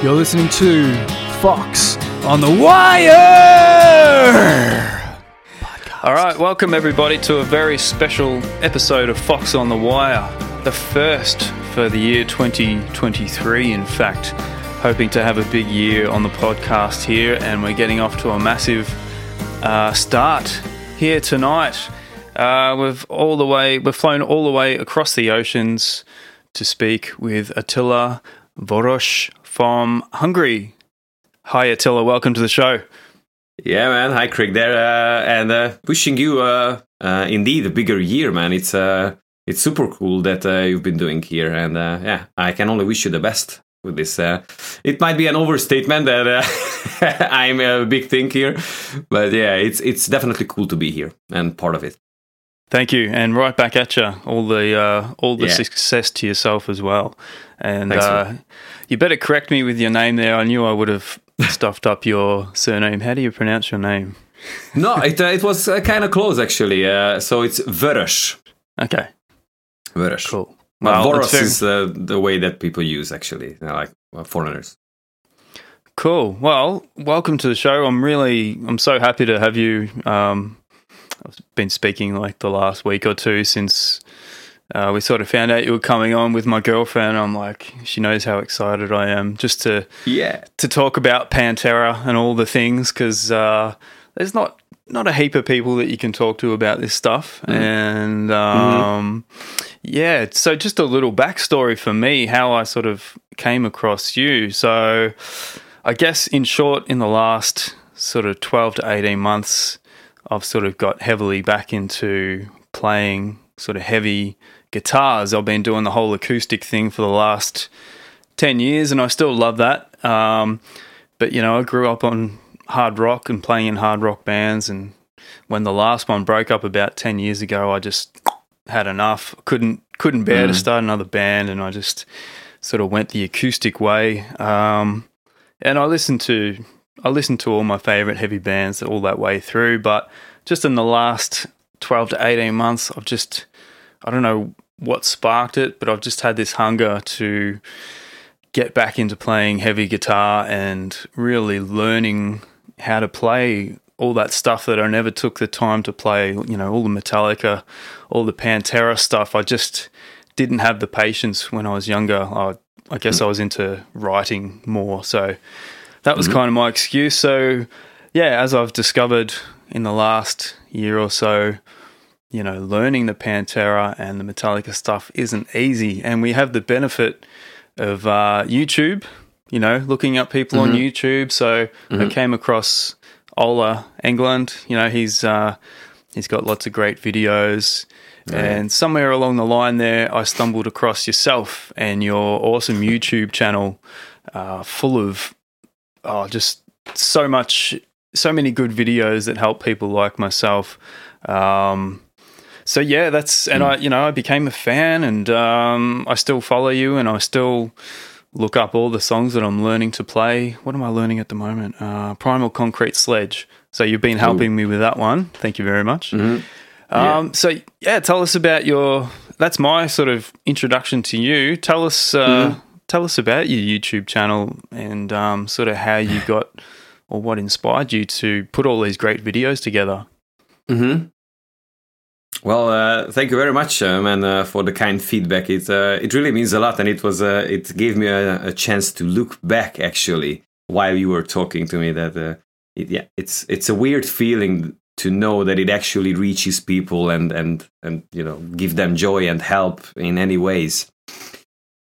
You're listening to Fox on the Wire. All right, welcome everybody to a very special episode of Fox on the Wire, the first for the year 2023, in fact. Hoping to have a big year on the podcast here, and we're getting off to a massive uh, start here tonight. Uh, we've all the way, we've flown all the way across the oceans to speak with Attila Vorosh from Hungary. Hi, Attila. Welcome to the show. Yeah, man. Hi, Craig. There, uh, and uh, wishing you uh, uh, indeed a bigger year, man. It's uh, it's super cool that uh, you've been doing here, and uh, yeah, I can only wish you the best with this. Uh, it might be an overstatement that uh, I'm a big thing here, but yeah, it's it's definitely cool to be here and part of it. Thank you, and right back at you. All the uh, all the Yeah. success to yourself as well. And Thanks, uh. You better correct me with your name there. I knew I would have stuffed up your surname. How do you pronounce your name? No, it uh, it was uh, kind of close actually. Uh, so it's Vörös. Okay, Vörös. cool. But Well, Voros is uh, the way that people use actually, you know, like uh, foreigners. Cool. Well, welcome to the show. I'm really, I'm so happy to have you. Um, I've been speaking like the last week or two since uh, we sort of found out you were coming on with my girlfriend. I'm like, she knows how excited I am just to Yeah. to talk about Pantera and all the things because uh, there's not not a heap of people that you can talk to about this stuff. And um, yeah, so just a little backstory for me, how I sort of came across you. So I guess in short, in the last sort of 12 to 18 months, I've sort of got heavily back into playing sort of heavy guitars. I've been doing the whole acoustic thing for the last 10 years and I still love that. Um, but, you know, I grew up on hard rock and playing in hard rock bands. And when the last one broke up about 10 years ago, I just had enough. Couldn't, couldn't bear to start another band. And I just sort of went the acoustic way. Um, and I listened to, I listened to all my favorite heavy bands all that way through. But just in the last 12 to 18 months, I've just, I don't know what sparked it, but I've just had this hunger to get back into playing heavy guitar and really learning how to play all that stuff that I never took the time to play, you know, all the Metallica, all the Pantera stuff. I just didn't have the patience when I was younger. I, I guess mm. I was into writing more. So that was mm-hmm. kind of my excuse. So, yeah, as I've discovered in the last year or so, you know, learning the Pantera and the Metallica stuff isn't easy. And we have the benefit of uh, YouTube, you know, looking up people on YouTube. So I came across Ola Englund. You know, he's uh, he's got lots of great videos. And somewhere along the line there, I stumbled across yourself and your awesome YouTube channel, uh, full of oh, just so much, so many good videos that help people like myself. Um, so yeah, that's and I, you know, I became a fan, and um, I still follow you, and I still look up all the songs that I'm learning to play. What am I learning at the moment? Uh, Primal Concrete Sledge. So you've been helping me with that one. Thank you very much. Um, So yeah, tell us about your. That's my sort of introduction to you. Tell us, uh, tell us about your YouTube channel and um, sort of how you got, or what inspired you to put all these great videos together. Mm-hmm. Well, uh, thank you very much, um, and uh, for the kind feedback. It uh, it really means a lot, and it was uh, it gave me a, a chance to look back actually while you were talking to me. That uh, it, yeah, it's it's a weird feeling to know that it actually reaches people and and and you know give them joy and help in any ways.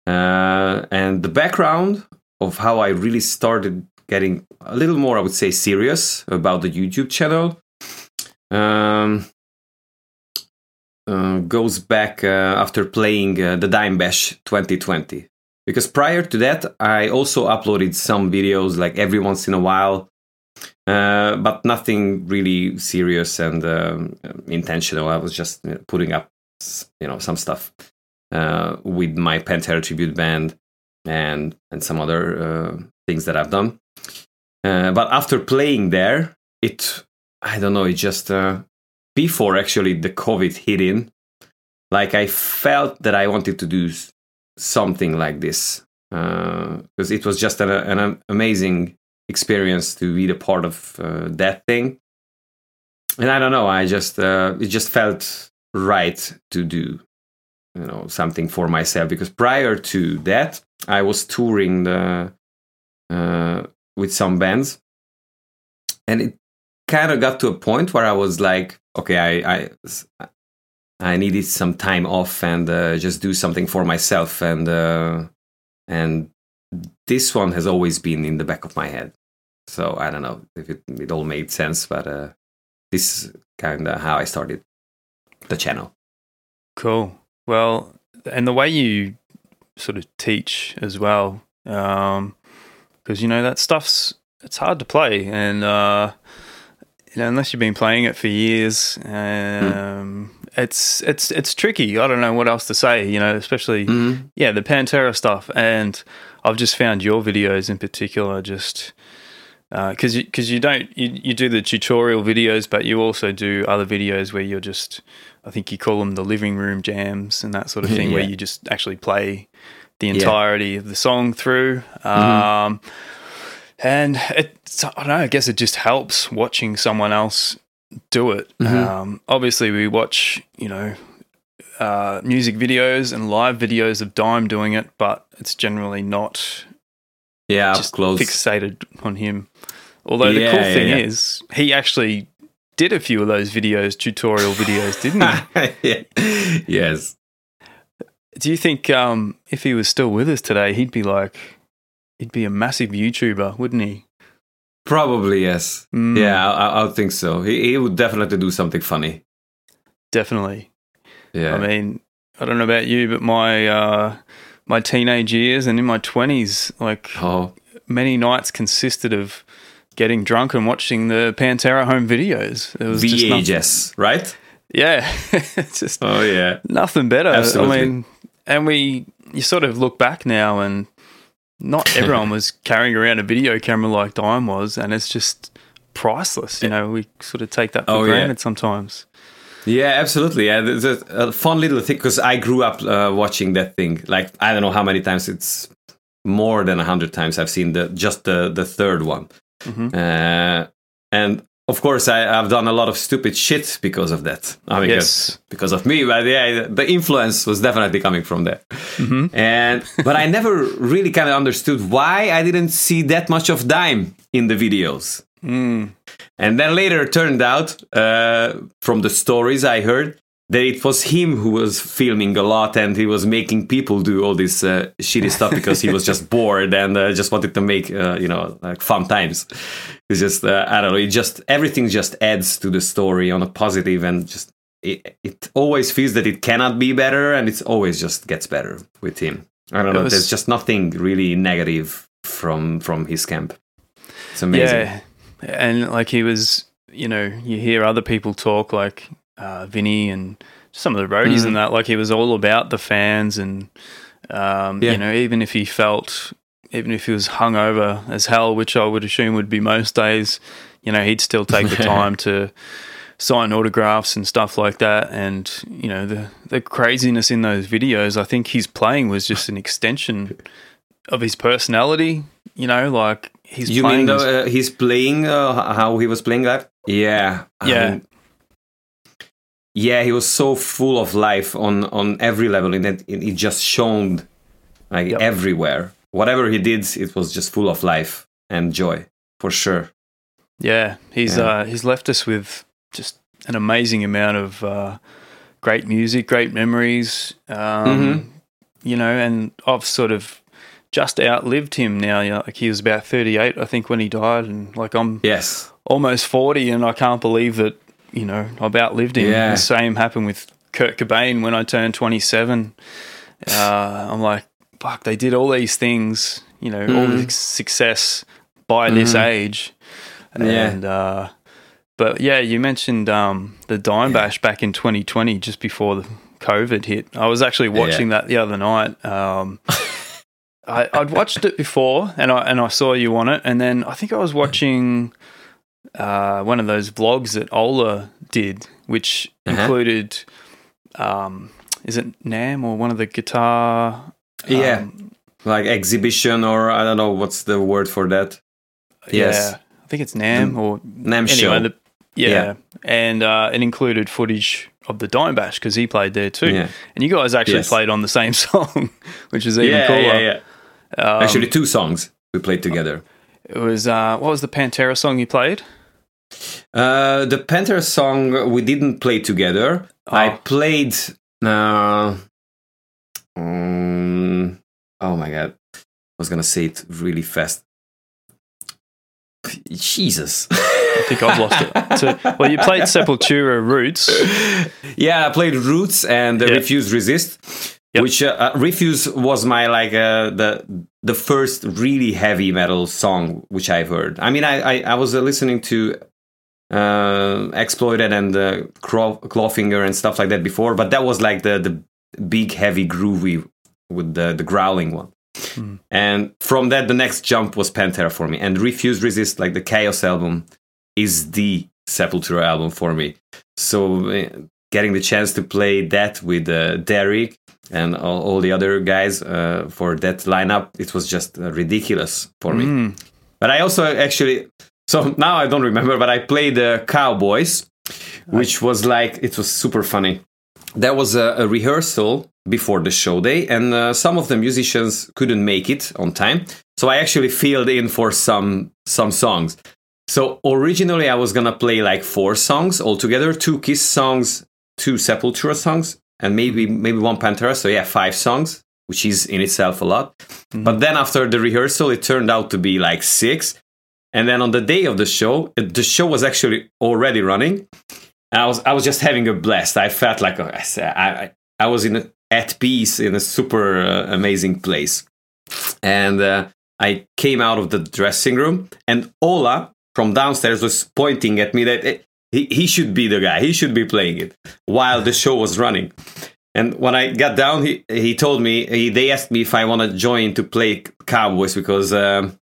Uh, and the background of how I really started getting a little more, I would say, serious about the YouTube channel. Um, uh, goes back uh, after playing uh, the Dime Bash 2020. Because prior to that, I also uploaded some videos like every once in a while, uh, but nothing really serious and um, intentional. I was just uh, putting up, you know, some stuff uh, with my Pantera tribute band and and some other things that I've done. But after playing there, it I don't know, it just before actually the COVID hit in, like I felt that I wanted to do something like this. because it was just an, an amazing experience to be a part of uh, that thing. And I don't know, I just uh, it just felt right to do you know something for myself because prior to that I was touring the uh, with some bands, and it kind of got to a point where I was like, okay, I I, I needed some time off and uh, just do something for myself, and uh, and this one has always been in the back of my head. So I don't know if it, it all made sense, but uh, this is kind of how I started the channel. Cool. Well, and the way you sort of teach as well, because um, you know that stuff's it's hard to play, and uh, you know unless you've been playing it for years, um, mm. it's it's it's tricky. I don't know what else to say. You know, especially mm. yeah the Pantera stuff, and I've just found your videos in particular just because uh, because you, you, don't you, you do the tutorial videos, but you also do other videos where you're just I think you call them the living room jams and that sort of thing, yeah. where you just actually play the entirety yeah. of the song through. Mm-hmm. And it's I don't know. I guess it just helps watching someone else do it. Mm-hmm. Um, obviously, we watch you know uh, music videos and live videos of Dime doing it, but it's generally not yeah, just close. fixated on him. Although the cool thing yeah. is, he actually did a few of those videos, tutorial videos, didn't he? yes. Do you think um, if he was still with us today, he'd be like, he'd be a massive YouTuber, wouldn't he? Probably yes. Mm. Yeah, I, I, think so. He, he would definitely do something funny. Definitely. Yeah. I mean, I don't know about you, but my uh, my teenage years and in my 20s, like oh. many nights consisted of getting drunk and watching the Pantera home videos. It was VHS, right? Yeah. just Oh yeah. Nothing better. Absolutely. I mean, and we you sort of look back now and not everyone was carrying around a video camera like Dime was and it's just priceless. You know, we sort of take that for oh, granted yeah. sometimes. Yeah, absolutely. Yeah, there's a, a fun little thing because I grew up uh, watching that thing. Like I don't know how many times it's more than a hundred times I've seen the just the the third one, mm-hmm. uh, and of course I, have done a lot of stupid shit because of that. I mean, yes. because of me, but yeah, the influence was definitely coming from there. Mm-hmm. And but I never really kind of understood why I didn't see that much of Dime in the videos. Mm. And then later turned out, uh, from the stories I heard, that it was him who was filming a lot and he was making people do all this uh, shitty stuff because he was just bored and uh, just wanted to make, uh, you know, like fun times. It's just, uh, I don't know, it just, everything just adds to the story on a positive and just, it, it always feels that it cannot be better and it always just gets better with him. I don't know, was... there's just nothing really negative from from his camp. It's amazing. Yeah and like he was, you know, you hear other people talk like uh, Vinnie and some of the roadies mm. and that. Like he was all about the fans, and um, yeah. you know, even if he felt, even if he was hungover as hell, which I would assume would be most days, you know, he'd still take the time to sign autographs and stuff like that. And you know, the the craziness in those videos, I think his playing was just an extension of his personality. You know, like he's you mean the, uh, he's playing uh, how he was playing that? Yeah, yeah. I mean, yeah, he was so full of life on on every level, and it, it just shone like yep. everywhere. Whatever he did, it was just full of life and joy for sure. Yeah, he's yeah. Uh, he's left us with just an amazing amount of uh, great music, great memories. Um, mm-hmm. You know, and I've sort of just outlived him now. You know, like he was about 38, I think, when he died, and like I'm yes almost 40, and I can't believe that you know I've outlived him. Yeah. The same happened with Kurt Cobain when I turned 27. Uh, I'm like, fuck, they did all these things, you know, mm. all this success by mm. this age, and yeah. uh, but yeah, you mentioned um, the Dime Bash back in 2020, just before the COVID hit. I was actually watching yeah. that the other night. Um, I, would watched it before, and I and I saw you on it, and then I think I was watching uh, one of those vlogs that Ola did, which uh-huh. included, um, is it Nam or one of the guitar? Yeah. Um, like exhibition or I don't know what's the word for that. Yes. Yeah, I think it's Nam or NAM anyway. show. The, yeah. Yeah. and uh, it included footage of the Dime Bash because he played there too. Yeah. And you guys actually Yes. played on the same song, which is even yeah, cooler. yeah, yeah. Um, Actually, two songs we played together. it was uh, what was the Pantera song you played? Uh, the Panther song we didn't play together. I Oh. played. Uh, um, oh my god! I was gonna say it really fast. Jesus. I think I've lost it. So, well, you played Sepultura Roots. yeah, I played Roots and uh, Yeah. Refuse Resist, Yep. which uh, uh, Refuse was my like uh, the the first really heavy metal song which I've heard. I mean, I I, I was uh, listening to uh, Exploited and uh, Claw, Clawfinger and stuff like that before, but that was like the the big heavy groovy with the the growling one. Hmm. And from that, the next jump was Pantera for me. And Refuse Resist, like the Chaos album, is the Sepultura album for me. So uh, getting the chance to play that with uh, Derrick and all, all the other guys uh, for that lineup, it was just uh, ridiculous for me. Mm. But I also actually, so now I don't remember, but I played the Cowboys, which was like, it was super funny. There was a, a rehearsal before the show day, and uh, some of the musicians couldn't make it on time. So I actually filled in for some some songs. So originally I was gonna play like four songs altogether, two Kiss songs, two Sepultura songs, and maybe maybe one Pantera. So yeah, five songs, which is in itself a lot. But then after the rehearsal, it turned out to be like six. And then on the day of the show, the show was actually already running. I was I was just having a blast. I felt like I I I, was in a, at peace in a super uh, amazing place. And uh, I came out of the dressing room, and Ola from downstairs was pointing at me that eh, he, he should be the guy. He should be playing it while the show was running. And when I got down, he he told me he, they asked me if I want to join to play Cowboys because um,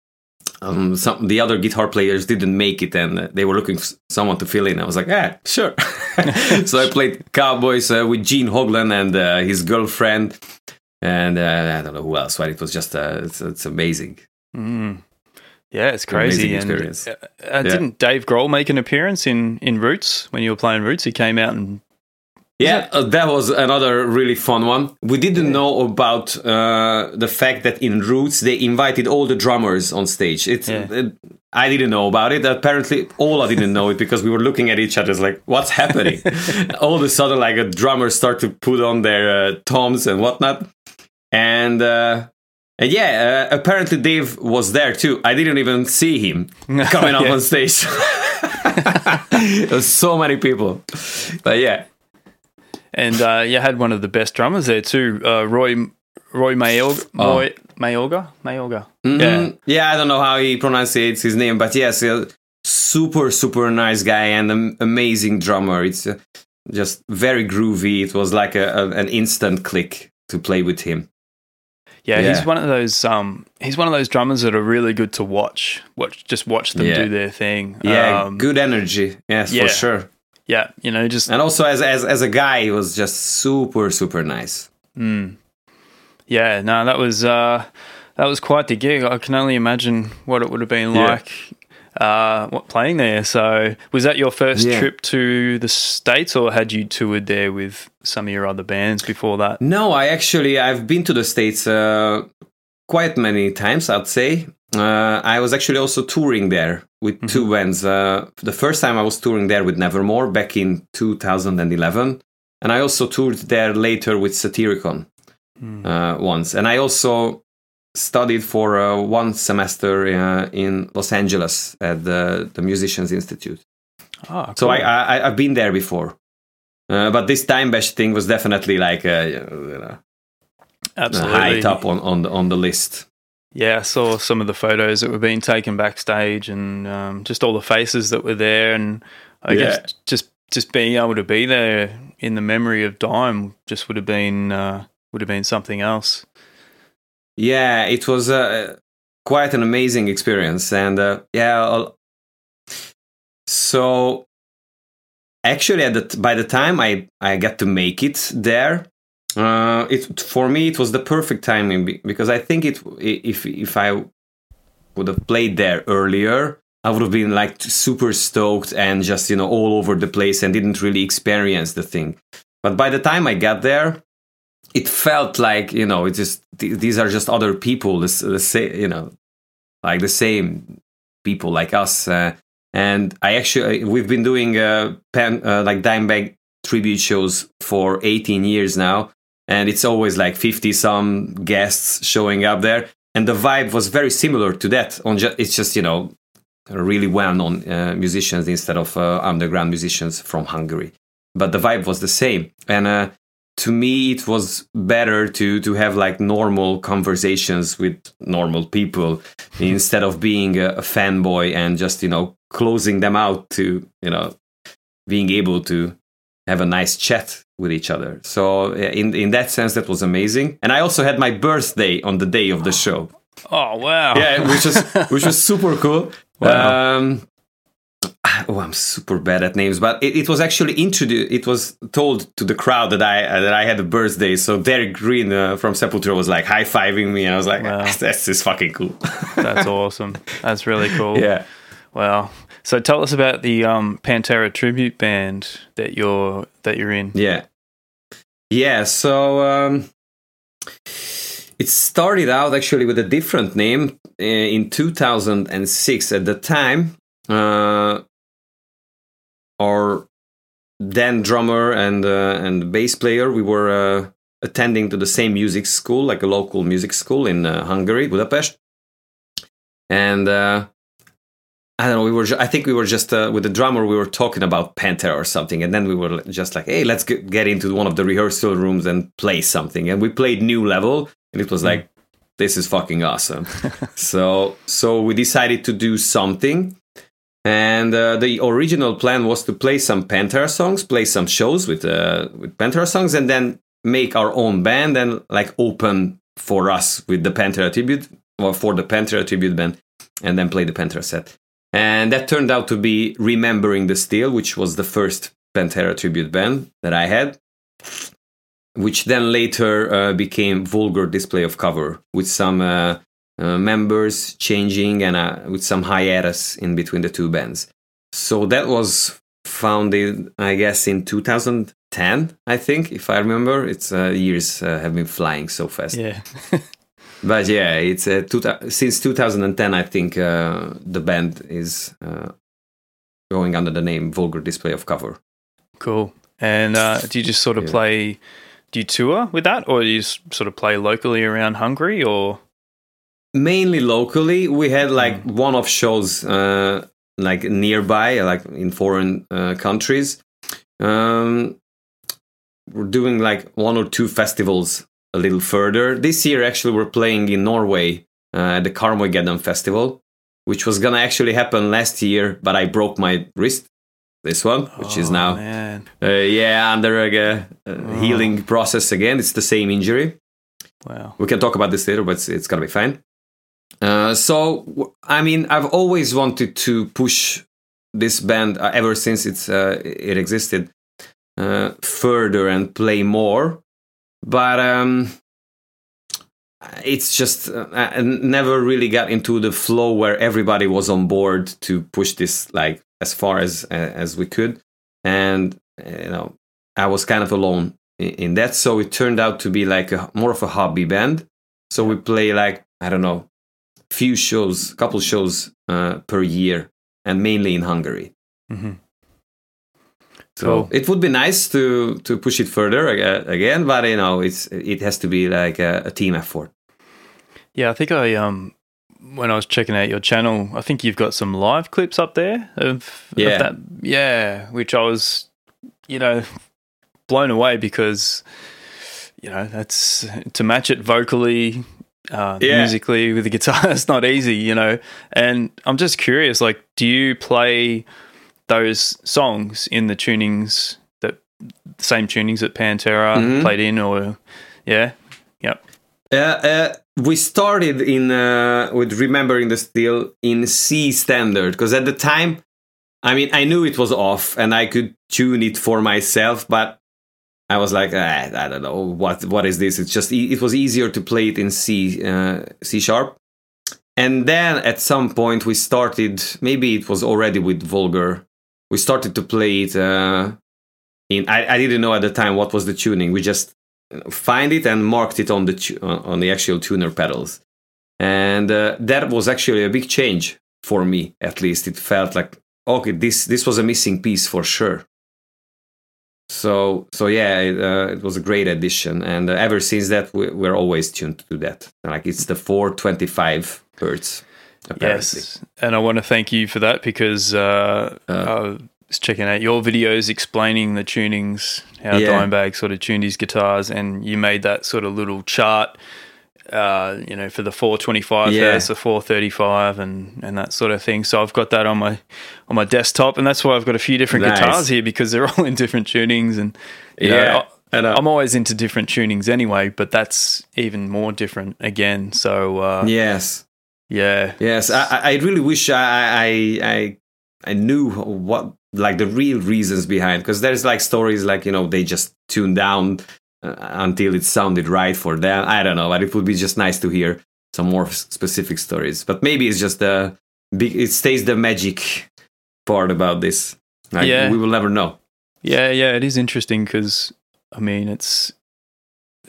um, some the other guitar players didn't make it and they were looking for someone to fill in. I was like, yeah, sure. so I played Cowboys uh, with Gene Hoglan and uh, his girlfriend, and uh, I don't know who else. But it was just uh, it's, it's amazing. Mm. Yeah, it's crazy. Amazing And, uh, uh, Didn't Dave Grohl make an appearance in, in Roots when you were playing Roots? He came out and Yeah, uh, that was another really fun one. We didn't know about uh, the fact that in Roots they invited all the drummers on stage. It's Yeah. it, I didn't know about it. Apparently, Ola didn't know it because we were looking at each other like, "What's happening?" all of a sudden, like a drummer start to put on their uh, toms and whatnot, and uh, and yeah, uh, apparently Dave was there too. I didn't even see him coming up on stage. There's so many people, but yeah. And uh, you had one of the best drummers there too, uh, Roy Roy Mayorga. Oh. Roy Mayorga. Mayorga. Mhm. Yeah. Yeah, I don't know how he pronounces his name, but yes, a super, super nice guy and an amazing drummer. It's uh, just very groovy. It was like a, a, an instant click to play with him. Yeah, he's one of those. Um, he's one of those drummers that are really good to watch. Watch, just watch them Yeah. do their thing. Yeah, Um, good energy. Yes, yeah. for sure. Yeah, you know, just And also as, as as a guy, he was just super, super nice. mm. yeah. No, that was uh, that was quite the gig. I can only imagine what it would have been Yeah. like. Uh, what playing there? So, was that your first Yeah. trip to the states, or had you toured there with some of your other bands before that? No, I actually I've been to the states uh, quite many times. I'd say uh, I was actually also touring there with two bands. Uh, the first time I was touring there with Nevermore back in 2011, and I also toured there later with Satyricon uh, once. And I also studied for uh, one semester uh, in Los Angeles at the the Musicians Institute. So cool. I, I I've been there before. Uh, but this time bash thing was definitely like uh, you know, absolutely high top on on the, on the list. Yeah, I saw some of the photos that were being taken backstage, and um, just all the faces that were there, and I Yeah. guess just just being able to be there in the memory of Dime just would have been uh, would have been something else. Yeah, it was uh, quite an amazing experience, and uh, yeah. I'll- So actually, at the t- by the time I I got to make it there, Uh, it for me it was the perfect timing because I think it if if I would have played there earlier, I would have been like super stoked and just you know all over the place and didn't really experience the thing. But by the time I got there, it felt like you know it just th- these are just other people, the, the same you know, like the same people like us. Uh, and I actually we've been doing uh, pen, uh, like Dimebag tribute shows for 18 years now and it's always like 50 some guests showing up there. And the vibe was very similar to that. On ju- it's just you know really well-known uh, musicians instead of uh, underground musicians from hungary. But the vibe was the same. And uh, to me it was better to to have like normal conversations with normal people instead of being a, a fanboy and just you know closing them out to you know being able to have a nice chat with each other. So in in that sense, that was amazing. And I also had my birthday on the day of the show. Oh wow! Yeah, which was which was super cool. Wow. Um, oh, I'm super bad at names, but it, it was actually introduced. It was told to the crowd that I uh, that I had a birthday. So Derrick Green uh, from Sepultura was like high fiving me, and I was like, Wow. "That's just fucking cool." That's awesome. That's really cool. yeah. Wow. So tell us about the um, Pantera tribute band that you're that you're in. Yeah. Yeah, so um, it started out actually with a different name uh, in 2006. At the time, uh, our then drummer and uh, and bass player, we were uh, attending to the same music school, like a local music school in uh, Hungary, Budapest. And uh, I don't know. We were. I think we were just uh, with the drummer. We were talking about Pantera or something, and then we were just like, "Hey, let's get, get into one of the rehearsal rooms and play something." And we played New Level, and it was like, "This is fucking awesome." so, so we decided to do something, and uh, the original plan was to play some Pantera songs, play some shows with uh, with Pantera songs, and then make our own band and like open for us with the Pantera tribute or for the Pantera tribute band, and then play the Pantera set. And that turned out to be Remembering the Steel, which was the first Pantera tribute band that I had, which then later uh, became Vulgar Display of Cover, with some uh, uh, members changing and uh, with some hiatus in between the two bands. So that was founded, I guess, in 2010, I think, if I remember. It's uh, years uh, have been flying so fast. Yeah. But yeah, it's uh, two, since 2010. I think uh, the band is uh, going under the name Vulgar Display of Cover. cool. And uh, do you just sort of Yeah. play? Do you tour with that, or do you sort of play locally around Hungary, or? Mainly locally, we had like one-off shows, uh, like nearby, like in foreign uh, countries. Um, we're doing like one or two festivals a little further. This year, actually, we're playing in Norway uh, at the Karmøygeddon Festival, which was gonna actually happen last year, but I broke my wrist. This one, which is Oh, now uh, yeah under a, uh, a healing process again. It's the same injury. Wow. We can talk about this later, but it's, it's gonna be fine. Uh, so, I mean, I've always wanted to push this band uh, ever since it's uh, it existed uh, further and play more, but um, it's just uh, I never really got into the flow where everybody was on board to push this like as far as uh, as we could, and you know, I was kind of alone in, in that. So it turned out to be like a more of a hobby band. So we play like I don't know, few shows, couple shows uh, per year, and mainly in Hungary. hmm So it would be nice to to push it further again, but you know, it's it has to be like a, a team effort. Yeah, I think I um when I was checking out your channel, I think you've got some live clips up there of, Yeah. of that. Yeah, which I was, you know, blown away because, you know, that's to match it vocally, uh, Yeah. musically with the guitar. It's not easy, you know. And I'm just curious, like, do you play those songs in the tunings that same tunings that Pantera Mhm. played in, or yeah, yep, Uh, uh, we started in uh, with remembering the steel in C standard because at the time, I mean, I knew it was off and I could tune it for myself, but I was like, ah, I don't know what what is this. It's just it was easier to play it in C uh, C sharp, and then at some point we started. Maybe it was already with Vulgar. We started to play it uh, in. I, I didn't know at the time what was the tuning. We just find it and marked it on the tu- on the actual tuner pedals, and uh, that was actually a big change for me. At least it felt like okay, this this was a missing piece for sure so so yeah it, uh, it, was a great addition and uh, ever since that we, are always tuned to that like it's the 425 hertz apparently. yes and i want to thank you for that because uh, uh, i was checking out your videos explaining the tunings how yeah. dimebag sort of tuned his guitars and you made that sort of little chart uh, you know, for the 425 yeah. hertz, the 435, and and that sort of thing. So I've got that on my on my desktop, and that's why I've got a few different nice. guitars here because they're all in different tunings, and yeah. Know, I, am always into different tunings anyway, but that's even more different again. So uh, yes, yeah, yes. I, I really wish I I I, I knew what like the real reasons behind because there's like stories like you know they just tune down uh, until it sounded right for them. I don't know, but it would be just nice to hear some more specific stories. But maybe it's just the big. It stays the magic part about this. Like, yeah, we will never know. Yeah, yeah, it is interesting because I mean, it's,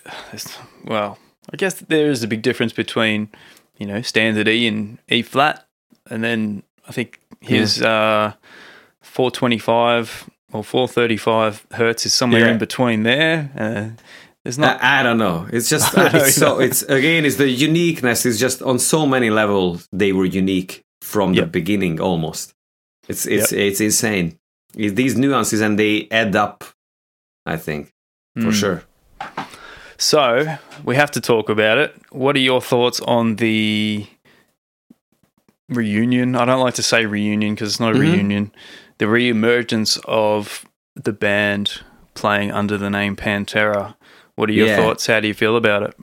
it's well, I guess there is a big difference between you know standard E and E flat, and then I think his yeah. uh, 425 or 435 hertz is somewhere yeah. in between there. Uh, there's not. I, I, don't know. It's just it's so it's again it's the uniqueness is just on so many levels they were unique from yep. the beginning almost. It's it's yep. it's insane. It's these nuances and they add up. I think for mm. sure. So we have to talk about it. What are your thoughts on the reunion? I don't like to say reunion because it's not a mm-hmm. reunion the re-emergence of the band playing under the name Pantera. What are your yeah. thoughts? How do you feel about it?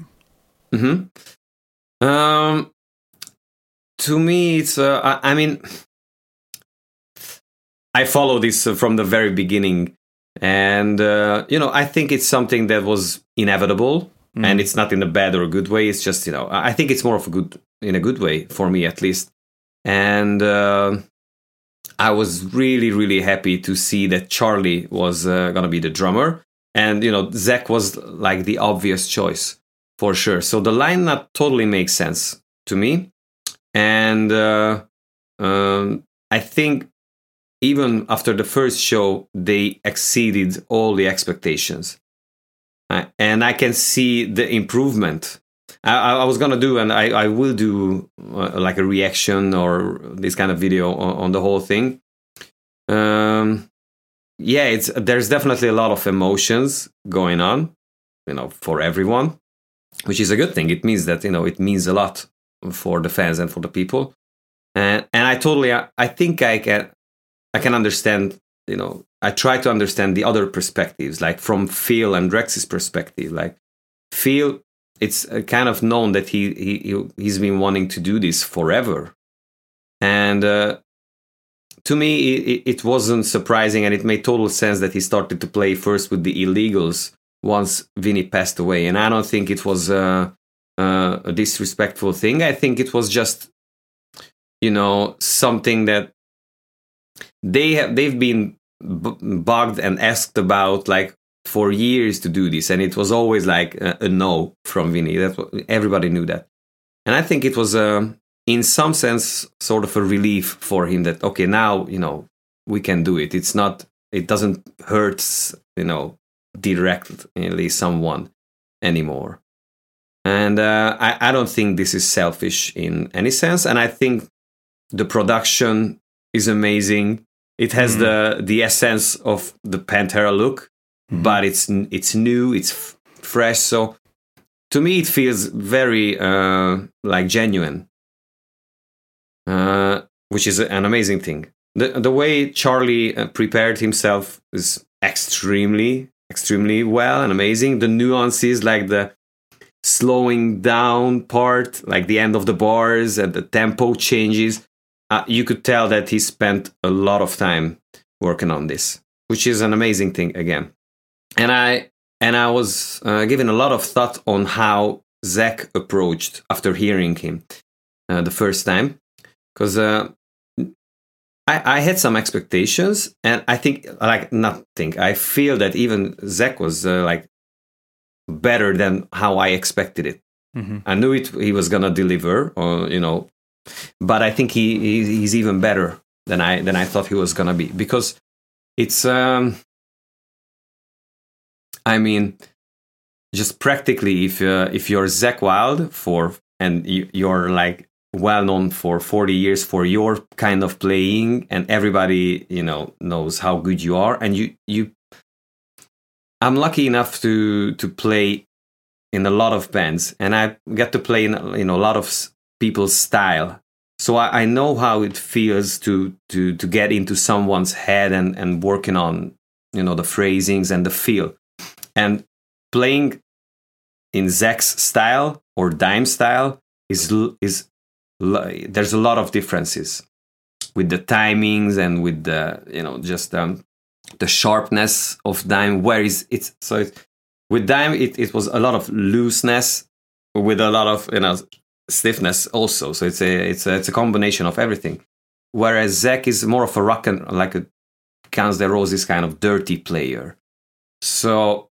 Hmm. Um. To me, it's. Uh, I, I, mean, I follow this uh, from the very beginning, and uh, you know, I think it's something that was inevitable, mm. and it's not in a bad or a good way. It's just you know, I think it's more of a good in a good way for me at least, and. Uh, I was really, really happy to see that Charlie was uh, going to be the drummer. And, you know, Zakk was like the obvious choice for sure. So the line lineup totally makes sense to me. And uh, um, I think even after the first show, they exceeded all the expectations. Uh, and I can see the improvement. I, I was gonna do, and I, I will do uh, like a reaction or this kind of video on, on the whole thing. Um, yeah, it's there's definitely a lot of emotions going on, you know, for everyone, which is a good thing. It means that you know it means a lot for the fans and for the people, and and I totally I think I can I can understand you know I try to understand the other perspectives, like from Phil and Rex's perspective. Like Phil it's uh, kind of known that he he he's been wanting to do this forever, and uh, to me it, it, wasn't surprising, and it made total sense that he started to play first with the illegals once Vinnie passed away, and I don't think it was uh, uh, a disrespectful thing. I think it was just you know something that they have they've been bugged and asked about like for years to do this, and it was always like a, a no from Vinnie. That everybody knew that, and I think it was uh, in some sense, sort of a relief for him that okay, now you know we can do it. It's not, it doesn't hurt, you know, directly someone anymore. And uh, I, I don't think this is selfish in any sense, and I think the production is amazing. It has mm. the the essence of the Pantera look, mm-hmm. but it's it's new, it's f- fresh. So to me, it feels very uh, like genuine, uh, which is an amazing thing. The the way Charlie uh, prepared himself is extremely extremely well and amazing. The nuances, like the slowing down part, like the end of the bars and the tempo changes, uh, you could tell that he spent a lot of time working on this, which is an amazing thing again and I and I was uh, giving a lot of thought on how Zakk approached after hearing him uh, the first time, because uh, I, I had some expectations, and I think like nothing. I feel that even Zakk was uh, like better than how I expected it. Mhm. I knew it he was gonna deliver, or you know, but I think he, he he's even better than I than I thought he was gonna be because it's um. I mean, just practically, if uh, if you're Zakk Wylde for and you, you're like well known for 40 years for your kind of playing and everybody you know knows how good you are and you you i'm lucky enough to to play in a lot of bands and i get to play in you know a lot of people's style. So I, I know how it feels to to to get into someone's head and and working on you know the phrasings and the feel. And playing in Zakk's style or Dime style is is there's a lot of differences with the timings and with the you know just um, the sharpness of Dime. Where is it? So it, with Dime it, it was a lot of looseness with a lot of you know stiffness also. So it's a it's a, it's a combination of everything. Whereas Zakk is more of a rock and like a Guns N' Roses kind of dirty player. So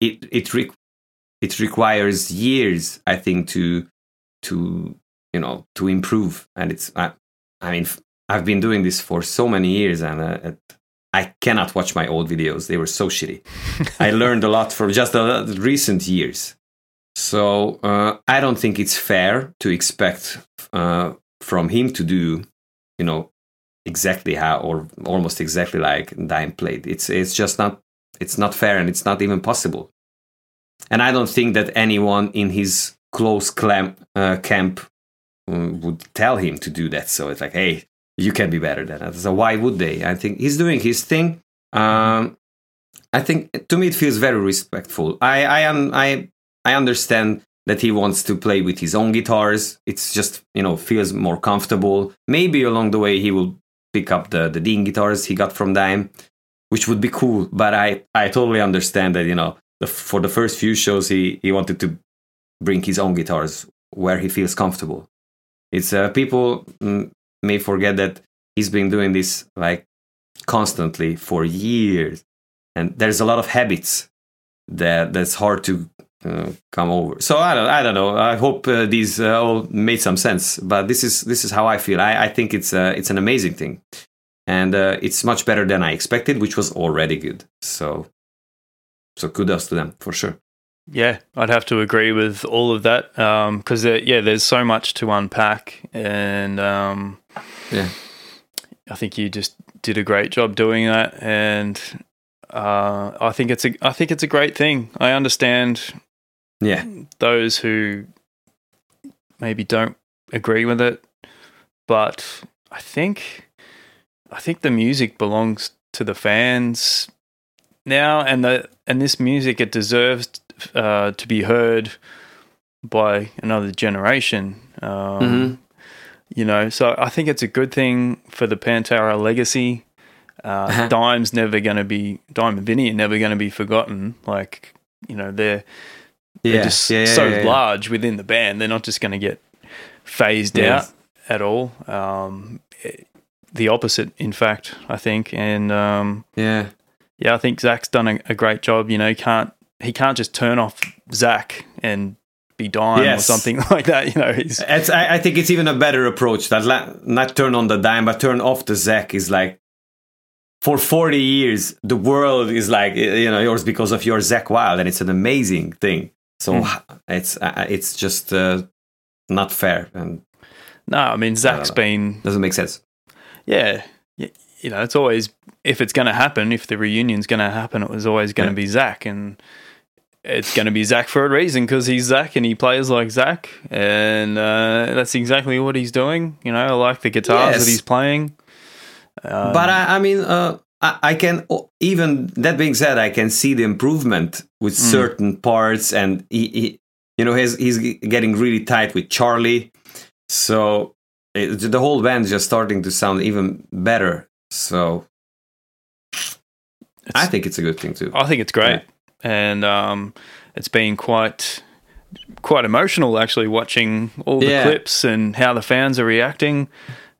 it it re- it requires years, I think, to to you know to improve. And it's I, I mean I've been doing this for so many years, and uh, it, I cannot watch my old videos. They were so shitty. I learned a lot from just the recent years. So uh, I don't think it's fair to expect uh, from him to do, you know, exactly how or almost exactly like Dime played. It's it's just not it's not fair and it's not even possible. And I don't think that anyone in his close clam, uh, camp um, would tell him to do that. So it's like, hey, you can be better than that. So why would they? I think he's doing his thing. Um, I think to me it feels very respectful. I I am I I understand that he wants to play with his own guitars. It's just you know feels more comfortable. Maybe along the way he will pick up the the Dean guitars he got from Dime, which would be cool. But I I totally understand that you know the, for the first few shows he he wanted to bring his own guitars where he feels comfortable. It's uh, people may forget that he's been doing this like constantly for years, and there's a lot of habits that that's hard to uh, come over. So I don't I don't know. I hope uh, these uh, all made some sense. But this is this is how I feel. I, I think it's uh, it's an amazing thing, and uh, it's much better than I expected, which was already good. So so kudos to them for sure. Yeah, I'd have to agree with all of that because uh, yeah, there's so much to unpack, and um, Yeah. I think you just did a great job doing that, and uh, I think it's a I think it's a great thing. I understand Yeah. those who maybe don't agree with it, but I think I think the music belongs to the fans now, and the and this music it deserves uh, to be heard by another generation. Um, Mhm. You know, so I think it's a good thing for the Pantera legacy. Uh, Uh-huh. Dime's never going to be Dime and Vinnie are never going to be forgotten. Like you know, they're Yeah. just yeah, so yeah, large within the band. They're not just going to get phased Yes. out at all. Um, eh, the opposite, in fact, I think. And um, Yeah. yeah, I think Zakk's done a, a great job. You know, he can't he can't just turn off Zakk and be Dime or something like that. You know, he's It's, I, I think it's even a better approach that la- not turn on the dime, but turn off the Zakk is like for 40 years, the world is like, you know, yours because of your Zakk Wylde, and it's an amazing thing. So it's uh, it's just uh, not fair and no. I mean, Zakk's know. been doesn't make sense. yeah. You know, it's always if it's going to happen, if the reunion's going to happen, it was always going to Yeah. be Zakk, and it's going to be Zakk for a reason because he's Zakk and he plays like Zakk, and uh, that's exactly what he's doing. You know, I like the guitars Yes. that he's playing. Um, but I, I mean, uh, I, I can even that being said, I can see the improvement with Mm. certain parts, and he, he you know, he's he's getting really tight with Charlie, so it, the whole band is just starting to sound even better. So I think it's a good thing too. I think it's great. and um, it's been quite quite emotional actually watching all the Yeah. clips and how the fans are reacting,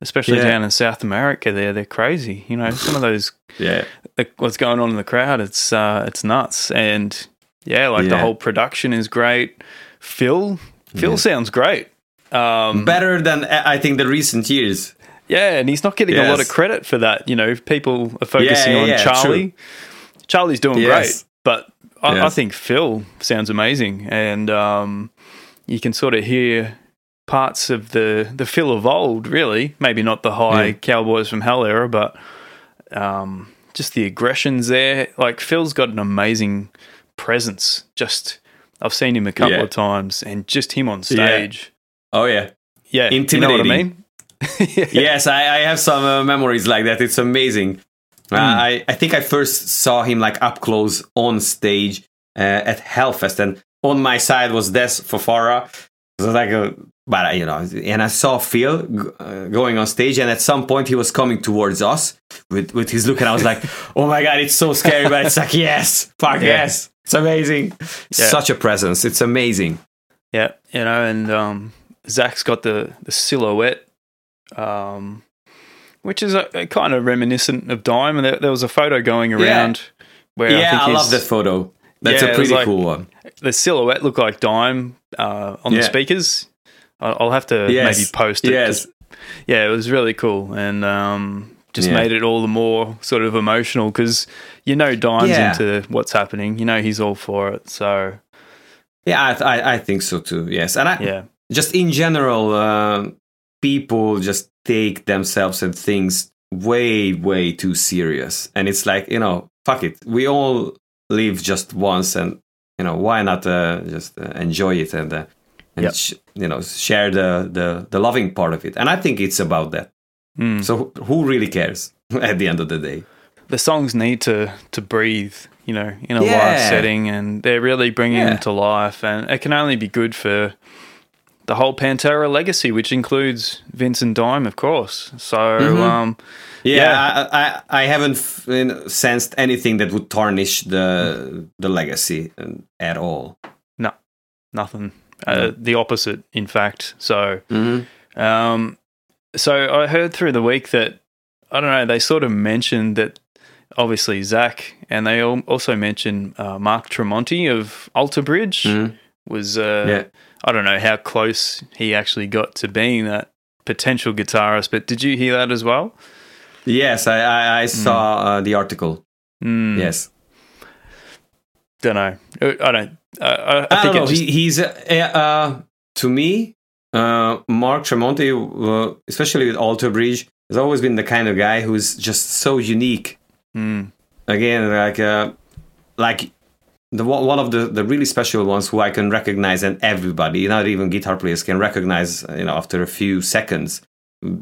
especially Yeah. down in South America. There, they're crazy. You know, some of those Yeah. like, what's going on in the crowd. It's uh, it's nuts, and yeah, like the whole production is great. Phil, Phil Yeah. sounds great. Um, Better than uh, I think the recent years. yeah, and he's not getting a lot of credit for that. You know, people are focusing yeah, on yeah, Charlie. Charlie's doing Yes. great, but I, I think Phil sounds amazing, and um, you can sort of hear parts of the the Phil of old. Really, maybe not the high Yeah. Cowboys from Hell era, but um, just the aggressions there. Like Phil's got an amazing presence. Just I've seen him a couple Yeah. of times, and just him on Yeah. stage. Oh yeah. Yeah, You know what I Intimidating. mean? yes, I, I have some uh, memories like that. It's amazing. Hmm. Uh, I, I think I first saw him like up close on stage uh, at Hellfest, and on my side was Dez Fafara. It was like a, but you know, and I saw Phil g- uh, going on stage, and at some point he was coming towards us with with his look, and I was like, oh my god, it's so scary, but it's like yes, fuck Yeah. yes, it's amazing, Yeah. such a presence, it's amazing. Yeah, you know, and um, Zakk's got the the silhouette, um, which is a, a kind of reminiscent of Dime. And there, there was a photo going around where I yeah, think I, his- love that photo. That's Yeah, a pretty like- cool one. the silhouette looked like Dime uh, on the speakers. I'll have to Yes. maybe post it. Yes, yeah, it was really cool, and um, just Yeah. made it all the more sort of emotional because you know Dime's Yeah. into what's happening. You know he's all for it. So yeah, I, I, I think so too. Yes, and I, yeah, just in general, uh, people just take themselves and things way, way too serious. And it's like, you know, fuck it. We all live just once, and, you know, why not uh, just uh, enjoy it and, uh, and Yep. sh- you know, share the, the, the loving part of it. And I think it's about that. Mm. So who- really cares at the end of the day? the songs need to to breathe, you know, in a live setting, and they're really bringing Yeah. them to life, and it can only be good for the whole Pantera legacy, which includes Vince and Dime, of course. So, Mm-hmm. um, Yeah. I, I, I haven't f- sensed anything that would tarnish the the legacy uh, at all. no, nothing. Uh, the opposite, in fact. So, Mm-hmm. um, so I heard through the week that I don't know. They sort of mentioned that obviously Zakk, and they also mentioned uh, Mark Tremonti of Alter Bridge Mhm. was. Uh, Yeah. I don't know how close he actually got to being that potential guitarist, but did you hear that as well? Yes, I I, I saw uh, the article. Mm, Yes, don't know. Uh, I don't. Uh, I, I, I, think don't know. just, he, he's uh, uh, to me, uh, Mark Tremonti, uh, especially with Alter Bridge, has always been the kind of guy who's just so unique. mm, Again, like uh, like the one one of the, the really special ones who I can recognize, and everybody, not even guitar players, can recognize. You know, after a few seconds,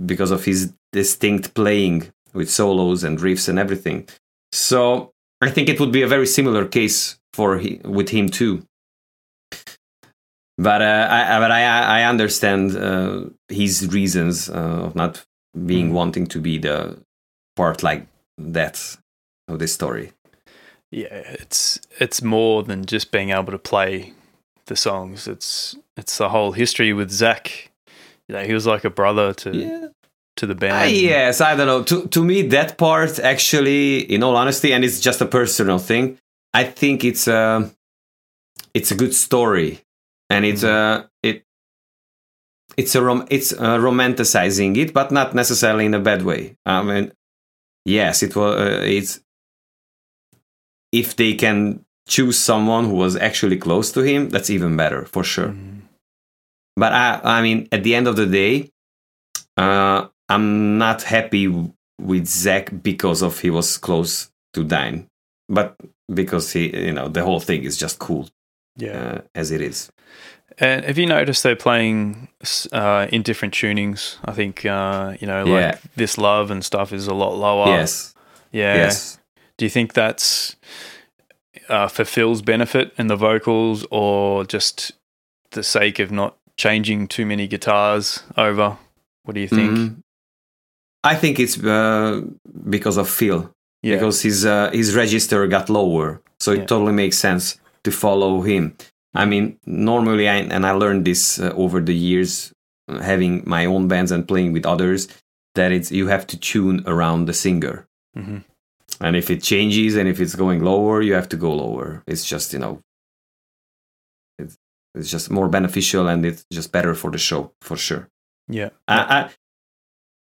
because of his distinct playing with solos and riffs and everything. So I think it would be a very similar case for he, with him too. But uh, I, but I I understand uh, his reasons uh, of not being wanting to be the part like that of this story. yeah, it's it's more than just being able to play the songs. It's it's the whole history with Zakk. You know, he was like a brother to Yeah. To the band. Uh, yes, I don't know. To to me, that part actually, in all honesty, and it's just a personal thing. I think it's a it's a good story, and it's a it it's a rom- it's uh, romanticizing it, but not necessarily in a bad way. I mean, yes, it was uh, it's if they can choose someone who was actually close to him, that's even better for sure. Mm, But I, I mean, at the end of the day, uh, I'm not happy with Zakk because of he was close to Dime, but because he, you know, the whole thing is just cool yeah. uh, as it is. And have you noticed they're playing uh, in different tunings? I think uh, you know, like Yeah. this love and stuff is a lot lower. Yes, Yeah. yes. Do you think that's uh, for Phil's benefit in the vocals, or just the sake of not changing too many guitars over? What do you think? Mhm. I think it's uh, because of Phil Yeah. because his uh, his register got lower So it Yeah. totally makes sense to follow him. I mean, normally, I, and I learned this uh, over the years, having my own bands and playing with others, that it's you have to tune around the singer. Mhm. And if it changes and if it's going lower, you have to go lower. It's just you know, it's it's just more beneficial and it's just better for the show for sure. Yeah. I, I,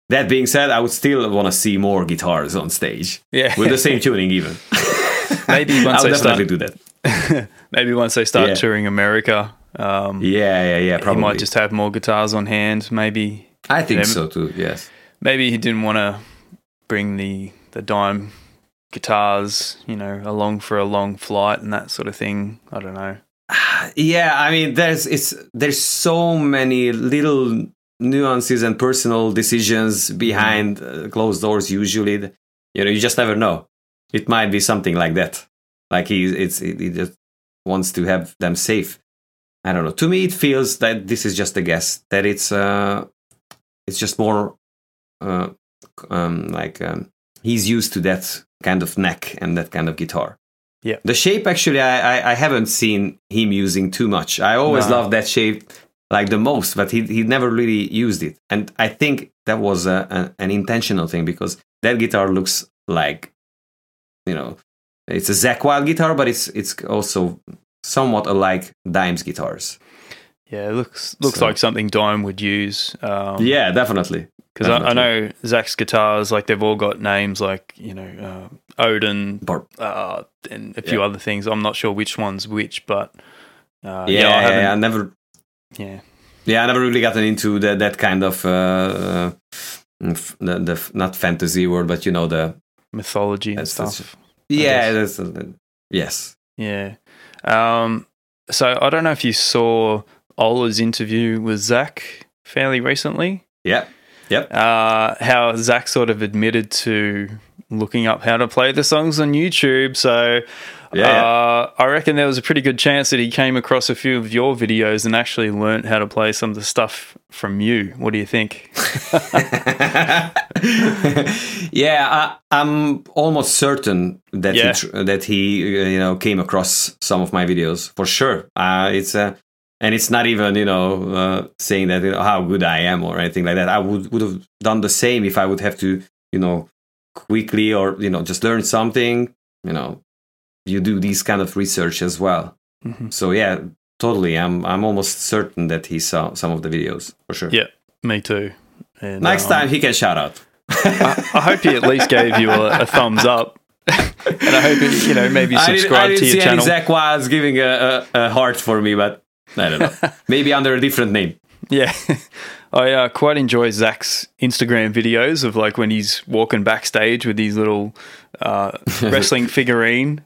that being said, I would still want to see more guitars on stage Yeah. with the same tuning, even. Maybe once I'll they definitely start- do that. Maybe once they start Yeah. touring America, um, Yeah, yeah, yeah. he Probably. might just have more guitars on hand. Maybe I think them- so too. Yes. maybe he didn't want to bring the the dime guitars, you know, along for a long flight and that sort of thing. I don't know. Yeah, I mean, there's it's there's so many little nuances and personal decisions behind uh, closed doors. Usually, you know, you just never know. It might be something like that. Like he, it's he just wants to have them safe. I don't know. To me, it feels that this is just a guess. That it's uh, it's just more uh, um, like um, he's used to that kind of neck and that kind of guitar. Yeah. The shape, actually, I, I, I haven't seen him using too much. I always No. loved that shape like the most, but he, he never really used it. And I think that was a, a, an intentional thing because that guitar looks like, you know, it's a Zakk Wylde guitar, but it's it's also somewhat alike Dimes guitars. Yeah, it looks looks So- like something Dime would use. Um, yeah, definitely. because I, I know Zakk's guitars, like they've all got names like you know uh, Odin uh, and a few Yeah. other things. I'm not sure which one's which, but uh, yeah, yeah, I yeah, I never yeah. Yeah, I never really gotten into that that kind of uh, uh, the, the not fantasy world, but you know the mythology and stuff. yeah, that's, uh, yes, Yeah. Um, so I don't know if you saw Ola's interview with Zakk fairly recently. yeah, yep, Uh, how Zakk sort of admitted to looking up how to play the songs on YouTube. So Yeah, uh, I reckon there was a pretty good chance that he came across a few of your videos and actually learnt how to play some of the stuff from you. What do you think? yeah. I, I'm almost certain that Yeah. he tr- that he uh, you know came across some of my videos for sure. Uh, it's uh, and it's not even you know uh, saying that you know, how good I am or anything like that. I would would have done the same if I would have to you know quickly or you know just learn something. You know, you do these kind of research as well. Mhm. So yeah, totally. I'm I'm almost certain that he saw some of the videos for sure. Yeah, me too. And, Next um, time he can shout out. I, I hope he at least gave you a, a thumbs up. and I hope he, you know maybe I didn't, I subscribe didn't to your see channel. Zakk was giving a, a, a heart for me, but I don't know. Maybe under a different name. Yeah. I uh, quite enjoy Zakk's Instagram videos of like when he's walking backstage with his little uh, wrestling figurine.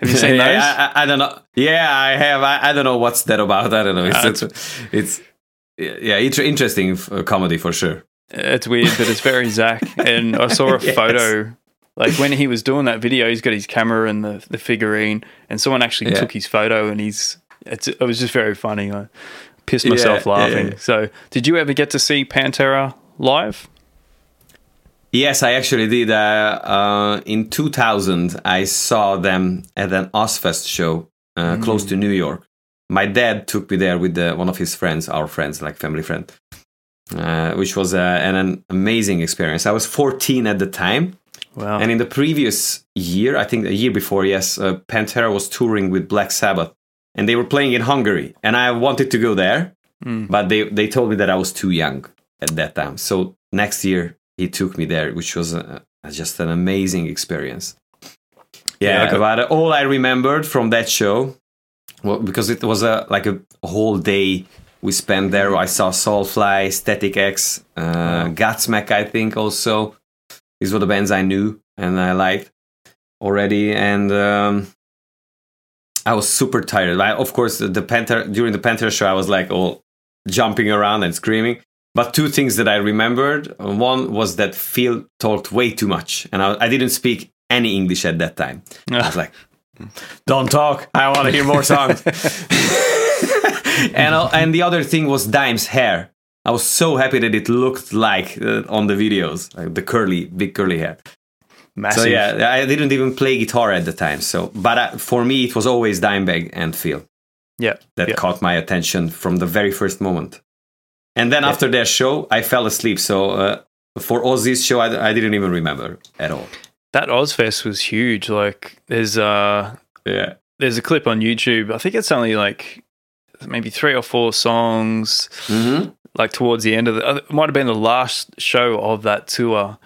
Have you seen Yeah, those? I, I, I don't know. Yeah, I have. I, I don't know what's that about. I don't know. It's Uh, it's, it's yeah, inter- interesting f- uh, comedy for sure. It's weird, but it's very Zakk. And I saw a Yes. photo, like when he was doing that video, he's got his camera and the, the figurine, and someone actually Yeah. took his photo, and he's it's it was just very funny. I pissed myself yeah, laughing. yeah. So, did you ever get to see Pantera live? Yes, I actually did. Uh, uh, in 2000, I saw them at an Ozzfest show uh, close to New York. My dad took me there with uh, one of his friends, our friends, like family friend, uh, which was uh, an, an amazing experience. I was 14 at the time. Wow. And in the previous year, I think the year before, yes, uh, Pantera was touring with Black Sabbath, and they were playing in Hungary. And I wanted to go there, Mm. but they they told me that I was too young at that time. So next year he took me there, which was uh just an amazing experience. Yeah, Yeah, but all I remembered from that show, well, because it was a like a whole day we spent there. I saw Soulfly, Static X, uh, Godsmack, I think also. These were the bands I knew and I liked already, and um, I was super tired. I, of course, the Panther during the Panther show, I was like all jumping around and screaming. But two things that I remembered. One was that Phil talked way too much, and I, I didn't speak any English at that time. I was like, "Don't talk! I want to hear more songs." and uh, and the other thing was Dime's hair. I was so happy that it looked like uh, on the videos, like the curly, big curly hair. massive. So yeah, I didn't even play guitar at the time. So, but uh, for me, it was always Dimebag and Phil yeah, that yeah. caught my attention from the very first moment. And then Yeah. after their show, I fell asleep. So uh, for Ozzy's show, I, I didn't even remember at all. that Ozzfest was huge. Like, there's uh, Yeah. there's a clip on YouTube. I think it's only like maybe three or four songs. Mm-hmm. Like towards the end of the, uh, it might have been the last show of that tour,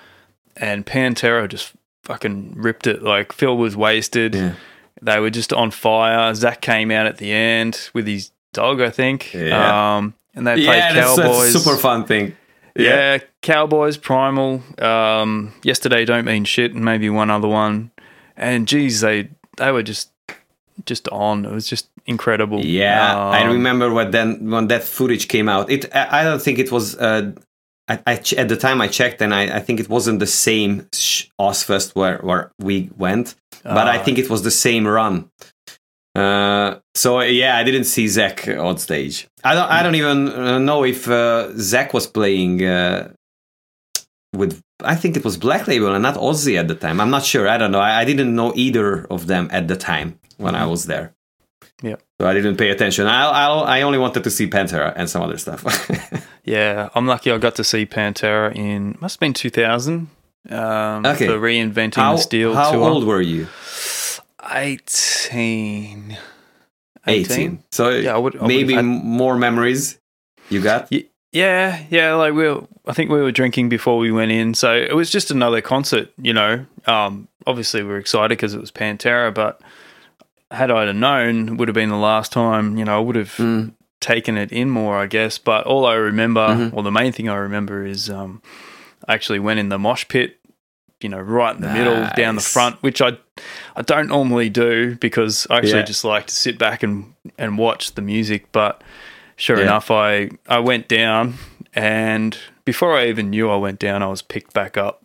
and Pantera just fucking ripped it. Like Phil was wasted. Yeah. They were just on fire. Zakk came out at the end with his dog, I think. Yeah. Um, and they played Yeah, that's, Cowboys. super fun thing. Yeah, Cowboys, Primal, um, Yesterday Don't Mean Shit, and maybe one other one. And geez, they they were just just on. It was just incredible. Yeah, I Um, remember when then when that footage came out. It I I don't think it was. Uh, I, I ch- at the time I checked and I, I think it wasn't the same sh- Ozzfest where where we went, but I uh, think it was the same run. Uh, so yeah, I didn't see Zakk on stage. I don't I don't even uh, know if uh, Zakk was playing uh, with. I think it was Black Label and not Ozzy at the time. I'm not sure. I don't know. I, I didn't know either of them at the time when I was there. Yeah. So I didn't pay attention. I I I only wanted to see Pantera and some other stuff. Yeah, I'm lucky I got to see Pantera in must have been 2000. Um, Okay. For reinventing how the steel how tour. old were you? 18. 18. So Yeah, I would- I maybe had- more memories you got. Yeah, yeah. Like we, were, I think we were drinking before we went in, so it was just another concert. You know, um, obviously we were excited because it was Pantera, but had I known, it would have been the last time. You know, I would have Mm. taken it in more, I guess. But all I remember, Mhm. well, the main thing I remember is um, I actually went in the mosh pit. You know, right in the middle, down the front, which I I don't normally do because I actually Yeah. just like to sit back and and watch the music. But sure Yeah. enough, I I went down, and before I even knew I went down, I was picked back up.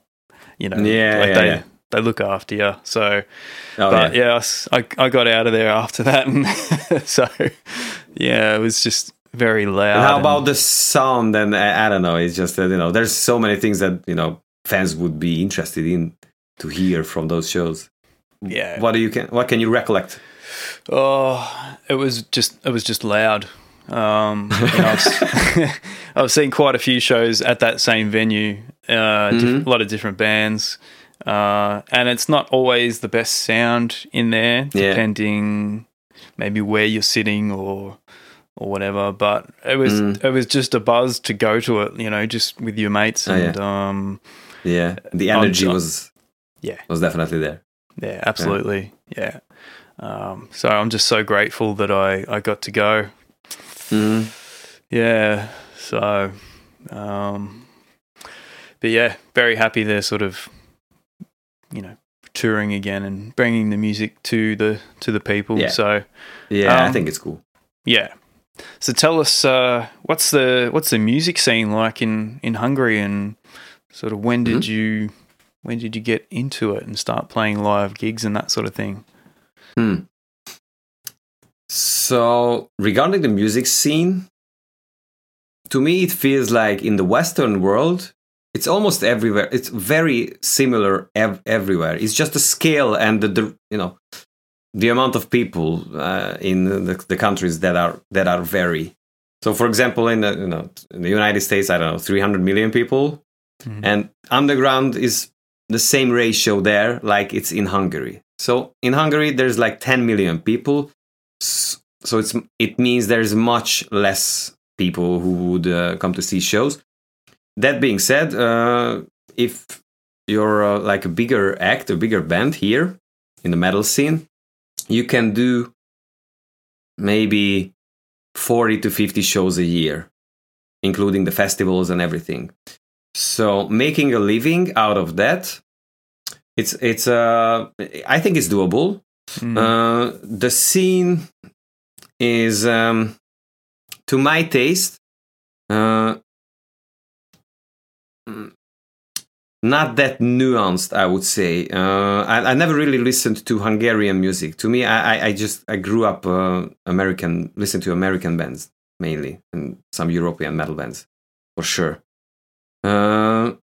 You know, Yeah, like yeah, they yeah. they look after you. So, Oh, but yeah. I I, got out of there after that, and so yeah, it was just very loud. And how and- about the sound? And I, I don't know. It's just that you know, there's so many things that you know fans would be interested in to hear from those shows. yeah? What do you can? What can you recollect? Oh, it was just it was just loud. Um, I, have seeing quite a few shows at that same venue, uh, Mhm. a lot of different bands, uh, and it's not always the best sound in there, Yeah. depending maybe where you're sitting or or whatever. But it was Mm. it was just a buzz to go to it, you know, just with your mates, Oh, yeah. and um, Yeah, the energy was Yeah. was definitely there. yeah, absolutely, yeah. Um, so I'm just so grateful that I I got to go. Mhm. Yeah. So, um, but yeah, very happy they're sort of, you know, touring again and bringing the music to the to the people. Yeah. So Yeah, I Um, think it's cool. yeah. So tell us, uh, what's the what's the music scene like in in Hungary, and sort of when did you when did you get into it and start playing live gigs and that sort of thing? Hmm. So, regarding the music scene, to me, it feels like in the Western world, it's almost everywhere. It's very similar ev- everywhere. It's just the scale and the, the you know the amount of people uh, in the, the countries that are that are vary. So, for example, in the you know in the United States, I don't know, 300 million people, Mhm. and underground is the same ratio there like it's in Hungary. So in Hungary there's like 10 million people. So it's it means there's much less people who would uh, come to see shows. That being said, uh, if you're uh, like a bigger act, a bigger band here in the metal scene, you can do maybe 40 to 50 shows a year, including the festivals and everything. So making a living out of that, it's it's uh I think it's doable. Mm. Uh, the scene is um, to my taste uh, mm, not that nuanced i would say uh, I, I never really listened to hungarian music to me i, I- I just i grew up uh, american listen to american bands mainly and some european metal bands for sure uh,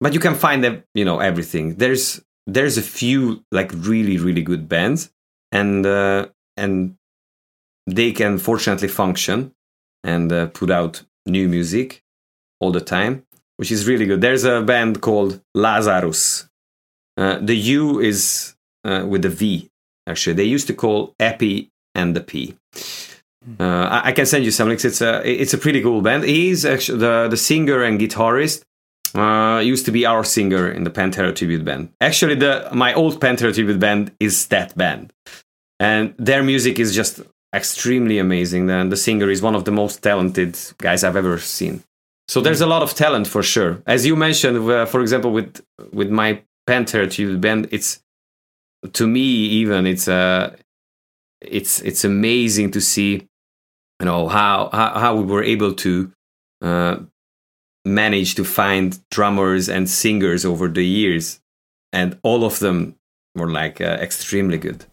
but you can find you know everything there's there's a few like really really good bands, and uh, and they can fortunately function and uh, put out new music all the time, which is really good. There's a band called Lazarus. Uh, the U is uh, with the V. Actually, they used to call Epi and the P. Uh, I, can send you some links. It's a it's a pretty cool band. He's actually the the singer and guitarist. Uh, used to be our singer in the Pantera tribute band. Actually, the my old Pantera tribute band is that band, and their music is just extremely amazing. And the singer is one of the most talented guys I've ever seen. So there's a lot of talent for sure. As you mentioned, uh, for example, with with my Pantera tribute band, it's to me even it's uh, it's it's amazing to see you know how how, how we were able to uh, manage to find drummers and singers over the years. And all of them were like uh, extremely good.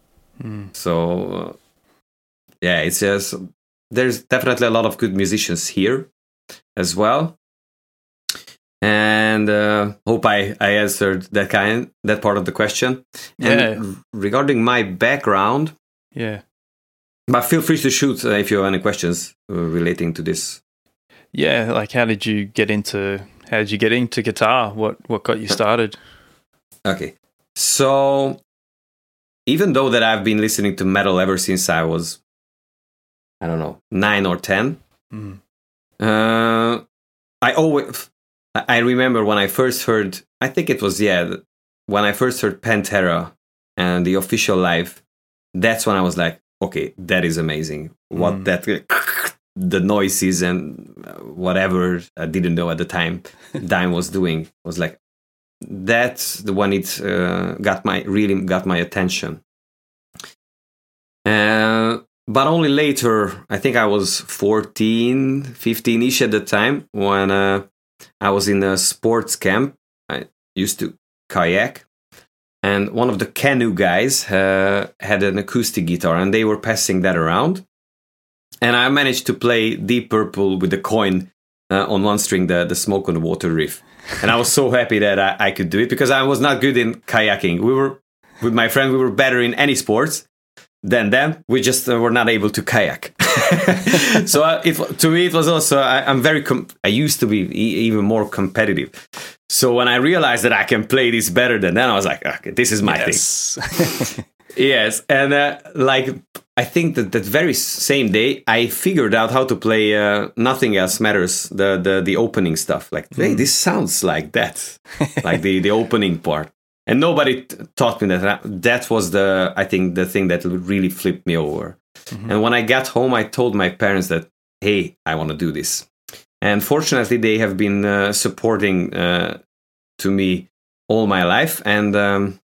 So uh, yeah it's just there's definitely a lot of good musicians here as well. And uh, hope I, I answered that kind that part of the question. And Yeah. regarding my background Yeah. But feel free to shoot uh, if you have any questions uh, relating to this. Yeah. Like, how did you get into? How did you get into guitar? What What got you started? Okay. So, even though that I've been listening to metal ever since I was, I don't know, nine or 10, Mm. uh, I always, I I remember when I first heard, I think it was, yeah, when I first heard Pantera and the official live, that's when I was like, okay, that is amazing. What Mm. that, the noises and uh, whatever I didn't know at the time, Dime was doing was like, that's the one it uh, got my really got my attention. Uh, but only later, I think I was 14, 15 ish at the time when uh, I was in a sports camp. I used to kayak, and one of the canoe guys uh, had an acoustic guitar, and they were passing that around. And I managed to play Deep Purple with the coin uh, on one string, the, the Smoke on the Water riff. And I was so happy that I, I could do it because I was not good in kayaking. We were, with my friend, we were better in any sports than them. We just uh, were not able to kayak. so uh, to me, it was also, I, I'm very, com- I used to be e- even more competitive. So when I realized that I can play this better than them, I was like, okay, this is my thing. Yes. Yes, and uh, like I think that that very same day I figured out how to play uh, "Nothing Else Matters," the the the opening stuff. Like, hey, this sounds like that, like the the opening part. And nobody t- taught me that. That was the I think the thing that really flipped me over. And when I got home, I told my parents that, hey, I want to do this. And fortunately, they have been uh, supporting uh, to me all my life. And um,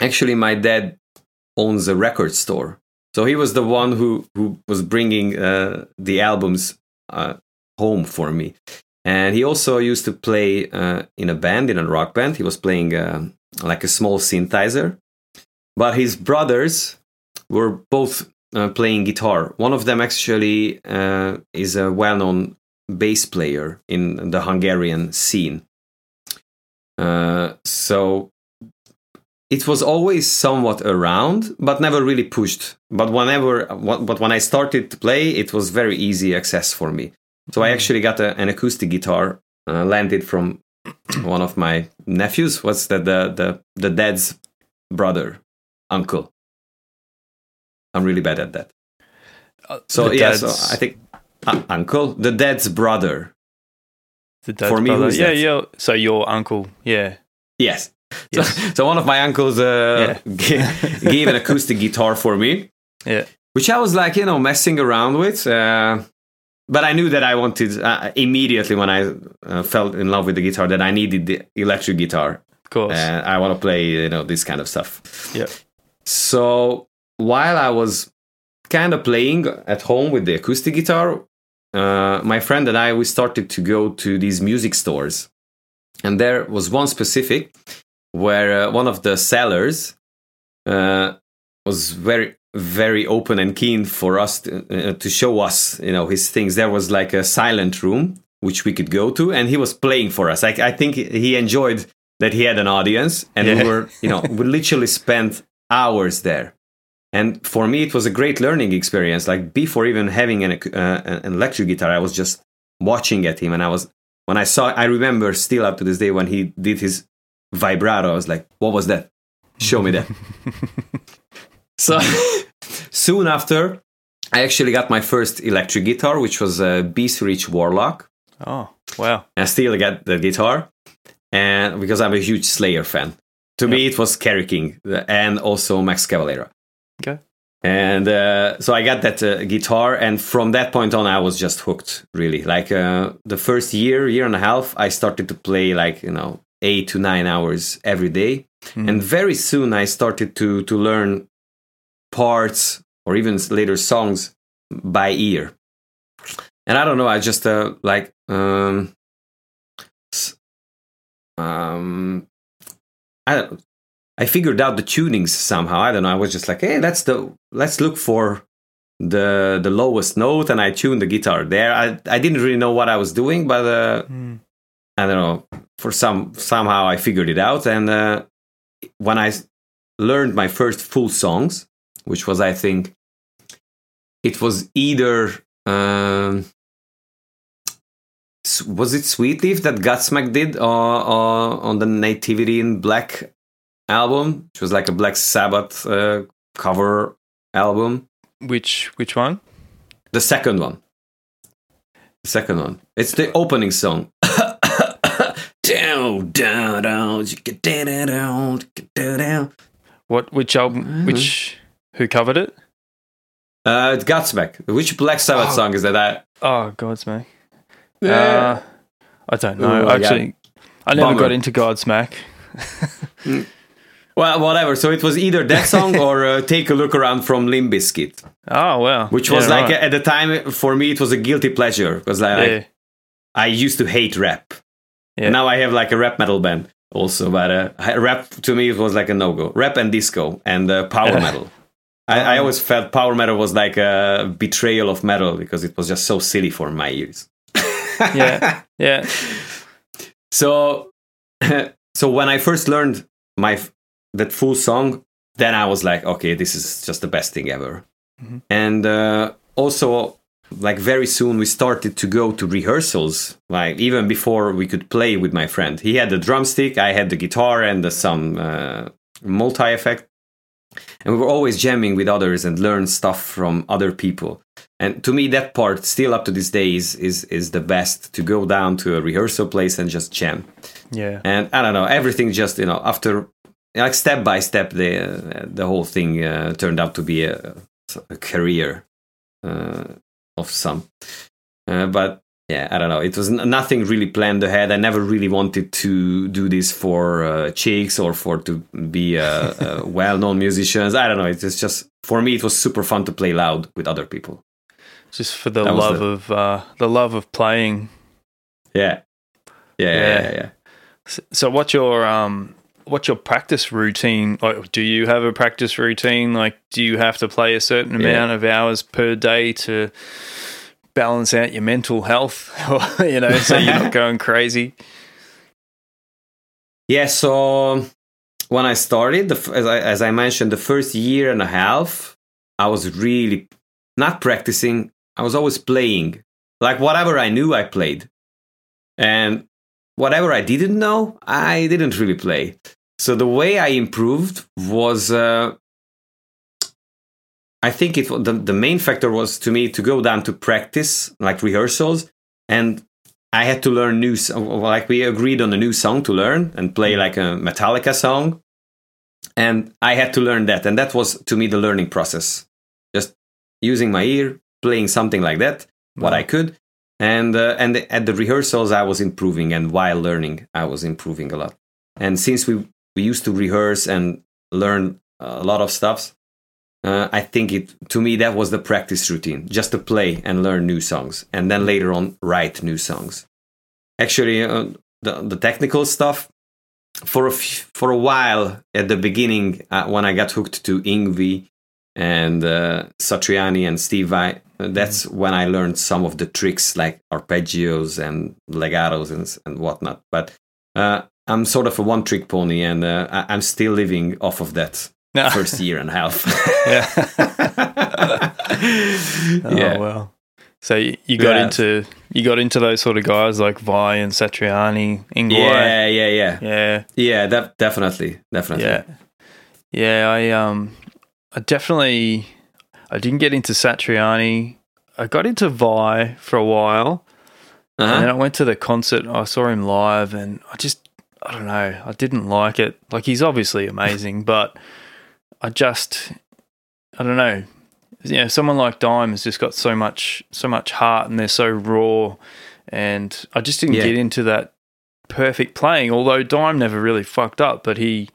actually, my dad owns a record store. So he was the one who, who was bringing uh, the albums uh, home for me. And he also used to play in a band, in a rock band. He was playing like a small synthesizer. But his brothers were both uh, playing guitar. One of them actually uh, is a well known bass player in the Hungarian scene. Uh, so it was always somewhat around, but never really pushed. But whenever, but when I started to play, it was very easy access for me. So I actually got a, an acoustic guitar, uh, landed from one of my nephews. What's that? The the the dad's brother, uncle. I'm really bad at that. Uh, So yeah, so I think uh, uncle, the dad's brother. the dad's for me, brother. yeah, that? yeah. So your uncle, yeah, Yes. Yes. So, so one of my uncles uh, ga- gave an acoustic guitar for me, yeah, which I was like, you know, messing around with. Uh, but I knew that I wanted uh, immediately when I uh, fell in love with the guitar that I needed the electric guitar. of course. And I want to play, you know, this kind of stuff. yeah, So while I was kind of playing at home with the acoustic guitar, uh, my friend and I we started to go to these music stores, and there was one specific where uh, one of the sellers uh, was very very open and keen for us to, uh, to show us you know his things there was like a silent room which we could go to and he was playing for us i, I think he enjoyed that he had an audience, and Yeah. we were, you know, we literally spent hours there. And for me, it was a great learning experience. Like before even having an, uh, an electric guitar, I was just watching at him, and I was when I saw. I remember still up to this day when he did his vibrato. I was like, "What was that? Show me that." so soon after, I actually got my first electric guitar, which was a B.C. Rich Warlock. Oh, wow. I still get the guitar, and because I'm a huge Slayer fan. To me, it was Kerry King and also Max Cavalera. Okay. And uh, so I got that uh, guitar, and from that point on, I was just hooked. Really, like uh, the first year, year and a half, I started to play like you know eight to nine hours every day, and very soon I started to to learn parts or even later songs by ear. And I don't know, I just uh, like um, um, I don't. I figured out the tunings somehow. I don't know. I was just like, hey, let's the let's look for the the lowest note, and I tuned the guitar there. I I didn't really know what I was doing, but uh, Mm. I don't know. For some somehow I figured it out, and uh, when I learned my first full songs, which was I think it was either um, was it Sweet Leaf that Godsmack did uh, uh, on the Nativity in Black album, which was like a Black Sabbath uh, cover album. Which which one? The second one. The second one. It's the opening song. What which album? Mm-hmm. Which who covered it? Uh, it's Godsmack. Which Black Sabbath Oh. song is that? I, Oh, Godsmack. Uh, I don't know. Ooh, yeah. Actually, I never Bummer. got into Godsmack. Well, whatever. So it was either that song or uh, Take a Look Around from Limp Bizkit, Oh well, which Yeah, was like right. at the time for me it was a guilty pleasure because I, like, yeah, I used to hate rap. Yeah. Now I have like a rap metal band also, but uh, rap to me it was like a no go. Rap and disco and uh, power metal. I, I always felt power metal was like a betrayal of metal because it was just so silly for my ears. yeah, yeah. So, so when I first learned my f- that full song, then I was like, okay, this is just the best thing ever. Mhm. And uh, also, like very soon, we started to go to rehearsals. Like even before we could play with my friend, he had the drumstick, I had the guitar and the, some uh, multi effect, and we were always jamming with others and learn stuff from other people. And to me, that part still up to this day is is is the best to go down to a rehearsal place and just jam. Yeah, And I don't know, everything just you know after like step by step, the uh, the whole thing uh, turned out to be a, a career uh, of some. Uh, but yeah, I don't know. It was n- nothing really planned ahead. I never really wanted to do this for uh, chicks or for to be uh, uh, well-known musicians. I don't know. It's just for me, it was super fun to play loud with other people. just for the That love the- of uh, the love of playing. Yeah, yeah, yeah, Yeah. yeah. yeah. S- So, what's your um, what's your practice routine? Like, do you have a practice routine? Like, do you have to play a certain Yeah. amount of hours per day to balance out your mental health? you know, so you're not going crazy. Yeah, so when I started, the, as, I, as I mentioned, the first year and a half, I was really not practicing. I was always playing. Like whatever I knew, I played. And whatever I didn't know, I didn't really play. So the way I improved was, uh, I think it the, the main factor was to me to go down to practice, like rehearsals, and I had to learn new, like we agreed on a new song to learn and play like a Metallica song, and I had to learn that, and that was to me the learning process, just using my ear, playing something like that, what I could, and uh, and at the rehearsals I was improving, and while learning I was improving a lot, and since we we used to rehearse and learn a lot of stuff. Uh, I think it to me that was the practice routine, just to play and learn new songs, and then later on write new songs. Actually, uh, the the technical stuff for a f- for a while at the beginning uh, when I got hooked to Yngwie and uh, Satriani and Steve Vai, that's when I learned some of the tricks like arpeggios and legatos and and whatnot. But uh, I'm sort of a one trick pony, and uh, I- I'm still living off of that No. first year and a half. yeah. Oh yeah. well. So you, you got Yeah. into you got into those sort of guys like Vai and Satriani, Yngwie. yeah, yeah, yeah, Yeah. yeah. That definitely, definitely. Yeah. Yeah, I um I definitely I didn't get into Satriani. I got into Vai for a while. And then Uh-huh. I went to the concert. I saw him live and I just I don't know, I didn't like it. Like he's obviously amazing, but I just I don't know. You know, someone like Dime has just got so much so much heart and they're so raw and I just didn't Yeah. get into that perfect playing, although Dime never really fucked up, but he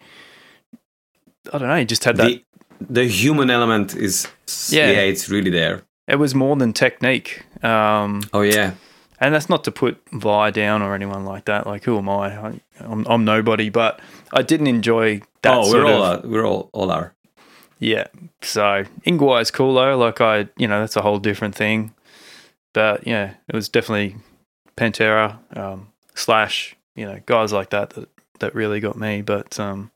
I don't know, he just had that The the human element is Yeah. yeah, it's really there. it was more than technique. Um Oh yeah, And that's not to put Vai down or anyone like that. Like, who am I? I I'm, I'm nobody. But I didn't enjoy that oh, we're all of. uh, we're all all are. Yeah. So Yngwie's cool though. Like I, you know, that's a whole different thing. But yeah, it was definitely Pantera, um, Slash, you know, guys like that that that really got me. But um,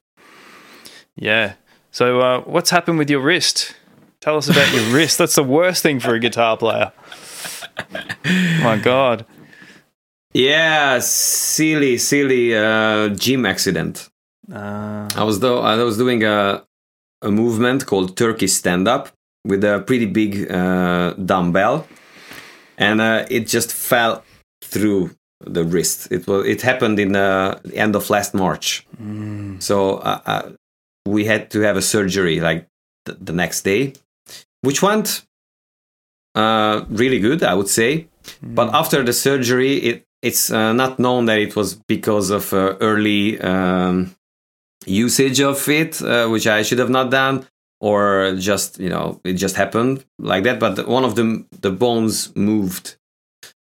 yeah. So uh, what's happened with your wrist? Tell us about your wrist. That's the worst thing for a guitar player. My God. Yeah, silly, silly uh, gym accident. Uh, I was though I was doing a a movement called Turkey stand up with a pretty big uh, dumbbell, and uh, it just fell through the wrist. It was it happened in uh, the end of last March. mm, So uh, we had to have a surgery like th- the next day, which went uh, really good, I would say. But after the surgery, it it's uh, not known that it was because of uh, early um, usage of it, uh, which I should have not done, or just you know it just happened like that. But one of the the bones moved,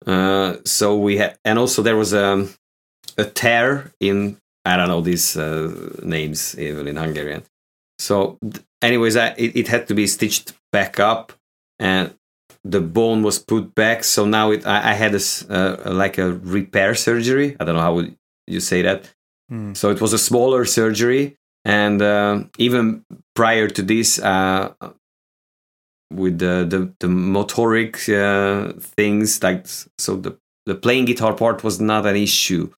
uh, so we had, and also there was a a tear in I don't know these uh, names even in Hungarian. So, anyways, I, it, it had to be stitched back up, and the bone was put back. So now it, I, I had this uh, like a repair surgery. I don't know how would you say that. mm, So it was a smaller surgery, and uh, even prior to this, uh, with the the, the motoric uh, things, like so the the playing guitar part was not an issue.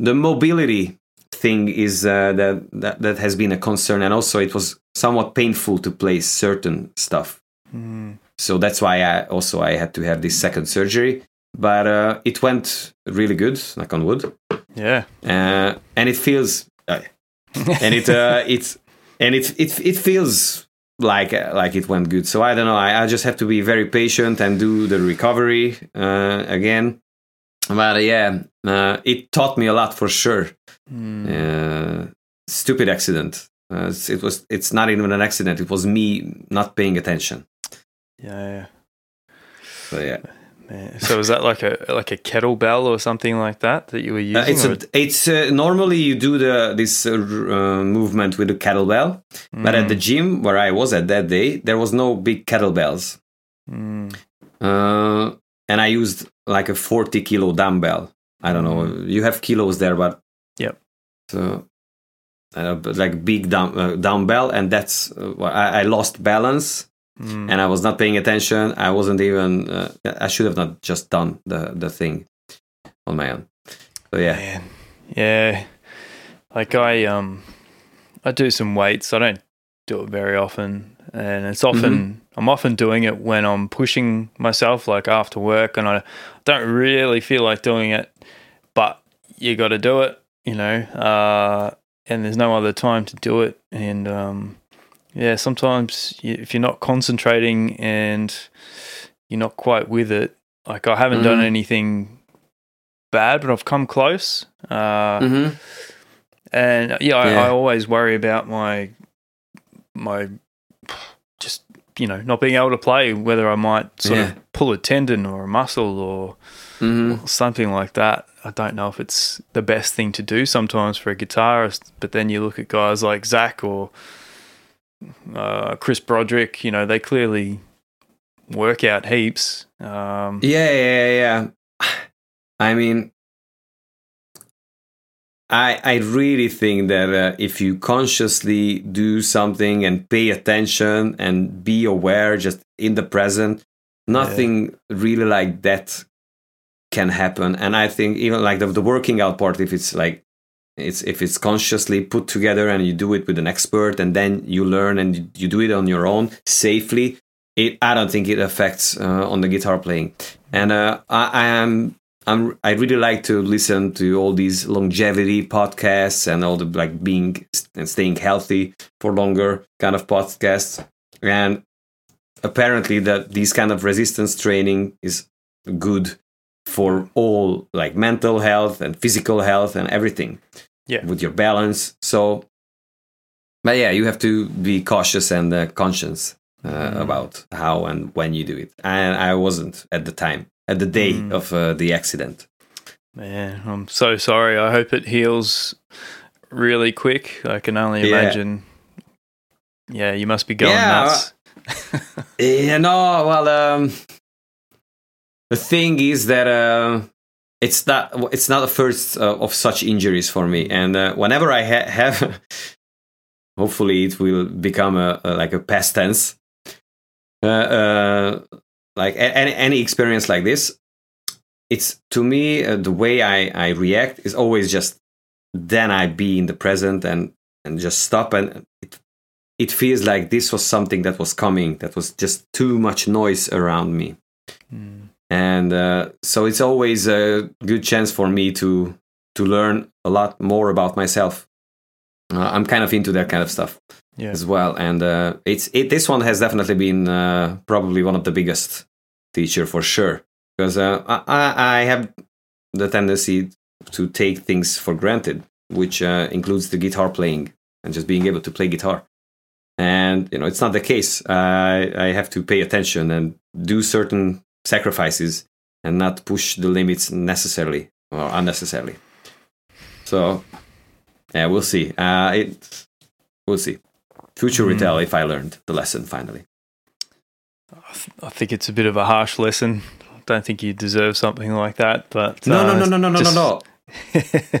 The mobility thing is uh, that, that that has been a concern, and also it was somewhat painful to play certain stuff. mm, So that's why I also I had to have this second surgery. But uh, it went really good, knock on wood yeah. uh, and it feels uh, and it uh, it's and it it it feels like uh, like it went good. So I don't know. I, I just have to be very patient and do the recovery uh, again. But yeah, uh, it taught me a lot for sure. Mm, Uh, stupid accident. Uh, it's- it was. It's not even an accident. It was me not paying attention. yeah. So yeah, Man. So is that like a like a kettlebell or something like that that you were using? uh, it's a, it's uh, normally you do the this uh, uh, movement with the kettlebell, but at the Mm, gym where I was at that day, there was no big kettlebells. mm, Uh, and I used like a 40 kilo dumbbell. I don't know. You have kilos there, but So, uh, like big dumb, uh, dumbbell, and that's uh, why I, I lost balance, mm. and I was not paying attention. I wasn't even. Uh, I should have not just done the the thing on my own. So yeah, Man. Yeah. Like I um I do some weights. I don't do it very often and it's often Mm-hmm. I'm often doing it when I'm pushing myself like after work and I don't really feel like doing it but you got to do it, you know. Uh and there's no other time to do it and um yeah, sometimes if you're not concentrating and you're not quite with it, like I haven't done Mhm. anything bad, but I've come close. Uh, Mhm. And yeah, I, Yeah. I always worry about my my just you know not being able to play, whether I might sort Yeah. of pull a tendon or a muscle or Mhm. something like that. I don't know if it's the best thing to do sometimes for a guitarist, but then you look at guys like Zakk or uh, Chris Broderick, you know, they clearly work out heaps. Um, yeah, yeah, yeah. I mean, I, I really think that uh, if you consciously do something and pay attention and be aware just in the present, nothing yeah. really like that can happen. And I think even like the, the working out part, if it's like it's if it's consciously put together and you do it with an expert and then you learn and you do it on your own safely, it I don't think it affects uh, on the guitar playing. And uh, I, I am I'm I really like to listen to all these longevity podcasts and all the like being and staying healthy for longer kind of podcasts. And apparently that these kind of resistance training is good for all like mental health and physical health and everything. Yeah. With your balance. So but yeah, you have to be cautious and uh, conscious uh, mm. about how and when you do it. And I wasn't at the time at the day mm. of uh, the accident. Man, I'm so sorry. I hope it heals really quick. I can only yeah. imagine. Yeah, you must be going yeah, nuts. yeah, no, well, um, the thing is that uh, it's not it's not the first uh, of such injuries for me, and uh, whenever I ha- have, hopefully it will become a, a like a past tense. Uh, uh, like any, any experience like this it's to me uh, the way I, I react is always just then i be in the present and and just stop and it, it feels like this was something that was coming that was just too much noise around me mm. And uh, so it's always a good chance for me to to learn a lot more about myself. Uh, i'm kind of into that kind of stuff yeah. as well. And uh, it's it, this one has definitely been uh, probably one of the biggest teacher for sure. Because uh, I, I have the tendency to take things for granted which uh, includes the guitar playing and just being able to play guitar. And you know it's not the case. I, I have to pay attention and do certain sacrifices and not push the limits necessarily or unnecessarily so yeah we'll see uh, it we'll see future mm. will tell if i learned the lesson finally I think it's a bit of a harsh lesson. I don't think you deserve something like that. But no, uh, no, no, no, no, just... no, no, no.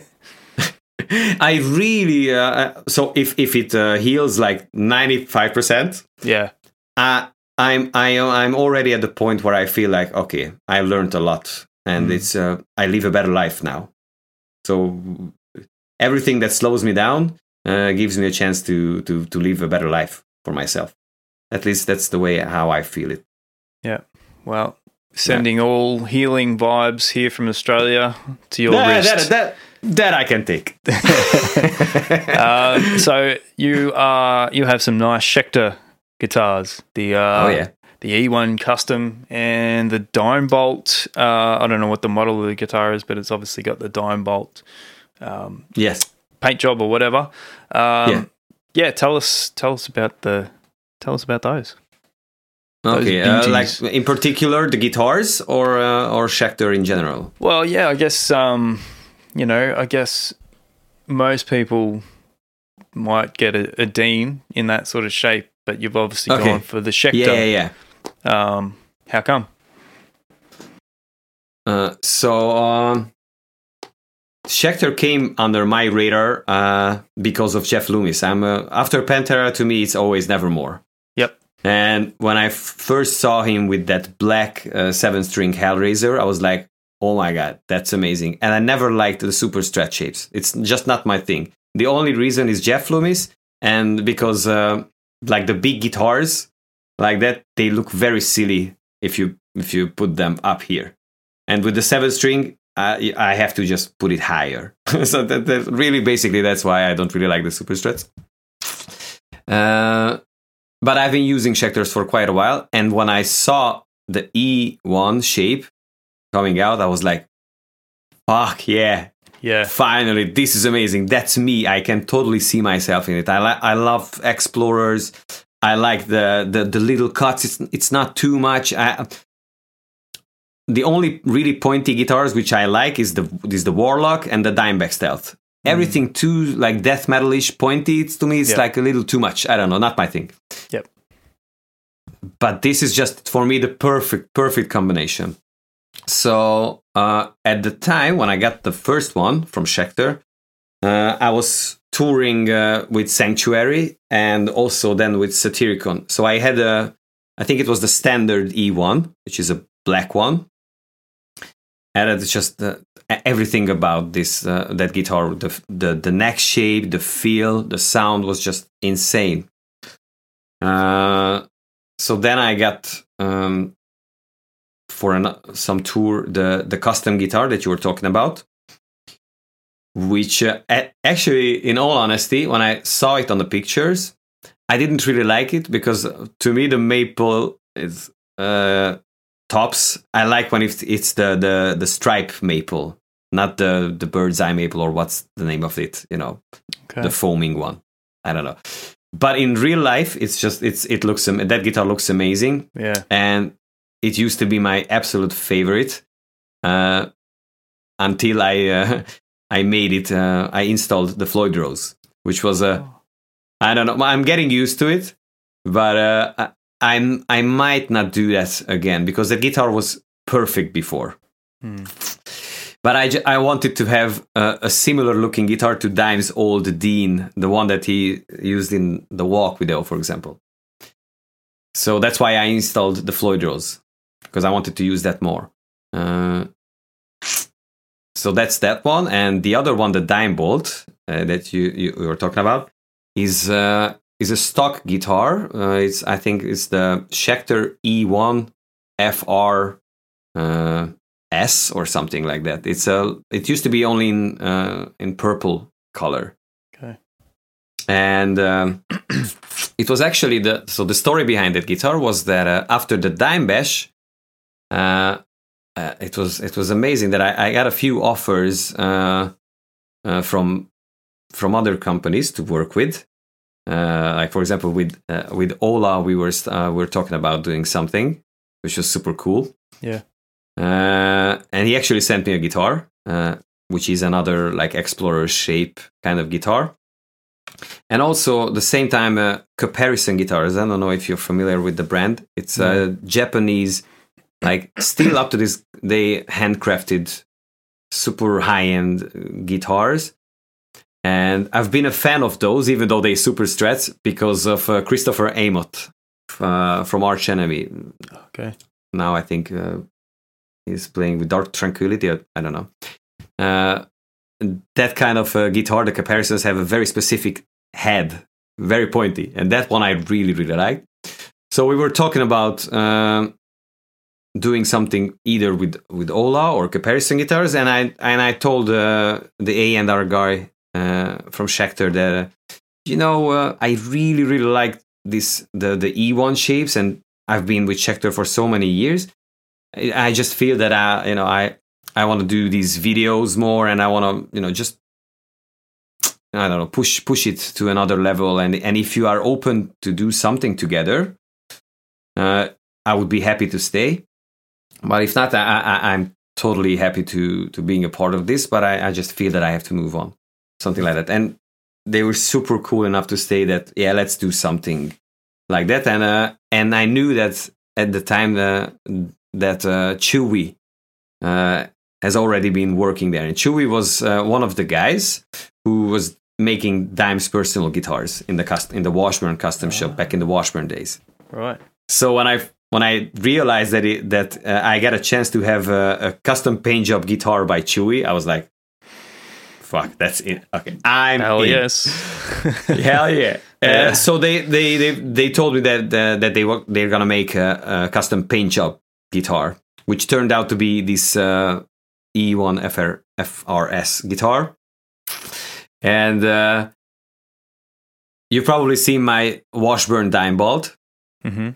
I really uh, uh, so if if it uh, heals like ninety five percent, yeah, uh, I'm I I'm already at the point where I feel like okay, I learned a lot, and mm. it's uh, I live a better life now. So everything that slows me down uh, gives me a chance to to to live a better life for myself. At least that's the way how I feel it. Yeah. Well, sending yeah. all healing vibes here from Australia to your wrist. That, that, that I can take. uh, so you are you have some nice Schecter guitars. The uh, oh yeah. The E1 Custom and the Dime Bolt. Uh, I don't know what the model of the guitar is, but it's obviously got the Dime Bolt. Um, yes. Paint job or whatever. Um, yeah. Yeah. Tell us tell us about the tell us about those. Okay, uh, like in particular the guitars or uh, or Schecter in general. Well, yeah, I guess um, you know, I guess most people might get a, a Dean in that sort of shape, but you've obviously okay. gone for the Schecter. Yeah, yeah, yeah. Um, how come? Uh, so um, Schecter came under my radar uh, because of Jeff Loomis. I'm uh, after Pantera. To me, it's always Nevermore. Yep. And when I f- first saw him with that black uh, seven string Hellraiser, I was like, oh my God, that's amazing. And I never liked the super stretch shapes. It's just not my thing. The only reason is Jeff Loomis, and because uh, like the big guitars like that, they look very silly if you if you put them up here. And with the seven string, I, I have to just put it higher. so that, that, really, basically, that's why I don't really like the super stretch. Uh, but I've been using Schecters for quite a while. And when I saw the E1 shape coming out, I was like, fuck yeah. Yeah. Finally, this is amazing. That's me. I can totally see myself in it. I, li- I love Explorers. I like the, the, the little cuts. It's, it's not too much. I, the only really pointy guitars which I like is the is the Warlock and the Dimebag Stealth. Mm. everything too like death metalish pointy it's to me it's like a little too much i don't know not my thing yep but this is just for me the perfect perfect combination so uh, at the time when i got the first one from Schecter uh, I was touring uh, with Sanctuary and also then with Satyricon. So I had a, I think it was the standard E1, which is a black one. And it's just uh, everything about this uh, that guitar, the, the the neck shape, the feel, the sound was just insane. Uh, so then I got um, for an, some tour the the custom guitar that you were talking about which uh, actually in all honesty when i saw it on the pictures i didn't really like it because to me the maple is uh, tops i like when it's, it's the, the the stripe maple not the the bird's eye maple or what's the name of it you know okay. the foaming one. I don't know. But in real life it's just it's it looks that guitar looks amazing. Yeah. And it used to be my absolute favorite uh, until I uh, I made it. Uh, I installed the Floyd Rose, which was a oh. I don't know. I'm getting used to it, but uh, I'm I might not do that again because the guitar was perfect before. Hmm. But I, I wanted to have a, a, similar looking guitar to Dime's old Dean, the one that he used in the Walk video, for example. So that's why I installed the Floyd Rose because I wanted to use that more. Uh, so that's that one, and the other one, the Dime Bolt uh, that you, you, were talking about, is uh, is a stock guitar. Uh, it's I think it's the Schecter E1 FR uh, S or something like that. It's a it used to be only in uh, in purple color. Okay. And um, it was actually the so the story behind that guitar was that uh, after the Dime Bash, uh, uh, it was it was amazing that I, I got a few offers uh, uh, from from other companies to work with. Uh, like for example, with uh, with Ola, we were we were talking about doing something, which was super cool. Yeah. and he actually sent me a guitar, which is another like explorer shape kind of guitar and also the same time uh, Caparison guitars i don't know if you're familiar with the brand it's a japanese like still up to this they handcrafted super high-end guitars. And i've been a fan of those even though they super stretch because of uh, christopher amott uh, from arch enemy. Okay. Now i think uh, he's playing with dark tranquillity i don't know. Uh, that kind of uh, guitar the Caparisons have a very specific head very pointy. And that one i really really like. So we were talking about um, doing something either with with Ola or Caparison guitars, and I and I told uh, the A and R guy uh, from Schecter that uh, you know uh, I really really like this the the E1 shapes, and I've been with Schecter for so many years. I just feel that I you know I I want to do these videos more, and I want to you know just I don't know push push it to another level, and and if you are open to do something together. Uh, I would be happy to stay but if not, I, am totally happy to to being a part of this. But I, I just feel that I have to move on, something like that. And they were super cool enough to say that, yeah, let's do something like that. And uh, and I knew that at the time uh, that uh, Chewy uh, has already been working there, and Chewy was uh, one of the guys who was making Dime's personal guitars in the cust- in the Washburn custom oh. shop back in the Washburn days. Right. So when I when I realized that it, that uh, I got a chance to have a, a, custom paint job guitar by Chewy, I was like, "Fuck, that's it." Okay, I'm hell in. yes, hell yeah. yeah. Uh, so they, they they they told me that uh, that they were they're gonna make a, a, custom paint job guitar, which turned out to be this uh, E1 FR, FRS guitar, and uh, you've probably seen my Washburn Dime Bolt. Mm-hmm.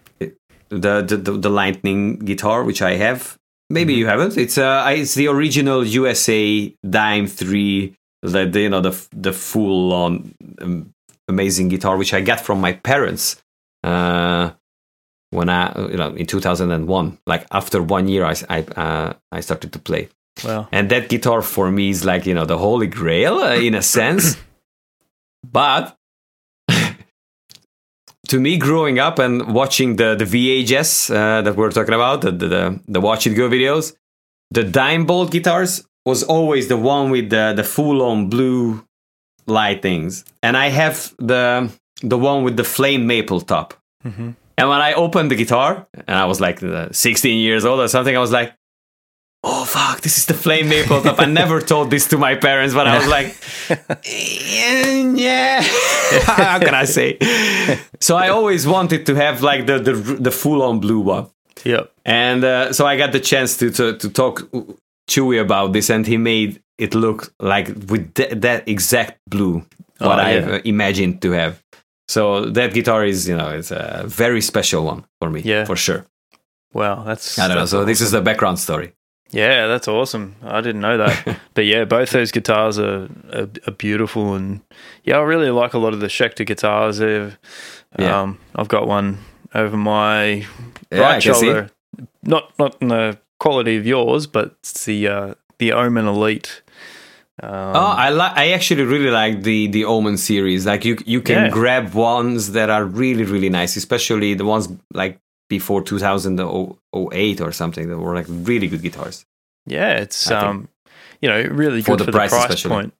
It, the, the the, lightning guitar which i have. Maybe mm-hmm. you haven't. It's uh it's the original usa dime 3 the, the you know the the full on um, amazing guitar which i got from my parents uh when i you know in 2001 like after one year i i uh, i started to play. Well and that guitar for me is like you know the holy grail uh, in a sense. But to me, growing up and watching the the VHS uh, that we're talking about, the, the the Watch It Go videos, the Dime Bolt guitars was always the one with the the full on blue lightings, and I have the the one with the flame maple top. And when I opened the guitar, and I was like uh, 16 years old or something, I was like, "Oh fuck, this is the flame maple top." I never told this to my parents, but I was like, "Yeah, how can I say?" So I always wanted to have like the the, the full on blue one. yeah And uh, so I got the chance to, to, to talk Chewy about this, and he made it look like with th- that exact blue what Oh, I've yeah. uh, imagined to have. So that guitar is, you know, it's a very special one for me, Yeah. for sure. Wow, that's I don't know. So this is the background story. Yeah, that's awesome. I didn't know that. but yeah, both those guitars are, are, are beautiful, and yeah, I really like a lot of the Schecter guitars. They've, Yeah. um, I've got one over my Yeah, right see. shoulder. Not not in the quality of yours, but it's the uh, the Omen Elite. Um, oh, I like. I actually really like the the Omen series. Like you, you can Yeah. grab ones that are really, really nice, especially the ones like before 2008 or something that were like really good guitars. yeah, it's um, you know, really For good the for price the price especially. point.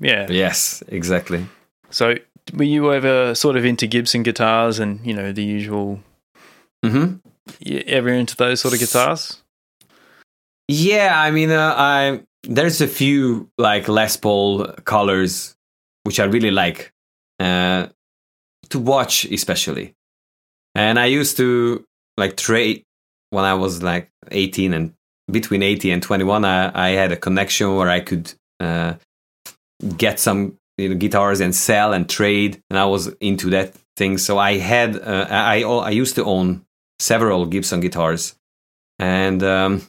Yeah. Yes, exactly. So, were you ever sort of into Gibson guitars and you know the usual? hmm You ever into those sort of guitars? Yeah, I mean, uh, I there's a few like Les Paul colors which I really like uh, to watch, especially. And I used to like trade when I was like 18 and between 80 and 21. I, I had a connection where I could uh, get some you know, guitars and sell and trade, and I was into that thing. So I had uh, I I used to own several Gibson guitars, and um,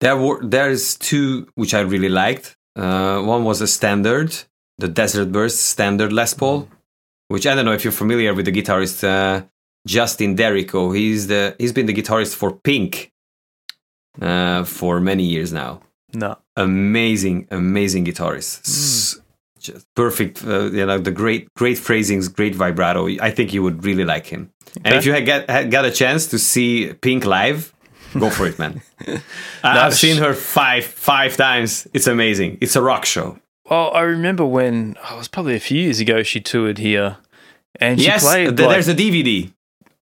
there were there's two which I really liked. Uh, one was a standard, the Desert Burst standard Les Paul, which I don't know if you're familiar with the guitarist uh, Justin Derrico. He's the he's been the guitarist for Pink uh, for many years now. No. Amazing, amazing guitarist. S- Just perfect, uh, you know, the great, great phrasings, great vibrato. I think you would really like him. And if you had had got a chance to see Pink live, go for it, man. I- I've seen her five five times. It's amazing. It's a rock show. Well, I remember when oh, it was probably a few years ago she toured here, and she yes, played. th- like- there's a DVD.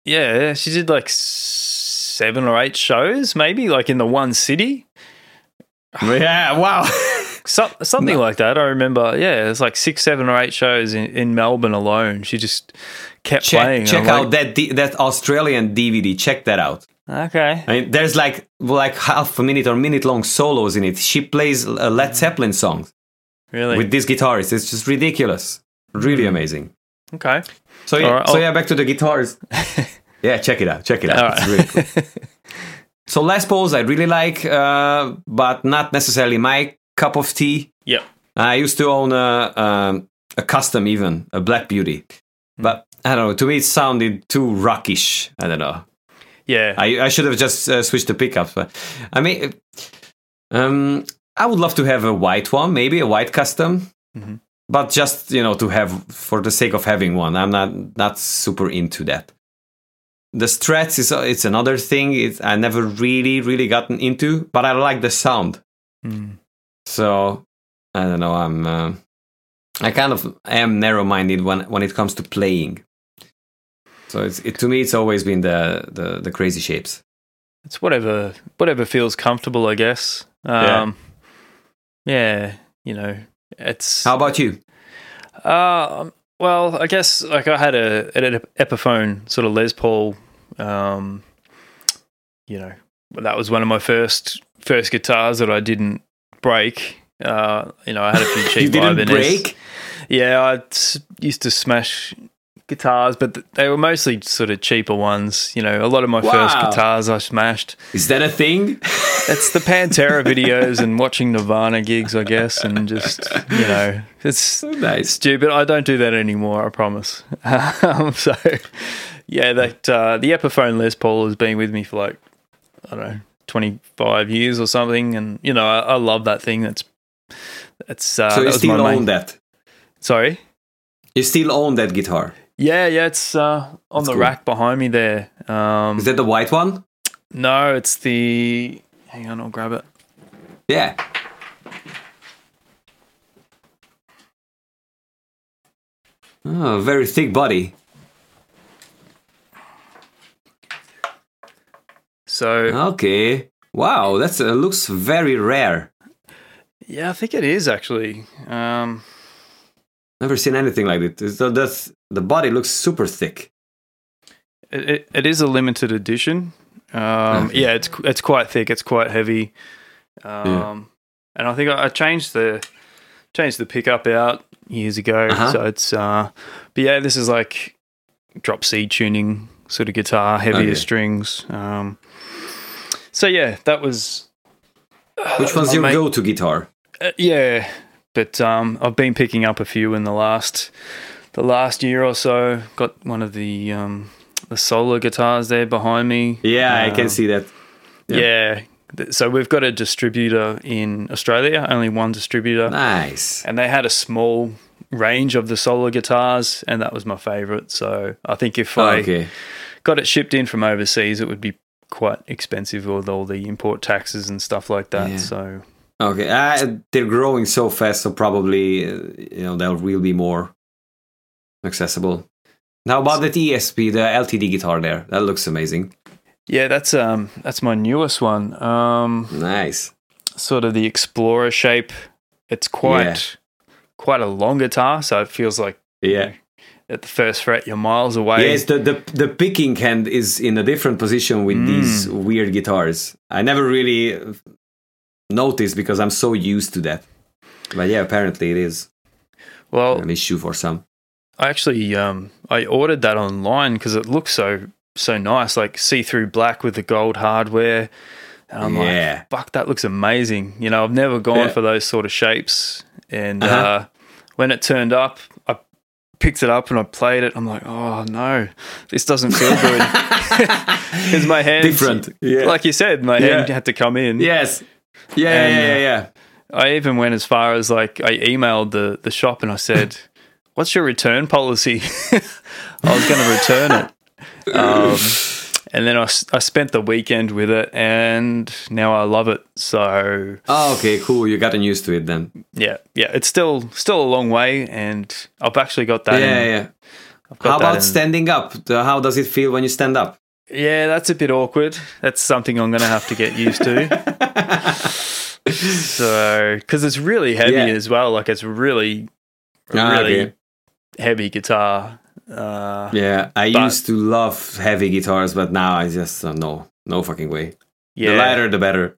Yeah, she did like seven or eight shows, maybe like in the one city, yeah, wow. so, something like that. I remember. Yeah, it's like six, seven, or eight shows in, in Melbourne alone. She just kept playing. check I'm check out like, that that Australian DVD. Check that out. Okay. I mean, there's like like half a minute or minute long solos in it. She plays a Led Zeppelin songs. Really? with this guitarist. It's just ridiculous. Really hmm. amazing. okay. So yeah, right, so yeah, back to the guitars. yeah, check it out. Check it out. All It's right. really cool. So Les Pauls I really like, uh, but not necessarily my cup of tea. Yeah. I used to own a um, a custom even a Black Beauty, but I don't know. To me, it sounded too rockish. I don't know. Yeah. I, I should have just uh, switched the pickups. But I mean, um, I would love to have a white one, maybe a white custom, Mhm. but just you know to have for the sake of having one. I'm not not super into that. The Strats is it's another thing. It's I never really really gotten into, but I like the sound. Mm. So I don't know. I'm uh, I kind of am narrow minded when when it comes to playing. So it's it, to me, it's always been the the, the crazy shapes. It's whatever whatever feels comfortable, I guess. Um, yeah. you know, it's How about you? Uh, well, I guess like I had a an Epiphone sort of Les Paul. Um, you know, that was one of my first first guitars that I didn't break. Uh, you know, I had a few cheap you didn't break. Yeah, I used to smash guitars, but they were mostly sort of cheaper ones. You know, a lot of my first guitars I smashed. Is that a thing? It's the Pantera videos and watching Nirvana gigs, I guess, and just you know, it's nice. stupid. I don't do that anymore. I promise. Um, so, yeah, that uh, the Epiphone Les Paul has been with me for like I don't know, twenty five years or something, and you know, I, I love that thing. That's that's uh, so you was still my own main- that? Sorry. You still own that guitar? Yeah, yeah, it's uh, on That's the cool. rack behind me there. Um, Is that the white one? no, it's the. Hang on, I'll grab it. Yeah. Oh, very thick body. So Okay. Wow, that uh, looks very rare. yeah, I think it is actually. Um, Never seen anything like it. So that's the body looks super thick. it, it, it is a limited edition. Um, Yeah, it's it's quite thick. It's quite heavy. Um, And I think I, I changed the changed the pickup out years ago. Uh-huh. So it's uh, but yeah, this is like drop C tuning sort of guitar, heavier Okay. strings. Um, so yeah, that was Which one's my your go-to guitar? Uh, yeah, but um, I've been picking up a few in the last the last year or so. Got one of the um, the solar guitars there behind me. Yeah, I can Um, see that. Yeah. Yeah. So we've got a distributor in Australia, only one distributor, Nice. and they had a small range of the solar guitars, and that was my favorite. So I think if I okay. got it shipped in from overseas, it would be quite expensive with all the import taxes and stuff like that. Yeah. So Okay. Uh, they're growing so fast, so probably uh, you know they'll will be more accessible. Now about that ESP, the LTD guitar there, that looks amazing. yeah, that's um that's my newest one. Um, Nice. sort of the Explorer shape. It's quite quite a long guitar, so it feels like Yeah. at the first fret you're miles away. Yes, the, the the picking hand is in a different position with Mm. these weird guitars. I never really noticed because I'm so used to that. But yeah, apparently it is well, an issue for some. I actually um I ordered that online because it looks so so nice, like see through black with the gold hardware. And I'm Yeah. like, fuck, that looks amazing. You know, I've never gone Yeah. for those sort of shapes. And Uh-huh. uh, when it turned up, I picked it up and I played it. I'm like, oh no, this doesn't feel good. Because my hand, Different. Yeah. like you said, my Yeah. hand had to come in. yes. Yeah, And, yeah, yeah, uh, yeah. I even went as far as like I emailed the the shop and I said, "What's your return policy?" I was going to return it, um, and then I, I spent the weekend with it, and now I love it. So Oh, okay, cool. You gotten used to it then. yeah, yeah, it's still still a long way, and I've actually got that. yeah, in, yeah. Got How about in- standing up? How does it feel when you stand up? Yeah, that's a bit awkward. That's something I'm going to have to get used to. so, because it's really heavy Yeah. as well. Like it's really, Ah, really okay. Heavy guitar. Uh, Yeah, I But- used to love heavy guitars, but now I just uh, no, no fucking way. yeah, The lighter, the better.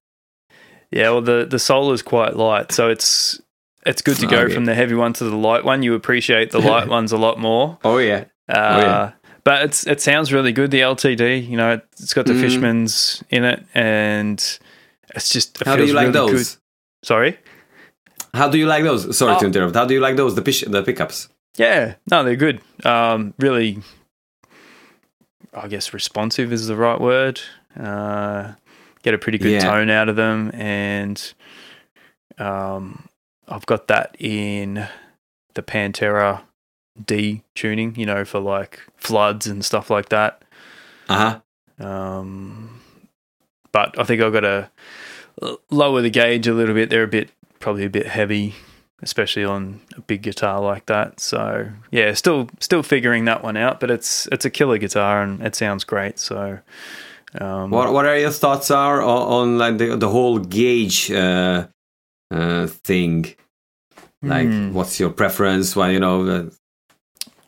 yeah. Well, the the Solar is quite light, so it's it's good to go Okay. from the heavy one to the light one. You appreciate the light ones a lot more. Oh yeah, Uh, yeah. But it's it sounds really good. The LTD, you know, it's got the Mm. Fishman's in it, and it's just. It how do you like really those? Good. Sorry. How do you like those? Sorry to Oh. interrupt. How do you like those? The pish- the pickups. Yeah, no, they're good. Um, really, I guess responsive is the right word. Uh, get a pretty good Yeah. tone out of them, and um, I've got that in the Pantera D tuning. You know, for like floods and stuff like that. Uh huh. Um, but I think I've got to lower the gauge a little bit. They're a bit, probably a bit heavy, especially on a big guitar like that. So yeah, still, still figuring that one out. But it's it's a killer guitar and it sounds great. So um, What What are your thoughts are on, on like the the whole gauge uh, uh, thing? Like, Hmm. what's your preference? Why you know? uh,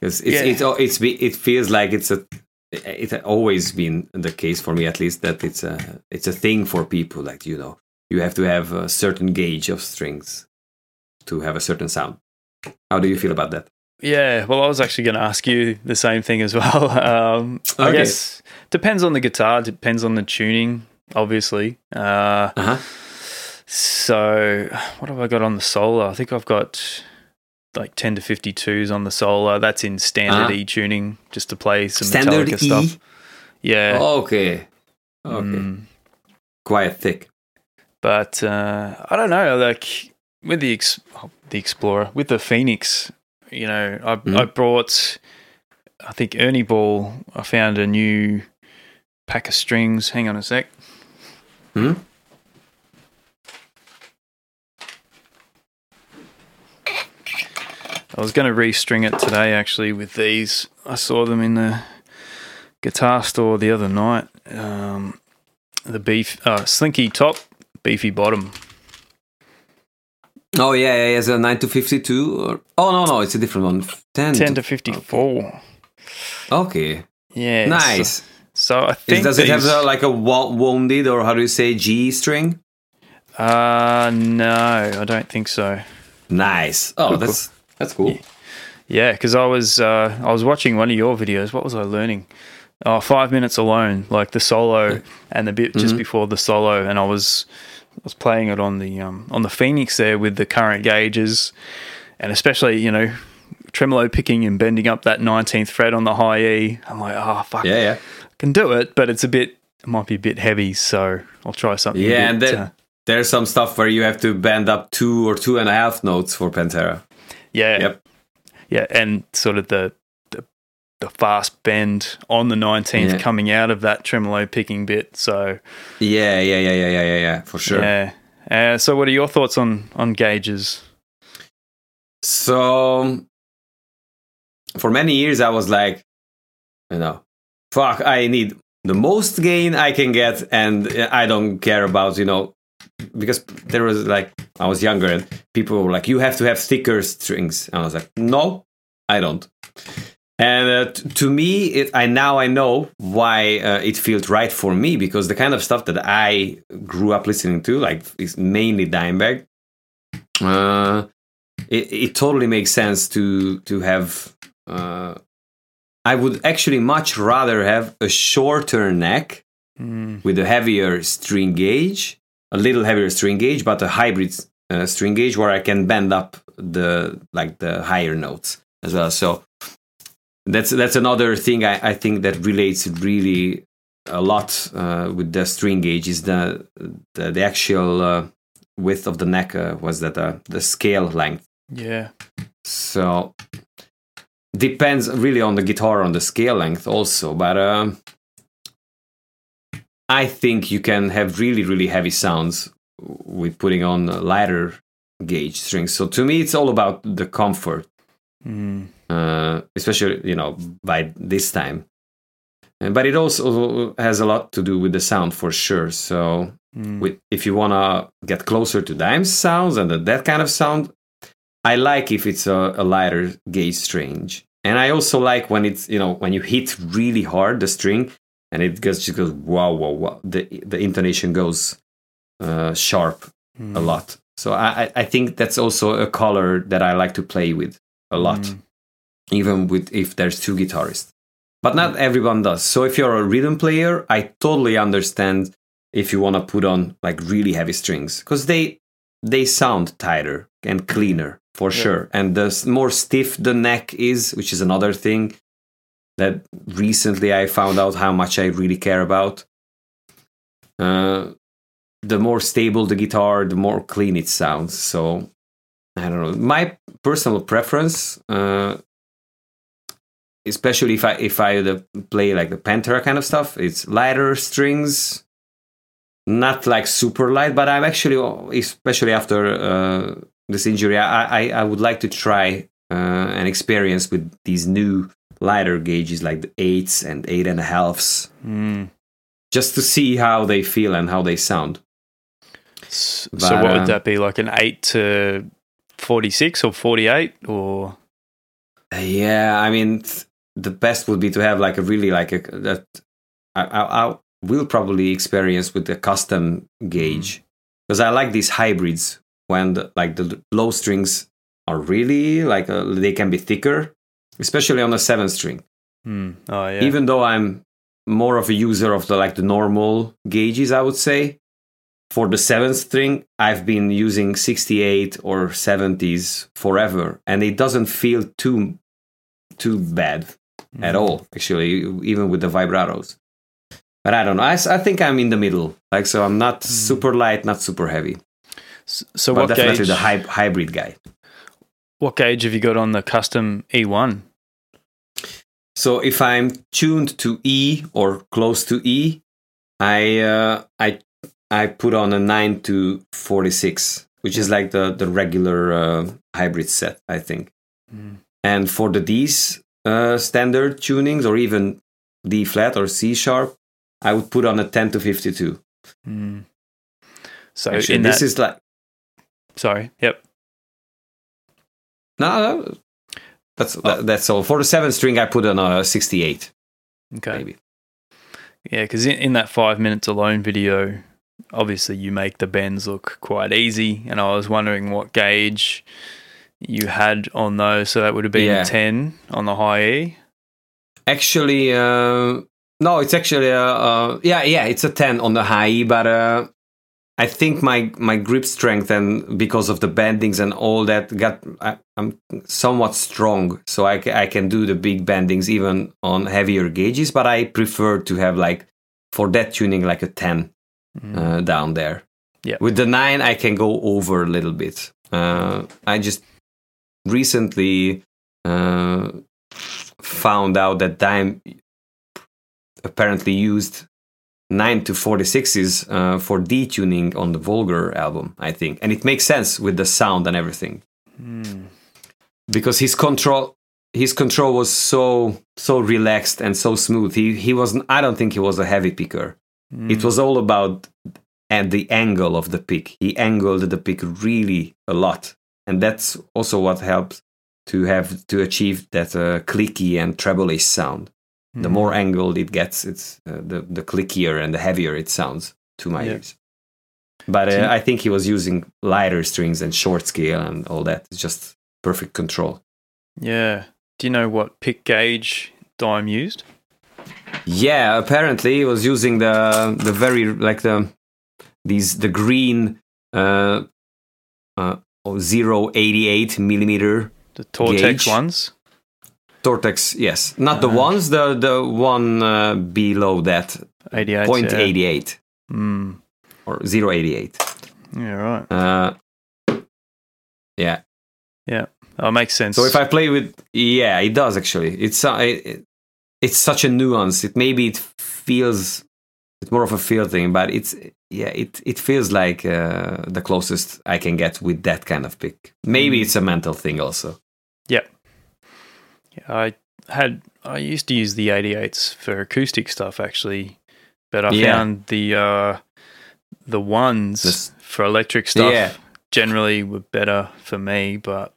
It's it's Yeah. it's it's be- it feels like it's a it had always been the case for me at least that it's a it's a thing for people like you know you have to have a certain gauge of strings to have a certain sound. How do you feel about that? Yeah, well, I was actually going to ask you the same thing as well. Um, I guess depends on the guitar, depends on the tuning, obviously. Uh, Uh huh. So, what have I got on the solar? I think I've got like 10 to 52s on the solar. That's in standard Ah. E tuning just to play some Standard Metallica E. stuff. Yeah. Okay. Okay. Mm, Quite thick. but uh, I don't know. Like with the ex- oh, the Explorer, with the Phoenix, you know, I, Mhm. I brought, I think Ernie Ball, I found a new pack of strings. Hang on a sec. Hmm? I was going to restring it today actually with these. I saw them in the guitar store the other night. Um, the beef, uh, slinky top, beefy bottom. Oh yeah, yeah, it's a nine to fifty-two. Or oh no, no, it's a different one. Ten, 10 to 54. Okay, Yeah. nice. So, I think Is, does it have these- uh, like a wounded or how do you say G string? Uh, no, I don't think so. Nice. Oh, that's that's cool. Yeah, because I was uh, I was watching one of your videos. What was I learning? Oh, five minutes alone, like the solo and the bit just before the solo, and I was I was playing it on the um, on the Phoenix there with the current gauges, and especially you know tremolo picking and bending up that nineteenth fret on the high E. I'm like, oh fuck, Yeah, yeah, I can do it, but it's a bit it might be a bit heavy, so I'll try something. yeah. And bit, then uh, there's some stuff where you have to bend up two or two and a half notes for Pantera. yeah, Yep. yeah, and sort of the the, fast bend on the nineteenth Yeah. coming out of that tremolo picking bit. So Yeah, yeah, yeah, yeah, yeah, yeah, yeah, for sure. yeah. Uh, so, what are your thoughts on on gauges? So for many years, I was like, you know, fuck, I need the most gain I can get, and I don't care about, you know, because there was like, I was younger and people were like, you have to have thicker strings. And I was like, no, I don't. And uh, t- to me, it, I now I know why uh, it feels right for me because the kind of stuff that I grew up listening to, like, is mainly Dimebag. Uh, it, it totally makes sense to to have uh, i would actually much rather have a shorter neck Mm, with a heavier string gauge a little heavier string gauge but a hybrid uh, string gauge where i can bend up the like the higher notes as well so that's that's another thing i, I think that relates really a lot uh, with the string gauge is the the, the actual uh, width of the neck uh, was that uh, the scale length. Yeah, so depends really on the guitar on the scale length also, but um, I think you can have really really heavy sounds with putting on lighter gauge strings. So to me, it's all about the comfort, mm, uh, especially you know by this time. Uh, But it also has a lot to do with the sound for sure. So mm, with if you want to get closer to Dime's sounds and that kind of sound, I like if it's a, a lighter gauge string. And I also like when it's you know when you hit really hard the string and it goes just goes wow wow wow the the intonation goes uh, sharp mm, a lot. So I I- I think that's also a color that I like to play with a lot, mm, even with if there's two guitarists. But not everyone does. So if you're a rhythm player, I totally understand if you want to put on like really heavy strings because they they sound tighter and cleaner for Yeah. sure. And the more stiff the neck is, which is another thing that recently I found out how much I really care about. Uh, the more stable the guitar, the more clean it sounds. So I don't know. My personal preference, uh, especially if I if I play like the Pantera kind of stuff, it's lighter strings, not like super light. But I'm actually, especially after uh, this injury, I, I I would like to try uh, an experience with these new lighter gauges like the eights and eight and a halves, mm. just to see how they feel and how they sound. So, But, what uh, would that be? Like an eight to forty-six or forty-eight, or Yeah, I mean, the best would be to have like a really like a that I, I, I will probably experience with the custom gauge because I like these hybrids when the, like the low strings are really like uh they can be thicker, especially on the seven string. mm. oh yeah, Even though I'm more of a user of the like the normal gauges, I would say for the seventh string, I've been using 68 or 70s forever, and it doesn't feel too too bad at Mm. all. Actually, even with the vibratos. But I don't know. I, I think I'm in the middle. Like so, I'm not super light, not super heavy. So, but what definitely gauge? the hy- hybrid guy. what gauge have you got on the custom E one? So if I'm tuned to E or close to E, I uh, I I put on a nine to forty six, which is like the the regular uh, hybrid set, I think. And for the D's uh, standard tunings, or even D flat or C sharp, I would put on a 10 to 52. Mm. So Actually, in this that, is like sorry, yep. no, no that's that, that's all. For the seven string, I put on a 68, Okay. maybe. Yeah, because in, in that five minutes alone video, obviously you make the bends look quite easy, and I was wondering what gauge you had on those. So that would have been Yeah. ten on the high E. Actually, uh, no, it's actually a, uh, yeah, yeah, it's a 10 on the high, E, but uh, I think my my grip strength and because of the bendings and all that got I, I'm somewhat strong, so I, I can do the big bendings even on heavier gauges. But I prefer to have like for that tuning like a 10 uh, down there. Yeah. With the nine, I can go over a little bit. Uh, I just recently uh, found out that Dime apparently used 9 to 46s uh, for detuning on the Vulgar album, I think. And it makes sense with the sound and everything. Mm. Because his control his control was so so relaxed and so smooth. He he wasn't I don't think he was a heavy picker. It was all about and the angle of the pick. He angled the pick really a lot. And that's also what helps to have to achieve that uh, clicky and treble-ish sound. The more angled it gets, it's uh, the the clickier and the heavier it sounds to my Yeah. ears. But uh, I think he was using lighter strings and short scale and all that. It's just perfect control. Yeah. Do you know what pick gauge Dime used? Yeah, apparently he was using the the very like the these the green uh uh 088 millimeter The Tortex Gauge? ones. Tortex. Yes, not the Uh. ones, the the one uh, below that, 88. point yeah. Mm. or 088. Yeah, right. Uh, yeah. Oh, it makes sense. So if I play with, yeah, it does actually. It's uh, it, it's such a nuance. It maybe it feels it's more of a feel thing, but it's yeah, it it feels like uh, the closest I can get with that kind of pick. Maybe Mm. it's a mental thing also. Yeah, I had I used to use the 88s for acoustic stuff actually, but I Yeah. found the uh, the ones This- for electric stuff Yeah. generally were better for me. But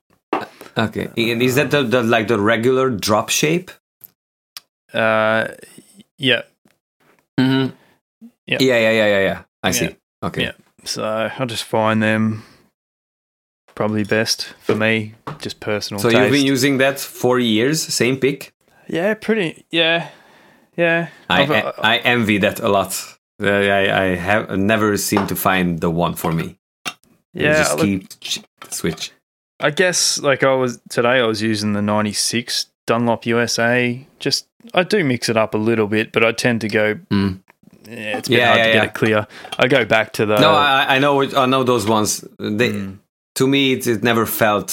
Okay, And is that the, the like the regular drop shape? uh, yeah, Mm-hmm. Yeah. Yeah, yeah, yeah, yeah, yeah. I see. Okay. Yeah. so I'll just find them probably best for me, just personal. So taste. you've been using that for years, same pick. yeah, pretty yeah, yeah. I uh, I envy that a lot. Uh, I I have never seem to find the one for me. You yeah. just look, keep ch- switch. I guess like I was today I was using the 96 Dunlop USA. Just I do mix it up a little bit, but I tend to go Mm. Yeah, it's a bit Yeah, hard yeah, to get it clear. I go back to the no, I, I know I know those ones. They, Mm, To me, it, it never felt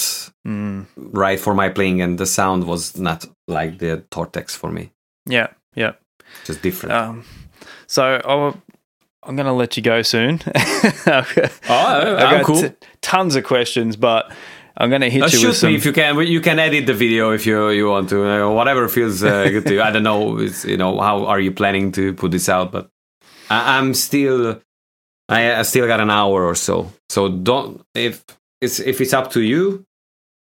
mm, right for my playing, and the sound was not like the Tortex for me. yeah, yeah. Just different. Um, so I'll, I'm going to let you go soon. oh, oh, got t- tons of questions, but I'm going to hit Uh, you shoot with some. me if you can. You can edit the video if you you want to. Uh, whatever feels uh, good to you. I don't know. It's, you know how are you planning to put this out? But I, I'm still. I, I still got an hour or so. So don't if it's if it's up to you.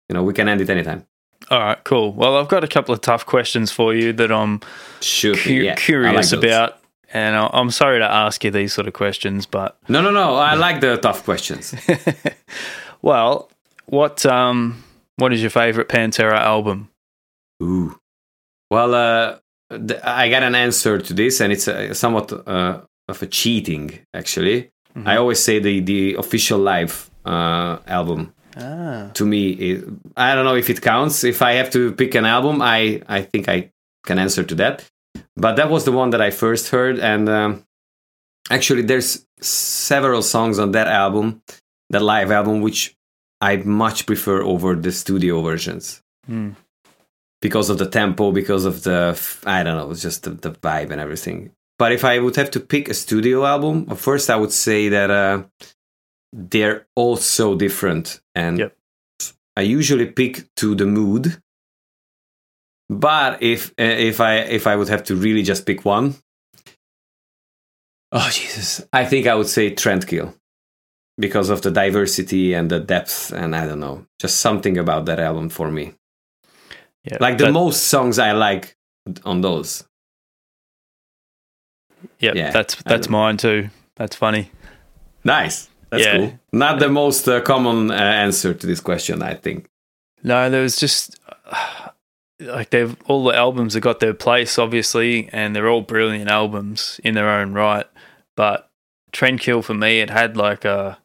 You know we can end it anytime. All right, cool. Well, I've got a couple of tough questions for you that I'm cu- Yeah, I like curious about. And I- I'm sorry to ask you these sort of questions, but No, no, no. I like the tough questions. well, what um, what is your favorite Pantera album? Ooh. Well, uh, I got an answer to this, and it's uh, somewhat uh, of a cheating, actually. I always say the the official live uh, album Ah, to me. Is, I don't know if it counts. If I have to pick an album, I I think I can answer to that. But that was the one that I first heard, and um, actually, there's several songs on that album, that live album, which I much prefer over the studio versions Hmm. because of the tempo, because of the I don't know, it's just the, the vibe and everything. But if I would have to pick a studio album, first I would say that uh, they're all so different, and Yep. I usually pick to the mood. But if uh, if I if I would have to really just pick one, oh Jesus, I think I would say Trendkill because of the diversity and the depth and I don't know, just something about that album for me. Yeah, Like the most songs I like on those. Yep, yeah, that's that's mine too. That's funny. Nice. That's Yeah. cool. Not the most uh, common uh, answer to this question, I think. No, there was just like they've all the albums have got their place, obviously, and they're all brilliant albums in their own right. But Trendkill for me, it had like a,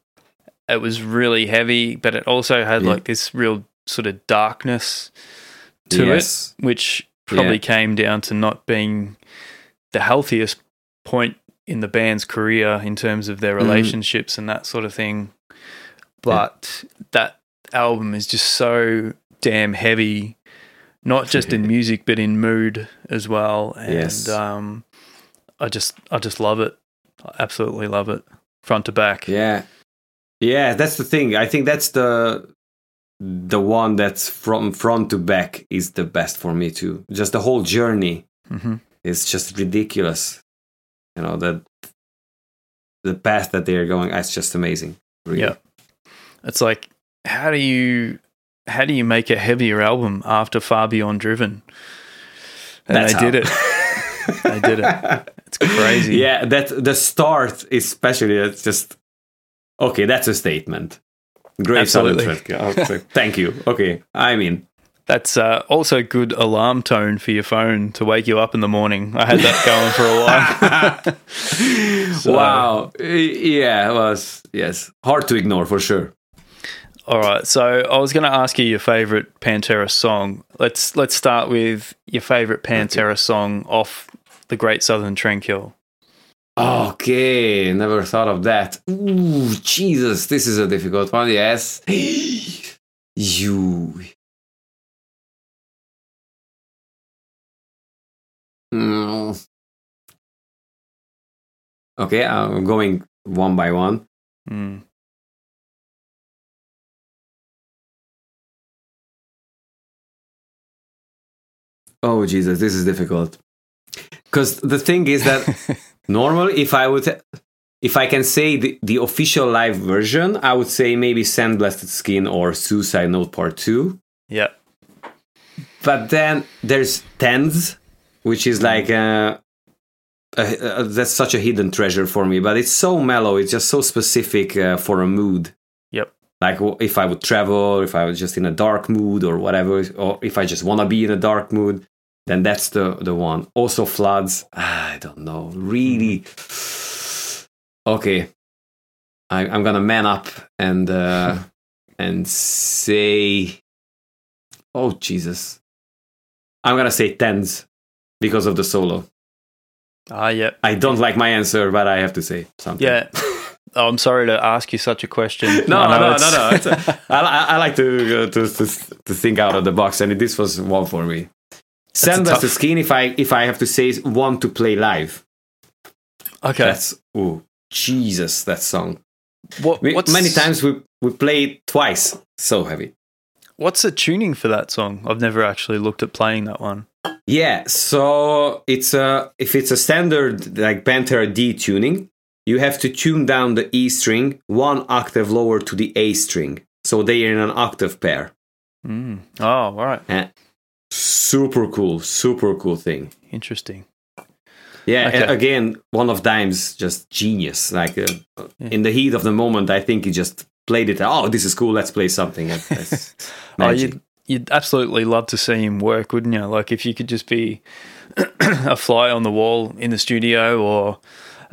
it was really heavy, but it also had Yeah. like this real sort of darkness to yes. it, which probably Yeah. came down to not being the healthiest point in the band's career in terms of their Mhm. relationships and that sort of thing. But that album is just so damn heavy, not just in music but in mood as well. And Yes. um, I just I just love it. I absolutely love it, front to back. Yeah. Yeah, that's the thing. I think that's the the one that's from front to back is the best for me too. Just the whole journey hmm is just ridiculous. You know, that the path that they're going, ah, it's just amazing. Really. Yeah. It's like how do you how do you make a heavier album after Far Beyond Driven? And That's they how. did it. They did it. It's crazy. Yeah, that the start especially it's just okay, that's a statement. Great Absolutely. Thread. Okay, Thank you. Okay. I mean That's uh, also good alarm tone for your phone to wake you up in the morning. I had that going for a while. So- Wow. Yeah, it was yes. Hard to ignore for sure. All right, so I was going to ask you your favorite Pantera song. Let's let's start with your favorite Pantera song off the Great Southern Trendkill. Okay, never thought of that. Ooh, Jesus, this is a difficult one. Yes. you. Mm. Okay, I'm going one by one. Mm. Oh, Jesus, this is difficult. Because the thing is that normally, if I would, if I can say the, the official live version, I would say maybe Sandblasted Skin or Suicide Note Part 2. yeah, But then there's Tens, which is like uh a, a, that's such a hidden treasure for me. But it's so mellow. It's just so specific uh, for a mood. Yep. Like if I would travel, if I was just in a dark mood or whatever, or if I just want to be in a dark mood, then that's the the one. Also floods. I don't know. Really. Okay. I, I'm gonna man up and uh, and say. Oh Jesus. I'm gonna say tens because of the solo. ah, yeah, I don't like my answer, but I have to say something. yeah. Oh, I'm sorry to ask you such a question. No, I no, no, no. It's a- I, I, I like to, uh, to to to think out of the box, and this was one for me. Send us tough- the skin if I if I have to say one to play live. okay. That's oh Jesus, that song. what, We, many times we we play it twice. So heavy. What's the tuning for that song? I've never actually looked at playing that one. Yeah, so it's a if it's a standard like Pantera D tuning, you have to tune down the E string one octave lower to the A string, so they are in an octave pair. Mm. Oh, all right. Eh, super cool, super cool thing. Interesting. Yeah, Okay. again, one of Dime's just genius. Like uh, Yeah. in the heat of the moment, I think he just played it. Oh, this is cool. Let's play something. That's- that's Oh, magic. You'd, absolutely love to see him work, wouldn't you? Like if you could just be a fly on the wall in the studio, or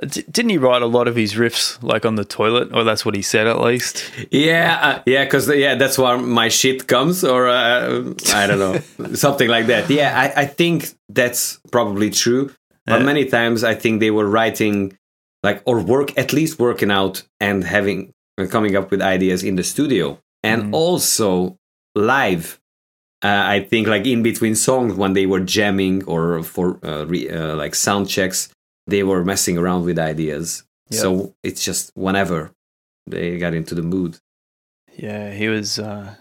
D- didn't he write a lot of his riffs like on the toilet? Or that's what he said at least. Yeah, uh, yeah, because yeah, that's where my shit comes, or uh, I don't know, something like that. Yeah, I, I think that's probably true. But Yeah. many times, I think they were writing, like, or work at least working out and having uh, coming up with ideas in the studio, and Mm. also live. Uh, I think like in between songs when they were jamming or for uh, re, uh, like sound checks, they were messing around with ideas. Yeah. So it's just whenever they got into the mood. Yeah, he was uh,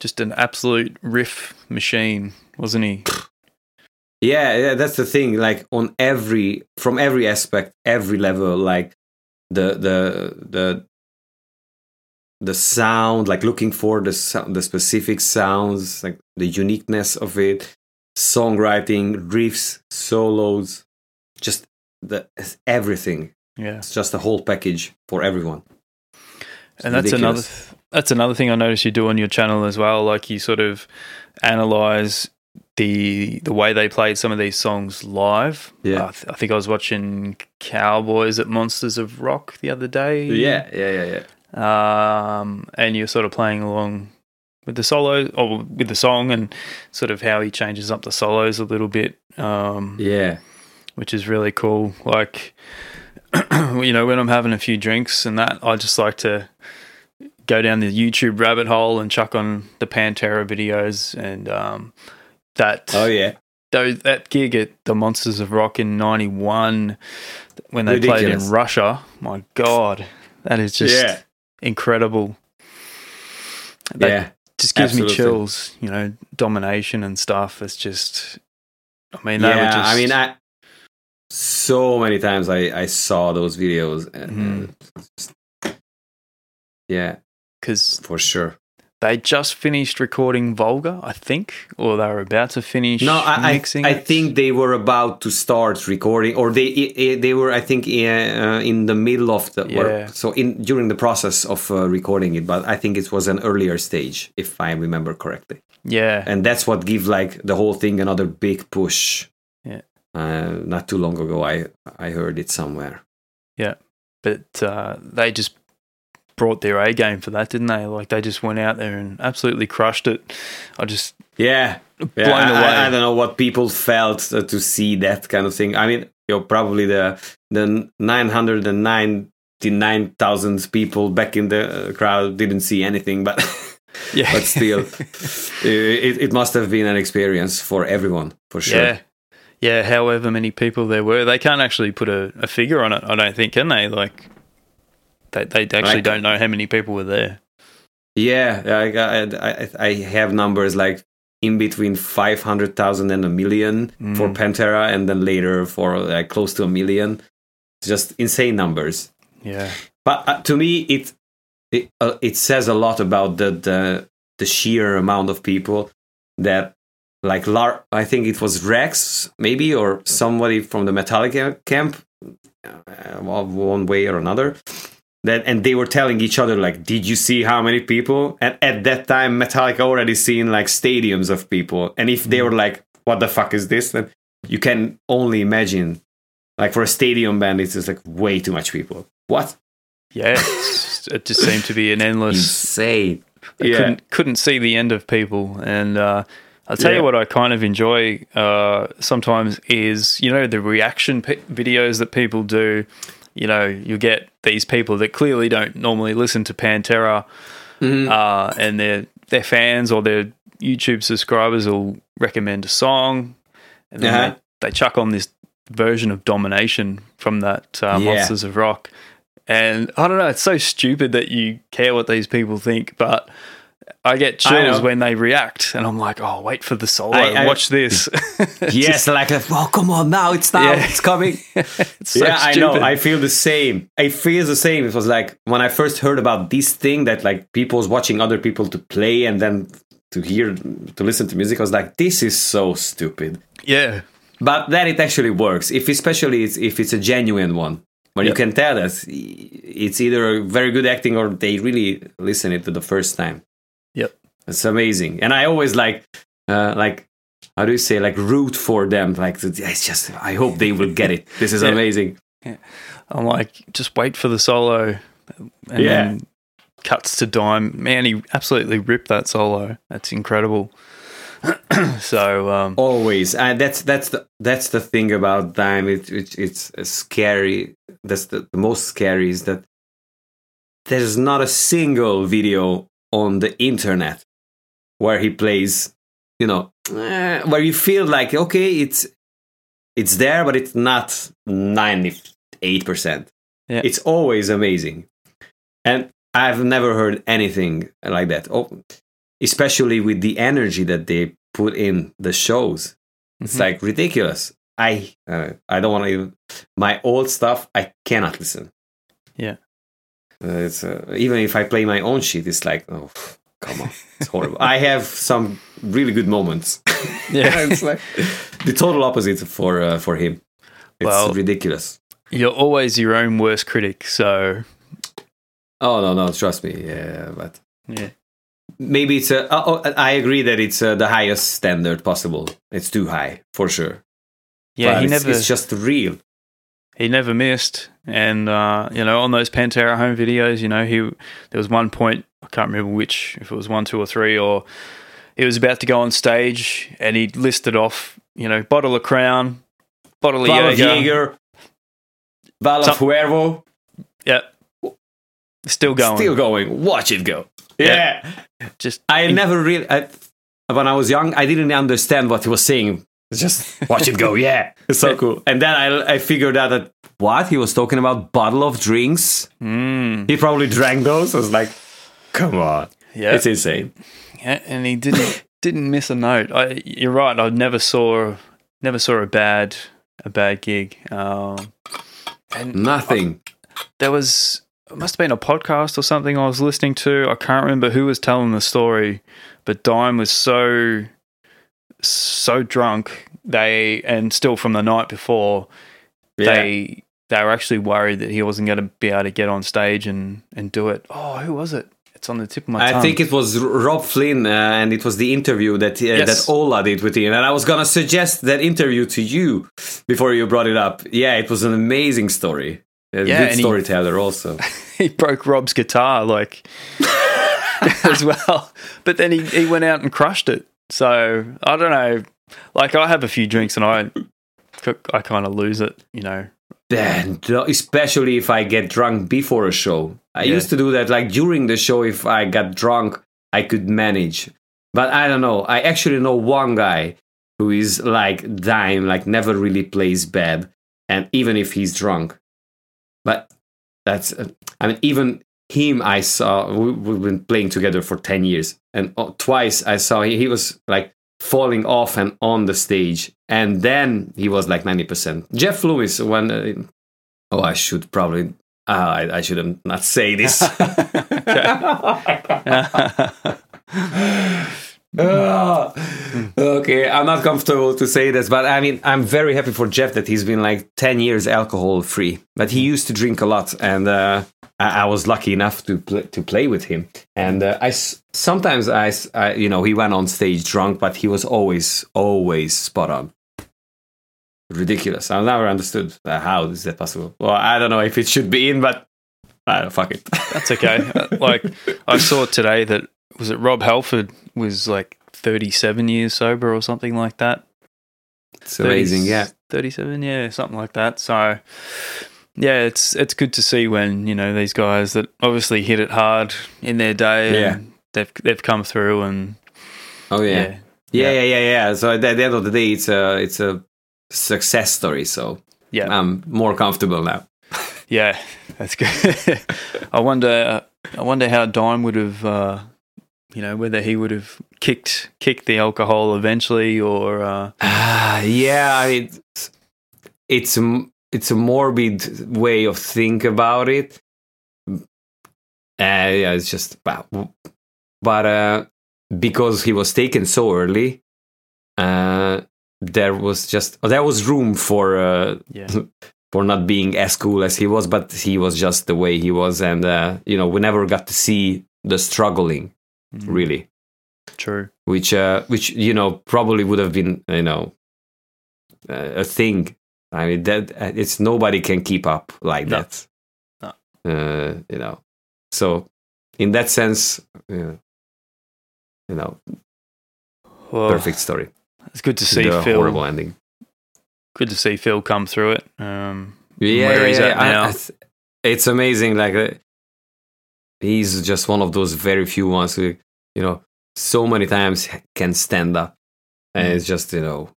just an absolute riff machine, wasn't he? Yeah, yeah, that's the thing. Like on every from every aspect, every level, like the the the the sound, like looking for the the specific sounds, like the uniqueness of it, songwriting, riffs, solos, just the everything. Yeah. It's just a whole package for everyone. It's and that's another ridiculous. that's another thing I noticed you do on your channel as well. Like you sort of analyze the the way they played some of these songs live. Yeah. I, th- I think I was watching Cowboys at Monsters of Rock the other day. Yeah, yeah, yeah, yeah. Um, and you're sort of playing along with the solo or with the song and sort of how he changes up the solos a little bit, um, Yeah. which is really cool. Like, you know, when I'm having a few drinks and that, I just like to go down the YouTube rabbit hole and chuck on the Pantera videos and um, that Oh yeah. though that gig at the Monsters of Rock in '91 when they played in Russia. My God, that is just Yeah. Incredible. That yeah. just gives absolutely. me chills. You know, domination and stuff. It's just, I mean, yeah, just. I mean, I so many times I I saw those videos. And, Mhm. uh, just- yeah, because for sure. They just finished recording Vulgar, I think, or they were about to finish. No, I I, mixing I it. think they were about to start recording, or they i- i- they were I think uh, in the middle of the Yeah. or, so in during the process of uh, recording it. But I think it was an earlier stage, if I remember correctly. Yeah, and that's what give like the whole thing another big push. Yeah. Uh, not too long ago, I I heard it somewhere. Yeah, but uh, they just brought their A game for that, didn't they? Like they just went out there and absolutely crushed it. I just Yeah, blown yeah. I, away. I, I don't know what people felt uh, to see that kind of thing. I mean, you're probably the the nine hundred and ninety nine thousand people back in the uh, crowd didn't see anything, but yeah, but still, it, it must have been an experience for everyone for sure. Yeah. Yeah, however many people there were. They can't actually put a, a figure on it, I don't think, can they? Like they they actually don't know how many people were there. Yeah, I, I, I, I have numbers like in between 500,000 and a million for Mm. Pantera, and then later for like close to a million. Just insane numbers. Yeah. But uh, to me, it it, uh, it says a lot about the, the the sheer amount of people that like Lar- I think it was Rex maybe or somebody from the Metallica camp, uh, one way or another. That and they were telling each other like, "Did you see how many people?" And at that time, Metallica already seen like stadiums of people. And if they were like, "What the fuck is this?" then you can only imagine. Like for a stadium band, it's just like way too much people. What? Yeah. it just seemed to be an endless insane. I Yeah. couldn't couldn't see the end of people. And uh, I'll tell Yeah. you what I kind of enjoy uh, sometimes is you know the reaction p- videos that people do. You know, you get these people that clearly don't normally listen to Pantera, Mhm. uh, and their their fans or their YouTube subscribers will recommend a song, and then Uh-huh. they, they chuck on this version of Domination from that uh, Yeah. Monsters of Rock. And I don't know, it's so stupid that you care what these people think, but I get chills know. when they react, and I'm like, oh, wait for the solo, I- I- watch this. Yes, like, oh, come on now, it's now, Yeah. it's coming. it's so yeah, I know. I feel the same. I feel the same. It was like when I first heard about this thing that like people's watching other people to play and then to hear to listen to music. I was like, this is so stupid. yeah, But then it actually works. If especially it's, if it's a genuine one, where you can tell that it's either very good acting or they really listen it to the first time. Yep. It's amazing, and I always like, uh, like, how do you say, like, root for them. Like, it's just, I hope they will get it. This is Yeah. amazing. I'm like, just wait for the solo, and Yeah. then cuts to dime. Man, he absolutely ripped that solo. That's incredible. so, um, Always, and that's that's the that's the thing about Dime. It, it it's uh, scary. That's the, the most scary is that there's not a single video on the internet where he plays. You know, eh, where you feel like okay, it's it's there, but it's not ninety eight percent. Yeah. It's always amazing, and I've never heard anything like that. Oh, especially with the energy that they put in the shows. It's Mhm. like ridiculous. I uh, I don't want to. My old stuff, I cannot listen. Yeah. Uh, it's uh, even if I play my own shit, it's like oh, come on, it's horrible. I have some really good moments. Yeah. it's like the total opposite for uh, for him. It's Well- ridiculous. You're always your own worst critic, so Oh no, no, trust me. Yeah, but yeah. maybe it's a. Oh, oh, I agree that it's uh, the highest standard possible. It's too high for sure. Yeah, But he it's, never It's just real. He never missed. And uh, you know, on those Pantera home videos, you know, he there was one point I can't remember which, if it was one, two, or three, or he was about to go on stage and he listed off, you know, bottle of Crown, bottle of of Jaeger, Jaeger, Val of Cuervo, yeah, still going, still going. Watch it go. Yeah. Yeah. just I never really. I, when I was young, I didn't understand what he was saying. It's just watch it go. Yeah, it's so cool. And then I, I figured out that what he was talking about bottle of drinks. mm, He probably drank those. I was like, come on, yeah, it's insane. yeah, and he didn't didn't miss a note. I, you're right. I never saw never saw a bad a bad gig. Um, and Nothing. there was it must have been a podcast or something I was listening to. I can't remember who was telling the story, but Dime was so so drunk they and still from the night before Yeah. they they were actually worried that he wasn't going to be able to get on stage and and do it. Oh, who was it? It's on the tip of my tongue. I think it was Robb Flynn, uh, and it was the interview that uh, Yes. that Ola did with him. And I was gonna suggest that interview to you before you brought it up. Yeah, it was an amazing story. A Yeah, good and he- storyteller also. he broke Robb's guitar like as well. But then he, he went out and crushed it. So I don't know. Like I have a few drinks and I I kind of lose it, you know. Then, especially if I get drunk before a show. I Yeah. used to do that. Like during the show, if I got drunk, I could manage. But I don't know. I actually know one guy who is like dying, like never really plays bad, and even if he's drunk. But that's, uh, I mean, even him, I saw. We, we've been playing together for ten years, and uh, twice I saw he, he was like falling off and on the stage, and then he was like ninety percent. Jeff Lewis, when uh, oh, I should probably. Uh, I, I should not say this. Ah, okay, I'm not comfortable to say this, but I mean, I'm very happy for Jeff that he's been like 10 years alcohol free. But he used to drink a lot, and uh, I, I was lucky enough to pl- to play with him. And uh, I s- sometimes I, s- I- you know, he went on stage drunk, but he was always always spot on. Ridiculous. I never understood uh, how is that possible. Well, I don't know if it should be in, but I don't fuck it. That's okay. Uh, like I saw today that was it Rob Halford was like 37 years sober or something like that. It's amazing, 30 yeah. 37, yeah, something like that. So yeah, it's it's good to see when, you know, these guys that obviously hit it hard in their day Yeah. they've they've come through and Oh yeah. yeah. Yeah, yeah, yeah, yeah. So at the end of the day, it's a it's a success story. So Yeah. I'm more comfortable now. Yeah, that's good. I wonder I wonder how Dime would have uh you know, whether he would have kicked kicked the alcohol eventually or uh Ah, yeah. I mean, it's it's a, m- it's a morbid way of think about it. Uh, yeah, it's just. But uh, because he was taken so early, uh, there was just there was room for uh, yeah. for not being as cool as he was, but he was just the way he was, and uh, you know we never got to see the struggling Mm, really, True. which uh, which you know probably would have been you know uh, a thing. I mean that uh, it's nobody can keep up like No. that. No. Uh, you know, so in that sense, uh, you know, perfect story. It's good to see the Phil. horrible ending. Good to see Phil come through it. Um, yeah, where he's yeah, at I- I th- it's amazing. Like uh, he's just one of those very few ones who, you know, so many times can stand up, and Mm. it's just you know,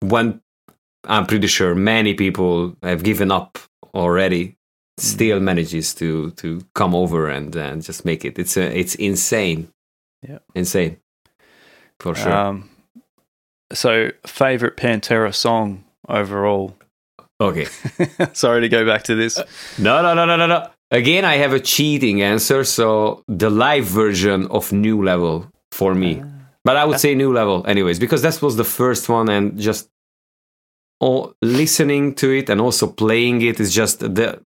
when I'm pretty sure many people have given up already, still Mm. manages to to come over and and just make it. It's a, it's insane. Yeah. insane for sure. Um, so, favorite Pantera song overall? okay, Sorry to go back to this. no, no, no, no, no, no. Again, I have a cheating answer. So the live version of New Level for me, but I would say New Level anyways because that was the first one, and just all, listening to it and also playing it is just the.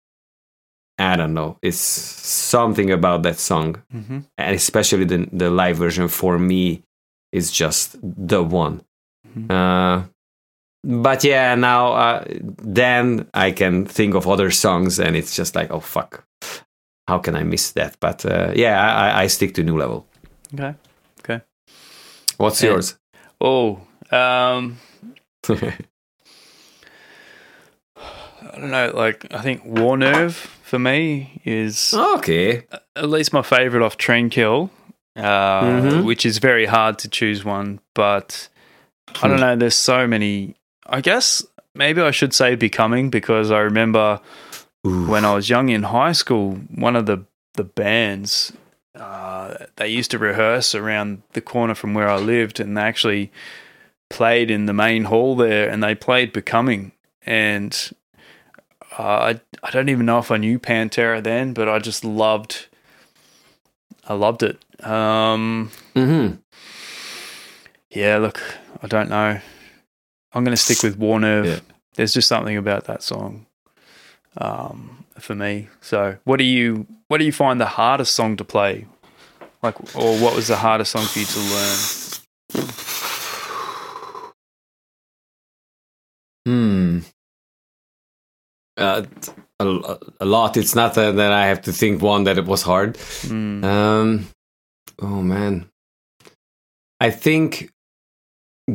I don't know. It's something about that song, hmm and especially the the live version for me is just the one. Mhm. Uh, but yeah, now uh, then I can think of other songs, and it's just like, oh fuck, how can I miss that? But uh, yeah, I, I- I stick to new level. Okay, okay. What's And- yours? Oh, um, I don't know. Like, I think War Nerve for me is okay, at least my favorite off Trendkill, uh, Mhm. which is very hard to choose one. But I don't know. There's so many. I guess maybe I should say Becoming because I remember Ooh. when I was young in high school, one of the the bands uh, they used to rehearse around the corner from where I lived, and they actually played in the main hall there, and they played Becoming, and uh, I I don't even know if I knew Pantera then, but I just loved I loved it. Um, Mhm. yeah, look, I don't know. I'm going to stick with War Nerve. Yeah. There's just something about that song um, for me. So, what do you what do you find the hardest song to play? Like, or what was the hardest song for you to learn? Hmm. Uh, a, a lot. It's not that, that I have to think one that it was hard. Mm, Um, oh man, I think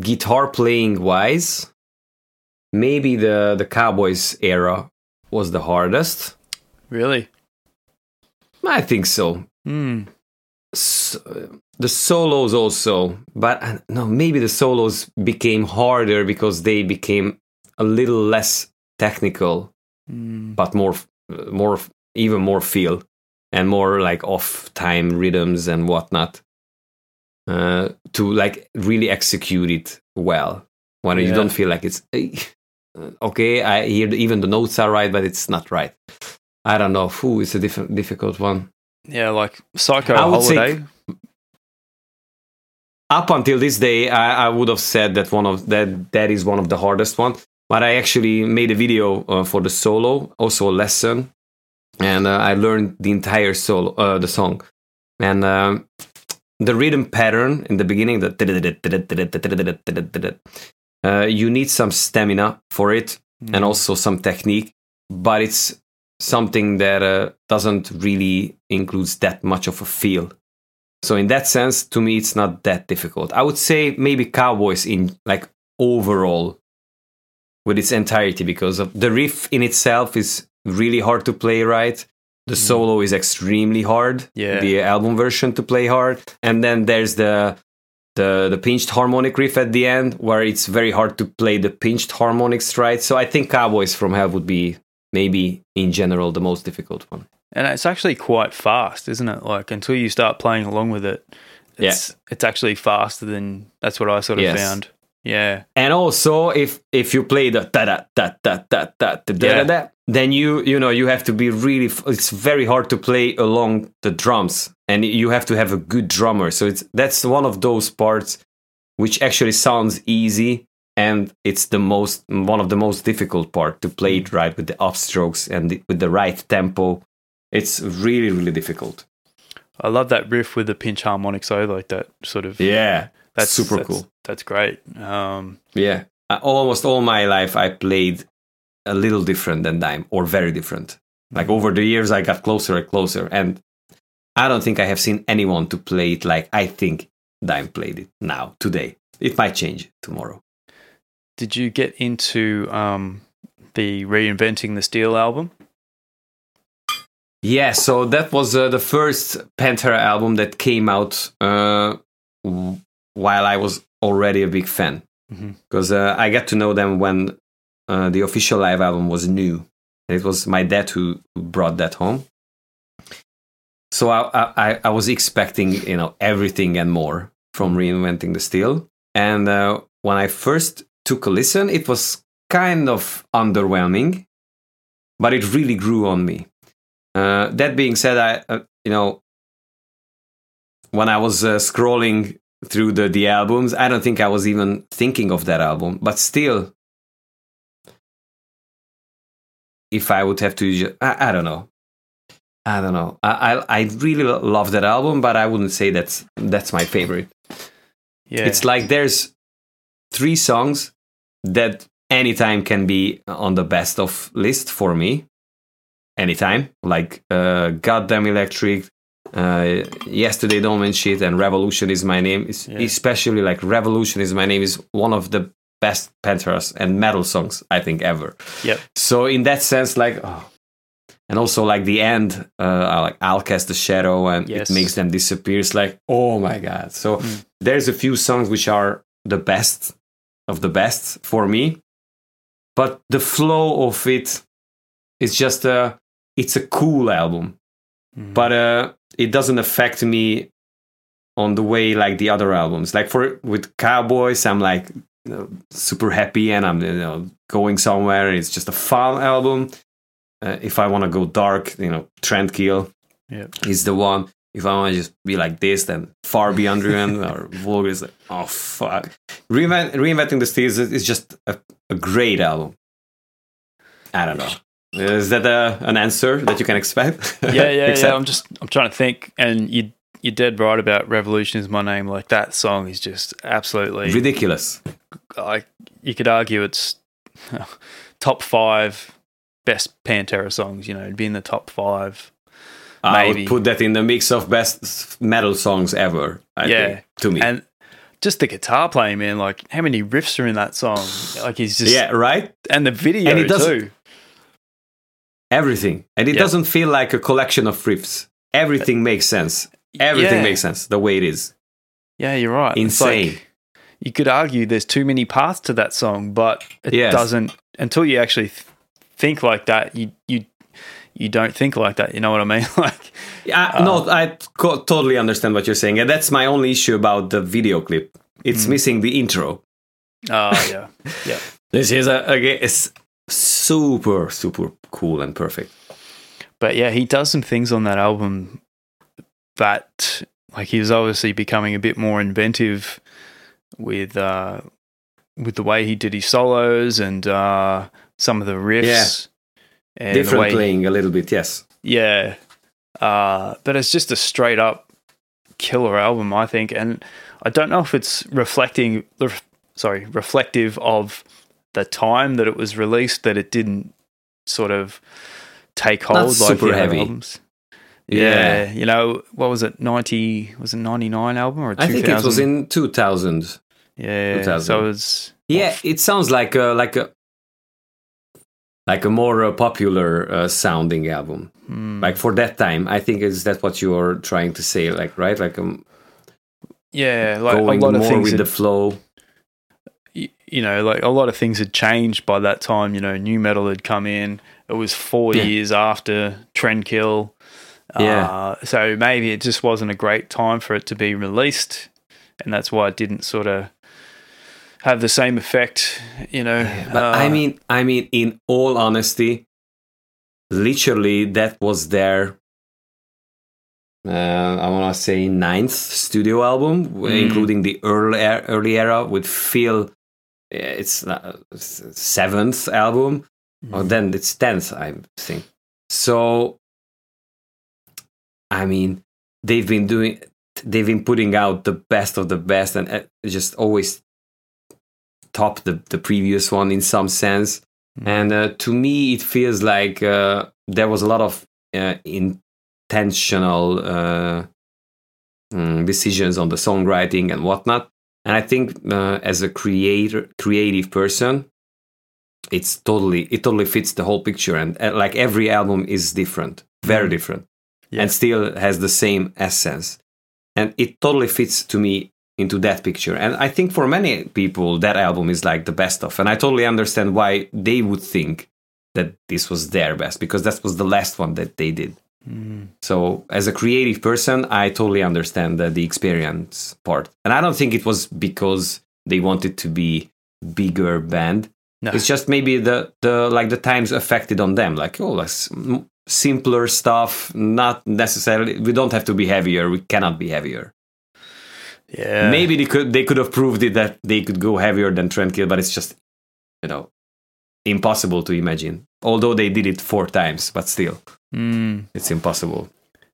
guitar playing wise, maybe the the Cowboys era was the hardest. really? I think so. Mm, S- the solos also, but uh, no, maybe the solos became harder because they became a little less technical, mm, but more, more, even more feel and more like off time rhythms and whatnot. Uh, to like really execute it well when you don't feel like it's eh, okay. I hear the, even the notes are right, but it's not right. I don't know. Who is a diff- difficult one. yeah, like Psycho I would say- Holiday. up until this day I, I would have said that one of that that is one of the hardest one but i actually made a video uh, for the solo also a lesson and uh, i learned the entire solo uh, the song. And um, the rhythm pattern in the beginning the uh, you need some stamina for it and also some technique but it's something that uh, doesn't really includes that much of a feel. So in that sense, to me, it's not that difficult. I would say maybe Cowboys in like overall with its entirety because of the riff in itself is really hard to play right. The mm. solo is extremely hard. Yeah. The album version to play hard, and then there's the the the pinched harmonic riff at the end where it's very hard to play the pinched harmonics right. So I think Cowboys from Hell would be maybe in general the most difficult one. And it's actually quite fast, isn't it? Like until you start playing along with it, it's it's actually faster than that's what I sort of Yes. found. Yeah. And also if if you play the ta da ta ta ta ta da da then you you know you have to be really it's very hard to play along the drums. And you have to have a good drummer. So it's that's one of those parts which actually sounds easy and it's the most one of the most difficult part to play it right with the upstrokes and the, with the right tempo. It's really really difficult. I love that riff with the pinch harmonics. I like that sort of yeah that's super that's- cool. That's great. Um Yeah. I, almost all my life I played a little different than Dime or very different. Like over the years I got closer and closer and I don't think I have seen anyone to play it like I think Dime played it now today. It might change tomorrow. did you get into um the reinventing the steel album? Yeah, so that was uh, the first Pantera album that came out uh, while I was already a big fan. Because uh, I got to know them when uh, the official live album was new. It was my dad who brought that home. so I, I I was expecting you know everything and more from reinventing the steel, and uh, when I first took a listen, it was kind of underwhelming, but it really grew on me. Uh, that being said, I uh, you know when I was uh, scrolling through the the albums, I don't think I was even thinking of that album, but still. If I would have to, I, I don't know. I don't know. I, I I really love that album, but I wouldn't say that's that's my favorite. Yeah. It's like there's three songs that anytime can be on the best of list for me. Anytime, like uh, Goddamn Electric, uh, Yesterday Don't Mean Shit, and Revolution is my name. It's Yeah. Especially like Revolution is my name is one of the best panthers and metal songs I think ever. Yep. So in that sense, like, oh. and also like the end, uh, like I'll cast the shadow and Yes. it makes them disappear. It's like, oh my god. So Mm. there's a few songs which are the best of the best for me, but the flow of it is just a, it's a cool album, Mhm. but uh, it doesn't affect me on the way like the other albums. Like for with Cowboys, I'm like you know, super happy and I'm you know going somewhere. It's just a fun album. Uh, if I want to go dark, you know, Trendkill Yep. is the one. If I want to just be like this, then Far Beyond Ruin or Vulgar is like, oh fuck. Reinvent, Reinventing the Steels is is just a, a great album. I don't know. Is that a, an answer that you can expect? yeah, yeah, yeah. I'm just I'm trying to think, and you you're dead right about "Revolution Is My Name." Like that song is just absolutely ridiculous. like you could argue it's top five best Pantera songs. You know, it'd be in the top five. I Maybe. would put that in the mix of best metal songs ever. I Yeah. think, to me. And just the guitar playing, man. Like how many riffs are in that song? Like he's just yeah, right. and the video And it too. Everything, and it Yeah. doesn't feel like a collection of riffs. Everything makes sense. Everything Yeah. makes sense the way it is. Yeah, you're right. It's like- Insane. you could argue there's too many paths to that song, but it Yes. doesn't until you actually th- think like that. You you you don't think like that. You know what I mean? like Yeah, I- no, I co- totally understand what you're saying, and that's my only issue about the video clip. It's Mm. missing the intro. oh yeah, yeah. This is a, again, it's super, super cool and perfect. But yeah, he does some things on that album that like he's obviously becoming a bit more inventive with uh with the way he did his solos and uh some of the riffs. And the Different playing a little bit, yes. Yeah. Uh, but it's just a straight up killer album, I think. And I don't know if it's reflecting, sorry, reflective of the time that it was released, that it didn't sort of take hold Not like super heavy. albums. Yeah. Yeah. You know, what was it? 90, was it 99 album or 2000? I think it was in 2000. Yeah. 2000. So it was. Yeah, it sounds like a, like a like a more uh, popular uh, sounding album. hmm. Like for that time, I think is that what you're trying to say, like right, like um, yeah. Like going a lot of more things. with had- the flow. You know, like a lot of things had changed by that time. You know, nu metal had come in. It was four Yeah. years after Trendkill. Yeah. Uh, so maybe it just wasn't a great time for it to be released. And that's why it didn't sort of have the same effect, you know. But I uh, mean, I mean, in all honesty, literally that was their. Uh, I want to say ninth studio album, Mm. including the early early era with Phil. It's uh, seventh album, or then it's tenth, I think. So, I mean, they've been doing, they've been putting out the best of the best, and uh, just always top the the previous one in some sense. Mm. And uh, to me, it feels like uh, there was a lot of uh, intentional uh, mm, decisions on the songwriting and whatnot. And I think uh, as a creator, creative person, it's totally it totally fits the whole picture. And uh, like every album is different, very Mm. different, Yeah. and still has the same essence. And it totally fits to me into that picture. And I think for many people, that album is like the best of. And I totally understand why they would think that this was their best because that was the last one that they did. So, as a creative person, I totally understand the, the experience part, and I don't think it was because they wanted to be bigger band. No. It's just maybe the the like the times affected on them. Like oh, m- simpler stuff. Not necessarily. We don't have to be heavier. We cannot be heavier. Yeah. Maybe they could they could have proved it that they could go heavier than Trendkill, but it's just you know impossible to imagine. Although they did it four times, but still, Mm. it's impossible.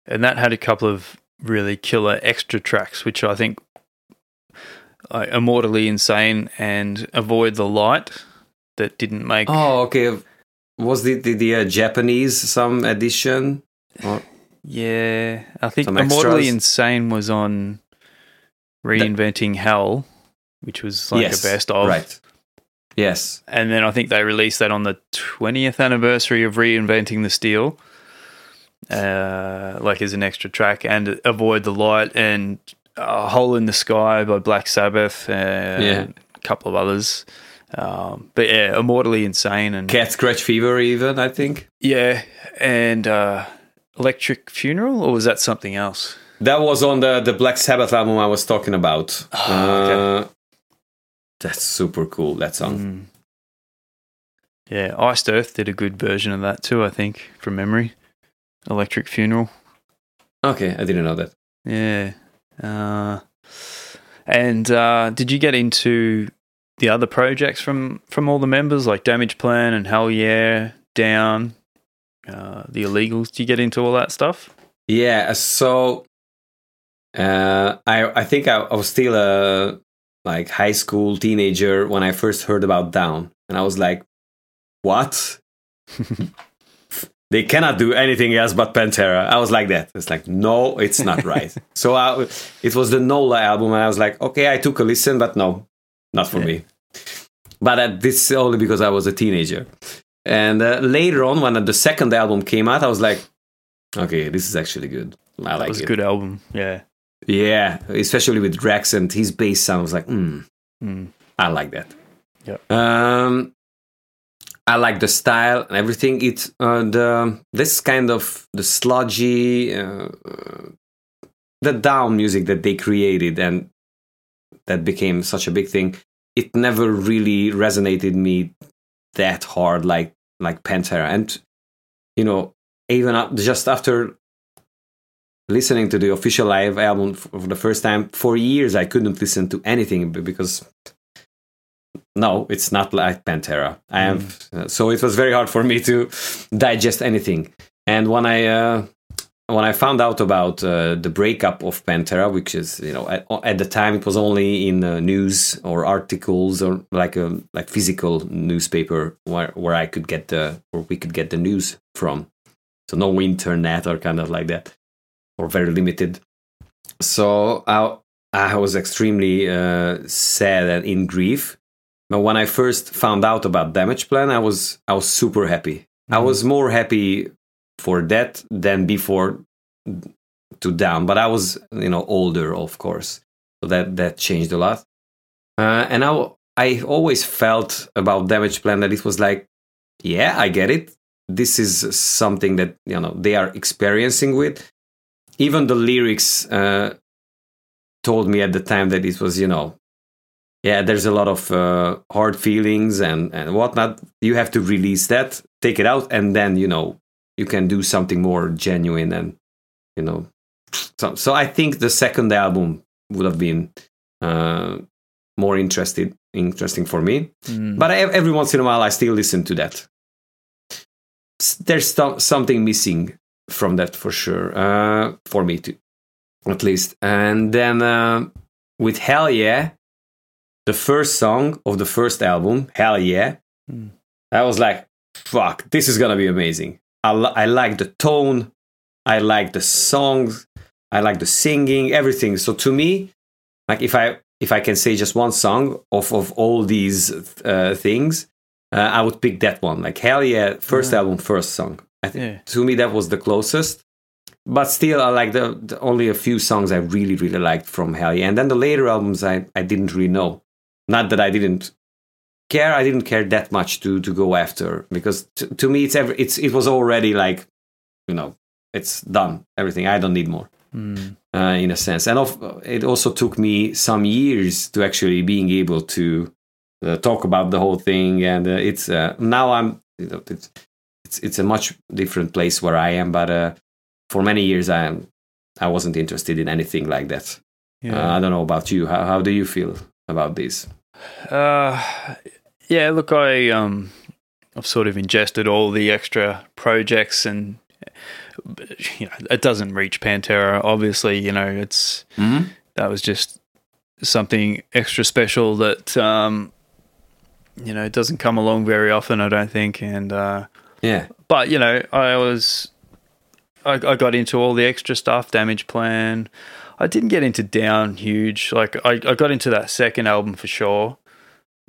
And that had a couple of really killer extra tracks, which I think like Immortally Insane and Avoid the Light that didn't make. Oh, okay. Was the the, the uh, Japanese some edition? Or, Yeah. I think Some Immortally. Insane was on Reinventing Hell, which was like yes, a best of. right. Yes. And then I think they released that on the 20th anniversary of Reinventing the Steel, uh, like as an extra track, and Avoid the Light and A Hole in the Sky by Black Sabbath, uh, Yeah. a couple of others. Um, but yeah, Immortally Insane and Cat Scratch Fever, even I think yeah, and uh, Electric Funeral, or was that something else? that was on the the Black Sabbath album I was talking about. Ah, okay. Uh, that's super cool. That song. Mm. Yeah, Iced Earth did a good version of that too, I think, from memory. Electric Funeral. Okay, I didn't know that. Yeah. Uh, and uh, did you get into the other projects from from all the members, like Damageplan and Hell Yeah, Down, uh, the Illegals? Did you get into all that stuff? Yeah, so uh, I I think I, I was still a like high school teenager when I first heard about Down, and I was like, "What? they cannot do anything else but Pantera." I was like that. It's like, no, it's not right. so I, it was the Nola album, and I was like, okay, I took a listen, but no, not for Yeah. me. But uh, this is only because I was a teenager. And uh, later on, when the second album came out, I was like, okay, this is actually good. I That like was it. Was a good album. Yeah. Yeah, especially with Drax and his bass sound I was like, mm, Mm. I like that. Yeah. Um, I like the style and everything. It uh, the this kind of the sludgy, uh, uh, the down music that they created and that became such a big thing. It never really resonated me that hard like like Pantera. And you know, even just after listening to the official live album for the first time for years i couldn't listen to anything because no it's not like pantera i uh, so it was very hard for me to digest anything and when i uh, when i found out about uh, the breakup of pantera which is you know at, at the time it was only in uh, news or articles or like a like physical newspaper where, where i could get the or we could get the news from so no internet or kind of like that or very limited. So I, I was extremely uh, sad and in grief. But when I first found out about Damageplan, I was I was super happy. I was more happy for that than before to Down. But I was you know older, of course, so that that changed a lot. Uh, and I I always felt about Damageplan that it was like, yeah, I get it. This is something that you know they are experiencing with even the lyrics uh, told me at the time that it was, you know, yeah, there's a lot of uh, hard feelings and, and whatnot. You have to release that, take it out, and then, you know, you can do something more genuine and, you know. So, so I think the second album would have been uh, more interested, interesting for me. Mm. But ev- every once in a while, I still listen to that. There's something missing from that for sure, uh, for me too, at least. And then uh, with Hell Yeah, the first song of the first album, Hell Yeah, Hmm. I was like, fuck, this is gonna be amazing. I, li- I like the tone, I like the songs, I like the singing, everything. So to me, like if I if I can say just one song of of all these uh, things, uh, I would pick that one. Like hell yeah, first Yeah. album, first song. I think Yeah. to me that was the closest. But still, I like the, the only a few songs I really really liked from Hell Yeah, and then the later albums I I didn't really know. Not that I didn't care, I didn't care that much to to go after because t- to me it's ever it's it was already like you know it's done. Everything. I don't need more. Mm. Uh, in a sense, and of, it also took me some years to actually being able to uh, talk about the whole thing. And uh, it's uh, now I'm you know, it's, it's it's a much different place where I am. But uh, for many years, I am I wasn't interested in anything like that. Yeah. Uh, I don't know about you. How how do you feel about this? Uh, yeah. Look, I um, I've sort of ingested all the extra projects, and you know, it doesn't reach Pantera. Obviously, you know, it's Mm-hmm. that was just something extra special that um, you know doesn't come along very often. I don't think, and uh, Yeah. but you know, I was I, I got into all the extra stuff, Damageplan. I didn't get into Down huge. Like I, I got into that second album for sure.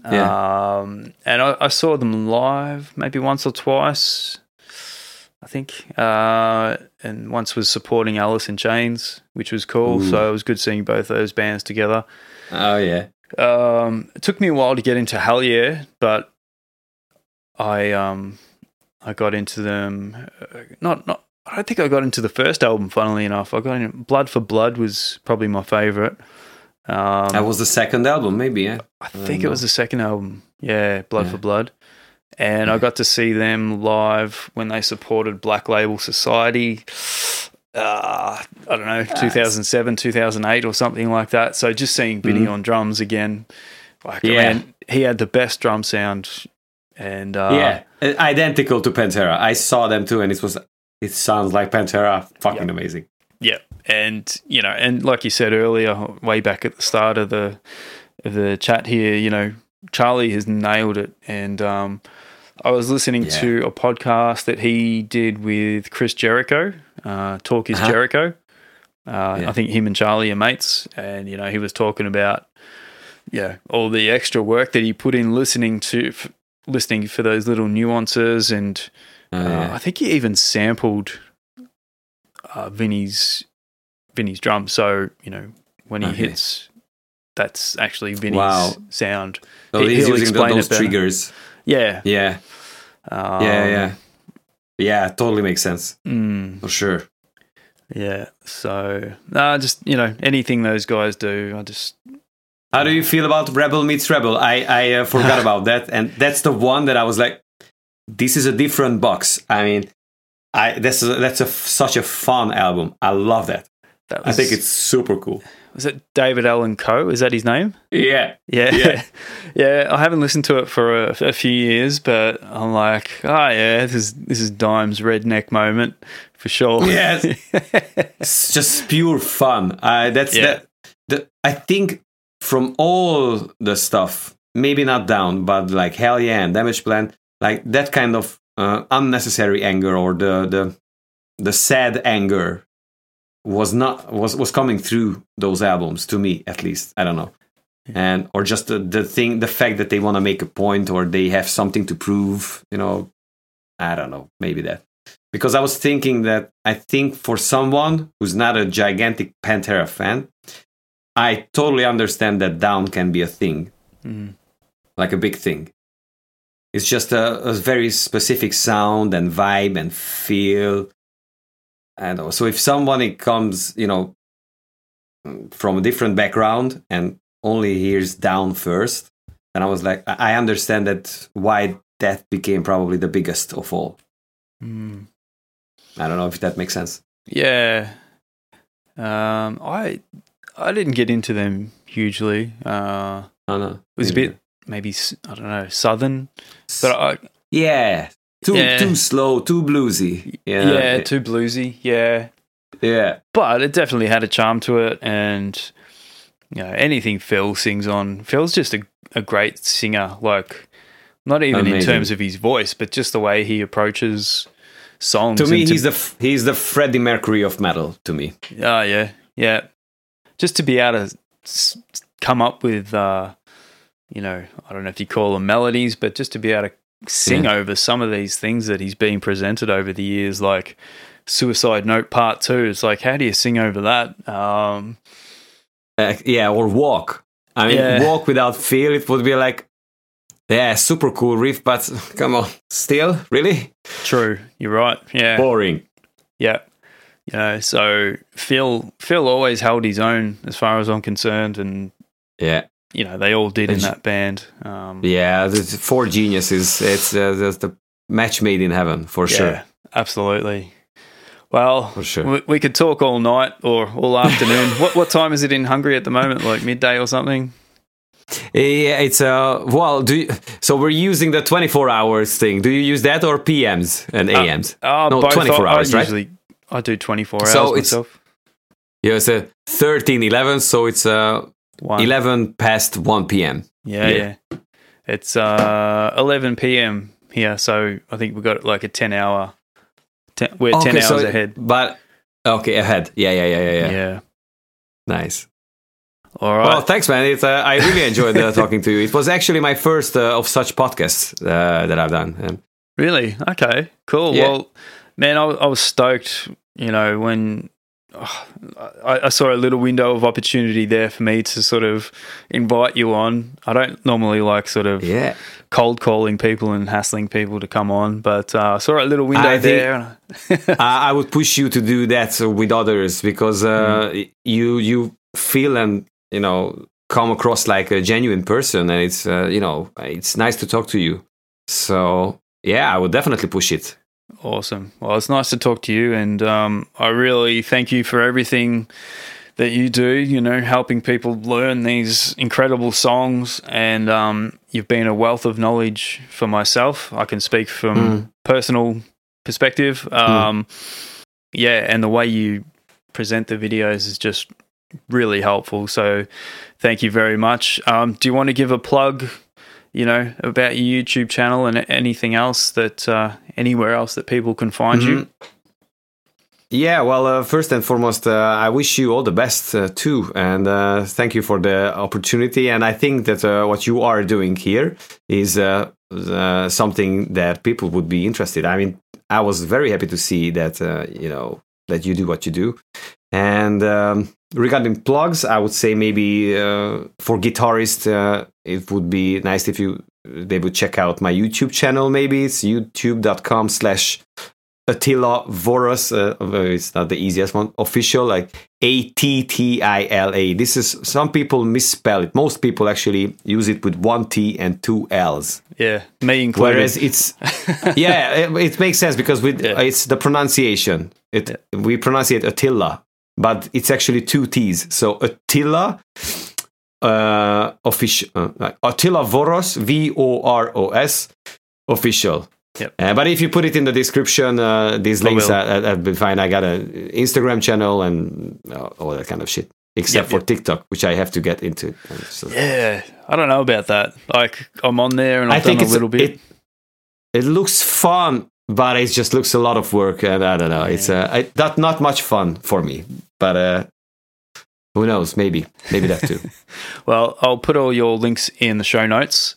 Yeah. Um, and I, I saw them live maybe once or twice. I think, uh, and once was supporting Alice in Chains, which was cool. Ooh. So it was good seeing both those bands together. Oh yeah. Um, it took me a while to get into Hellyeah, but I um I got into them. Uh, not not. I don't think I got into the first album. Funnily enough, I got in. Blood for Blood was probably my favorite. Um, that was the second album, maybe. Yeah. I I think don't it was the second album. Yeah, Blood Yeah. for Blood. And I got to see them live when they supported Black Label Society. Uh, I don't know, 2007, 2008 or something like that. So just seeing Vinnie Mhm. on drums again, like, Yeah. man, he had the best drum sound. And uh, yeah, identical to Pantera. I saw them too, and it was. It sounds like Pantera. Fucking amazing. Yeah, and you know, and like you said earlier, way back at the start of the of the chat here, you know, Charlie has nailed it. And um, I was listening Yeah. to a podcast that he did with Chris Jericho. Uh, Talk is Uh-huh. Jericho. Uh, Yeah. I think him and Charlie are mates, and you know, he was talking about yeah all the extra work that he put in listening to. F- listening for those little nuances and Uh, uh, yeah. I think he even sampled uh, Vinnie's Vinnie's drum. So you know when he Okay. hits, that's actually Vinnie's Wow. sound. so he- he's using those it triggers. Yeah, Yeah, um, yeah, yeah, yeah. Totally makes sense mm, for sure. yeah. So nah, just you know anything those guys do, I just How do you feel about Rebel meets Rebel? I I uh, forgot about that, and that's the one that I was like, this is a different box. I mean, I that's a, that's a such a fun album. I love that. that I think it's super cool. was it David Allan Coe? Is that his name? Yeah, Yeah. Yeah. yeah, I haven't listened to it for a, a few years, but I'm like, oh yeah, this is this is Dime's redneck moment for sure. Yes. it's just pure fun. Uh, that's Yeah. that. The, I think from all the stuff, maybe not down, but like Hellyeah and Damageplan, like that kind of uh, unnecessary anger or the the the sad anger was not was was coming through those albums to me at least. I don't know. And or just the, the thing, the fact that they want to make a point or they have something to prove, you know, I don't know, maybe that because I was thinking that I think for someone who's not a gigantic Pantera fan, I totally understand that down can be a thing, Mm. like a big thing. It's just a, a very specific sound and vibe and feel. And so if someone comes, you know, from a different background and only hears down first, then I was like, I understand that why that became probably the biggest of all. Mm. I don't know if that makes sense. Yeah. Um, I I didn't get into them hugely. Uh, I don't know. it was a bit maybe I don't know southern, but I, yeah, too Yeah. too slow, too bluesy. yeah, Yeah, too bluesy. Yeah, yeah, but it definitely had a charm to it, and you know anything Phil sings on. Phil's just a a great singer. Like not even in terms of his voice, but just the way he approaches songs. To me, and he's the he's the Freddie Mercury of metal. To me, Oh yeah, yeah. Just to be able to s- come up with, uh, you know, I don't know if you call them melodies, but just to be able to sing over some of these things that he's been presented over the years, like Suicide Note Part Two. It's like, how do you sing over that? Um, uh, yeah, or walk. I mean, Yeah. walk without feel. It would be like, yeah, super cool riff, but come on, still really true, you're right. Yeah, boring. yeah. You know, so Phil Phil always held his own as far as I'm concerned, and Yeah, you know they all did in that band. Um, yeah. The four geniuses. It's uh, the match made in heaven for yeah, sure. absolutely. Well, For sure. we, we could talk all night or all afternoon. what what time is it in Hungary at the moment? Like midday or something? Yeah, it's uh well. Do you, so we're using the twenty four hours thing. Do you use that or PMs and AMs? Oh, No, 24 hours, I right? usually I do 24 hours So it's- myself. Yeah, it's a 13, 11, so it's uh One. eleven past one p.m. Yeah, Yeah. yeah. It's uh 11 p.m. here, so I think we got like a 10 hour. Ten, we're 10 hours so- ahead. But okay, ahead. Yeah, yeah, yeah, yeah, Yeah. yeah. Nice. All right. Well, thanks, man. It's, uh, I really enjoyed uh, talking to you. It was actually my first uh, of such podcasts uh, that I've done. And really? Okay. Cool. Yeah. Well, man, I, I was stoked. You know when. Oh, I, I saw a little window of opportunity there for me to sort of invite you on. I don't normally like sort of yeah, cold calling people and hassling people to come on, but uh, I saw a little window I there. I, I would push you to do that with others because uh, you you feel and you know come across like a genuine person, and it's uh, you know it's nice to talk to you. So yeah, I would definitely push it. Awesome. Well, it's nice to talk to you, and um, I really thank you for everything that you do. You know, helping people learn these incredible songs, and um, you've been a wealth of knowledge for myself. I can speak from Mm. personal perspective. Um, Yeah, and the way you present the videos is just really helpful. So, thank you very much. Um, do you want to give a plug? You know about your YouTube channel and anything else that uh, anywhere else that people can find you. Mhm. Yeah, well, uh, first and foremost, uh, I wish you all the best uh, too, and uh, thank you for the opportunity. And I think that uh, what you are doing here is uh, something that people would be interested. I mean, I was very happy to see that you know that you do what you do. And um, regarding plugs, I would say maybe for guitarists, uh, it would be nice if you they would check out my YouTube channel. Maybe it's youtube.com slash Attila Voros. Uh, uh, it's not the easiest one. Official, like A T T I L A. This is some people misspell it. Most people actually use it with one T and two L's. Yeah, me included. Whereas it's yeah, it, it makes sense because with Yeah. it's the pronunciation. It we pronounce it Attila, but it's actually two T's. So Attila, uh, official uh, Attila Voros, V O R O S, official. Yep. Uh, but if you put it in the description, uh, these I links will. are, are, are be fine. I got an Instagram channel and uh, all that kind of shit, except Yep, for yep. TikTok, which I have to get into. So- yeah, I don't know about that. Like, I'm on there and I I've think done a little bit. It, it looks fun, but it just looks a lot of work, and I don't know. It's uh, I, not not much fun for me. But uh, who knows? Maybe maybe that too. Well, I'll put all your links in the show notes.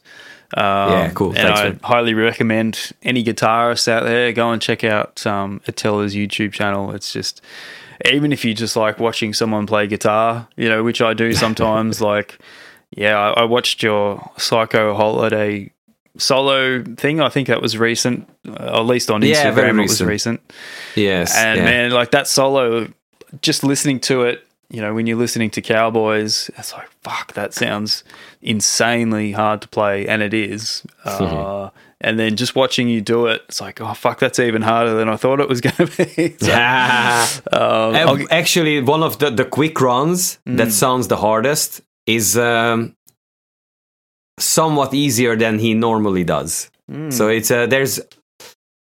Um, Yeah, cool. And Thanks, I man. highly recommend any guitarists out there go and check out um, Attila's YouTube channel. It's just even if you just like watching someone play guitar, you know, which I do sometimes. like, yeah, I, I watched your Psycho Holiday solo thing. I think that was recent, uh, at least on Yeah, Instagram. It was recent. recent. yes, And yeah. man, like that solo, just listening to it, you know, when you're listening to Cowboys, it's like, fuck, that sounds insanely hard to play. And it is. Uh, and then just watching you do it, it's like, oh, fuck, that's even harder than I thought it was going to be. So, um, Uh, Actually, one of the, the quick runs Mm. that sounds the hardest is um, somewhat easier than he normally does. Mm. So it's uh, there's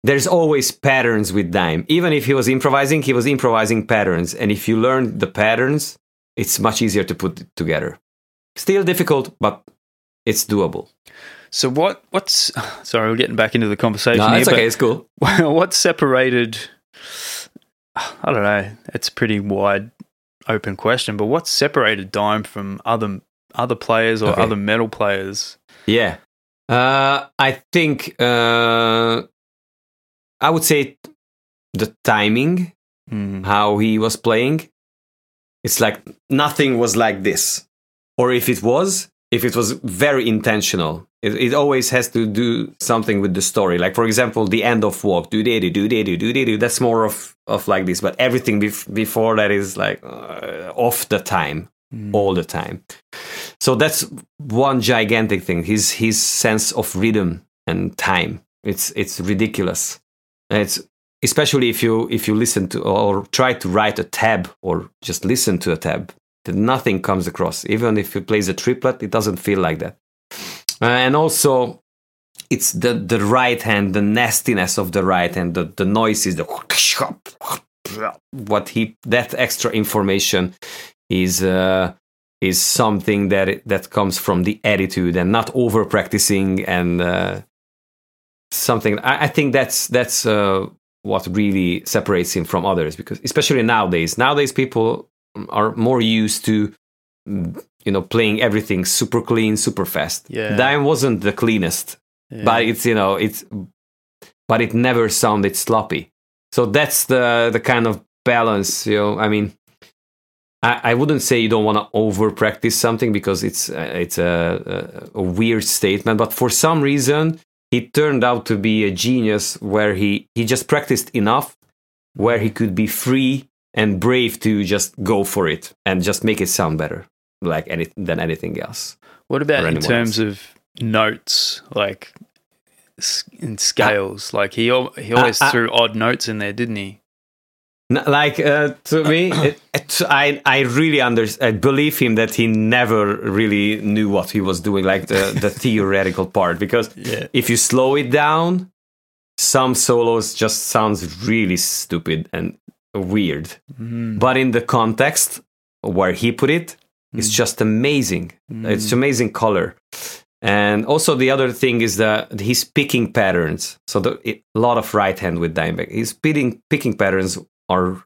there's always patterns with Dime. Even if he was improvising, he was improvising patterns, and if you learn the patterns, it's much easier to put it together. Still difficult, but it's doable. so what? What's sorry, we're getting back into the conversation No, it's okay. It's cool. what separated? I don't know. It's a pretty wide open question, but what separated Dime from other other players or Okay. other metal players? Yeah. Uh, I think uh, I would say the timing, Mm. how he was playing. It's like nothing was like this. Or if it was, if it was very intentional. It, it always has to do something with the story. Like for example, the end of walk, do they do do they do do they do. That's more of of like this. But everything bef- before that is like uh, off the time, all the time. So that's one gigantic thing. His his sense of rhythm and time. It's it's ridiculous. And it's especially if you if you listen to or try to write a tab or just listen to a tab that nothing comes across. Even if you plays a triplet it doesn't feel like that. Uh, and also it's the the right hand the nastiness of the right hand the, the noise is the what he that extra information is uh, is something that that comes from the attitude and not over practicing and uh, something I, I, think that's that's uh, what really separates him from others because especially nowadays nowadays people are more used to you know playing everything super clean super fast Yeah. Dime wasn't the cleanest Yeah. but it's you know it's but it never sounded sloppy so that's the the kind of balance you know i mean i, I wouldn't say you don't want to over practice something because it's uh, it's a, a weird statement but for some reason he turned out to be a genius where he he just practiced enough where he could be free and brave to just go for it and just make it sound better like any than anything else What about in terms of notes, like in scales? like he he always uh, threw odd notes in there, didn't he? Like uh, to me it, it, i i really under i believe him that he never really knew what he was doing like the the theoretical part because Yeah. if you slow it down some solos just sounds really stupid and weird. Mm. but in the context where he put it it's just amazing. It's amazing color. And also the other thing is that he's picking patterns. So the, it, a lot of right hand with Dimebag. His picking picking patterns are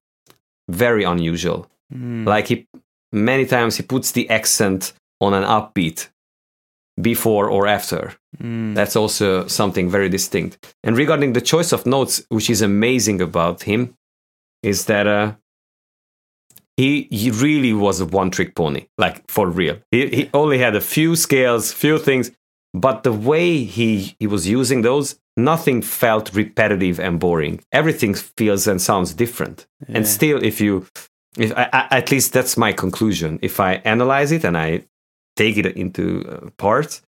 very unusual Mm. like he many times he puts the accent on an upbeat before or after Mm. that's also something very distinct. And regarding the choice of notes, which is amazing about him, is that uh, he he really was a one trick pony, like for real. He he only had a few scales, few things, but the way he he was using those, nothing felt repetitive and boring. Everything feels and sounds different. And still, if you, if I, I, at least that's my conclusion. If I analyze it and I take it into uh, parts,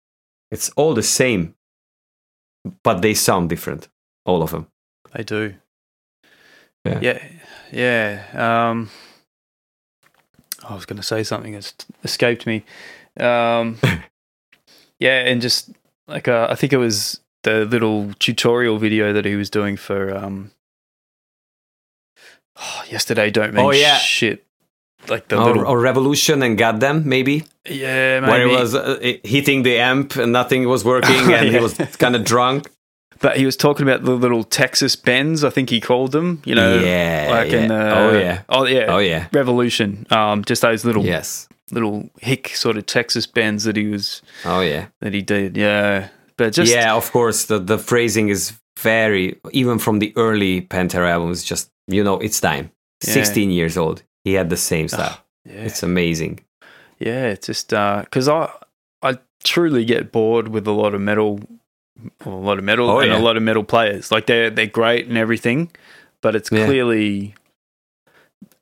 it's all the same, but they sound different, all of them. They do. Yeah. Yeah. Yeah. Um, I was going to say something that's escaped me. Um, yeah, and just like uh, I think it was the little tutorial video that he was doing for um, yesterday. Don't mean Oh, yeah. shit. Like the Or, little or Revolution and Goddamn, maybe, yeah, maybe. where it was uh, hitting the amp and nothing was working, and he was kind of drunk. But he was talking about the little Texas bends, I think he called them. You know, Yeah, like in the Oh, yeah. oh yeah, Oh yeah, Revolution. Um, just those little yes, little hick sort of Texas bends that he was oh yeah, that he did. Yeah, but just yeah. Of course, the the phrasing is very even from the early Pantera albums. Just you know, it's time. Yeah. Sixteen years old, he had the same ah, style. yeah, It's amazing. yeah. It's just uh, because I I truly get bored with a lot of metal, a lot of metal Oh, and yeah. a lot of metal players. Like they're they're great and everything, but it's clearly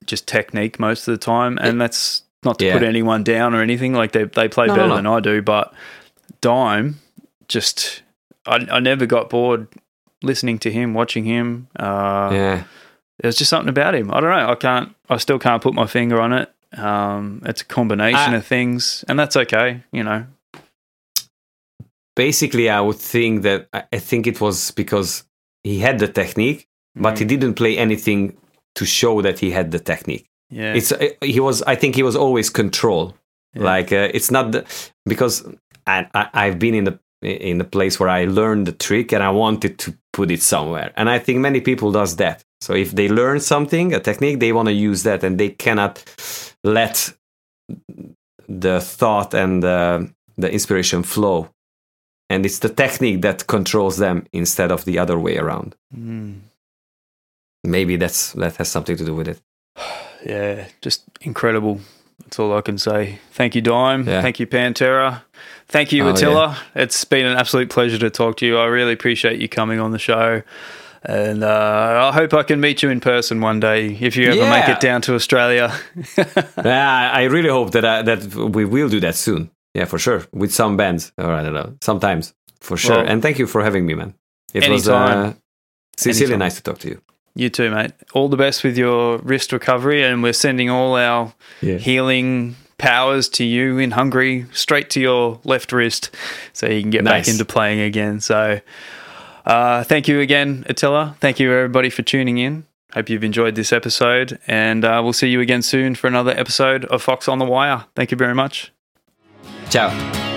just technique most of the time, and that's not to Yeah. put anyone down or anything. Like they they play No, no, better no. than I do, but Dime just I I never got bored listening to him, watching him. Uh, yeah, there's just something about him. I don't know. I can't. I still can't put my finger on it. Um, it's a combination I- of things, and that's okay. You know. basically, I would think that I think it was because he had the technique, but Mm. he didn't play anything to show that he had the technique. Yeah. It's uh, he was. I think he was always control. Yeah. Like uh, it's not the, because I, I I've been in the in the place where I learned the trick and I wanted to put it somewhere. And I think many people does that. So if they learn something, a technique, they want to use that and they cannot let the thought and uh, the inspiration flow. And it's the technique that controls them instead of the other way around. Mm. Maybe that's that has something to do with it. yeah, just incredible, That's all I can say. Thank you, Dime. Yeah. Thank you, Pantera. Thank you, Oh, Attila. It's been an absolute pleasure to talk to you. I really appreciate you coming on the show. And uh, I hope I can meet you in person one day if you ever make it down to Australia. Yeah, I really hope that uh, that we will do that soon. Yeah, for sure. With some bands, or I don't know, sometimes for sure. Well, and thank you for having me, man. It was anytime. uh, sincerely nice to talk to you. you too, mate. All the best with your wrist recovery. And we're sending all our Yeah. healing powers to you in Hungary, straight to your left wrist, so you can get back into playing again. So, uh, thank you again, Attila. Thank you, everybody, for tuning in. Hope you've enjoyed this episode, and uh, we'll see you again soon for another episode of Fox on the Wire. Thank you very much. Ciao.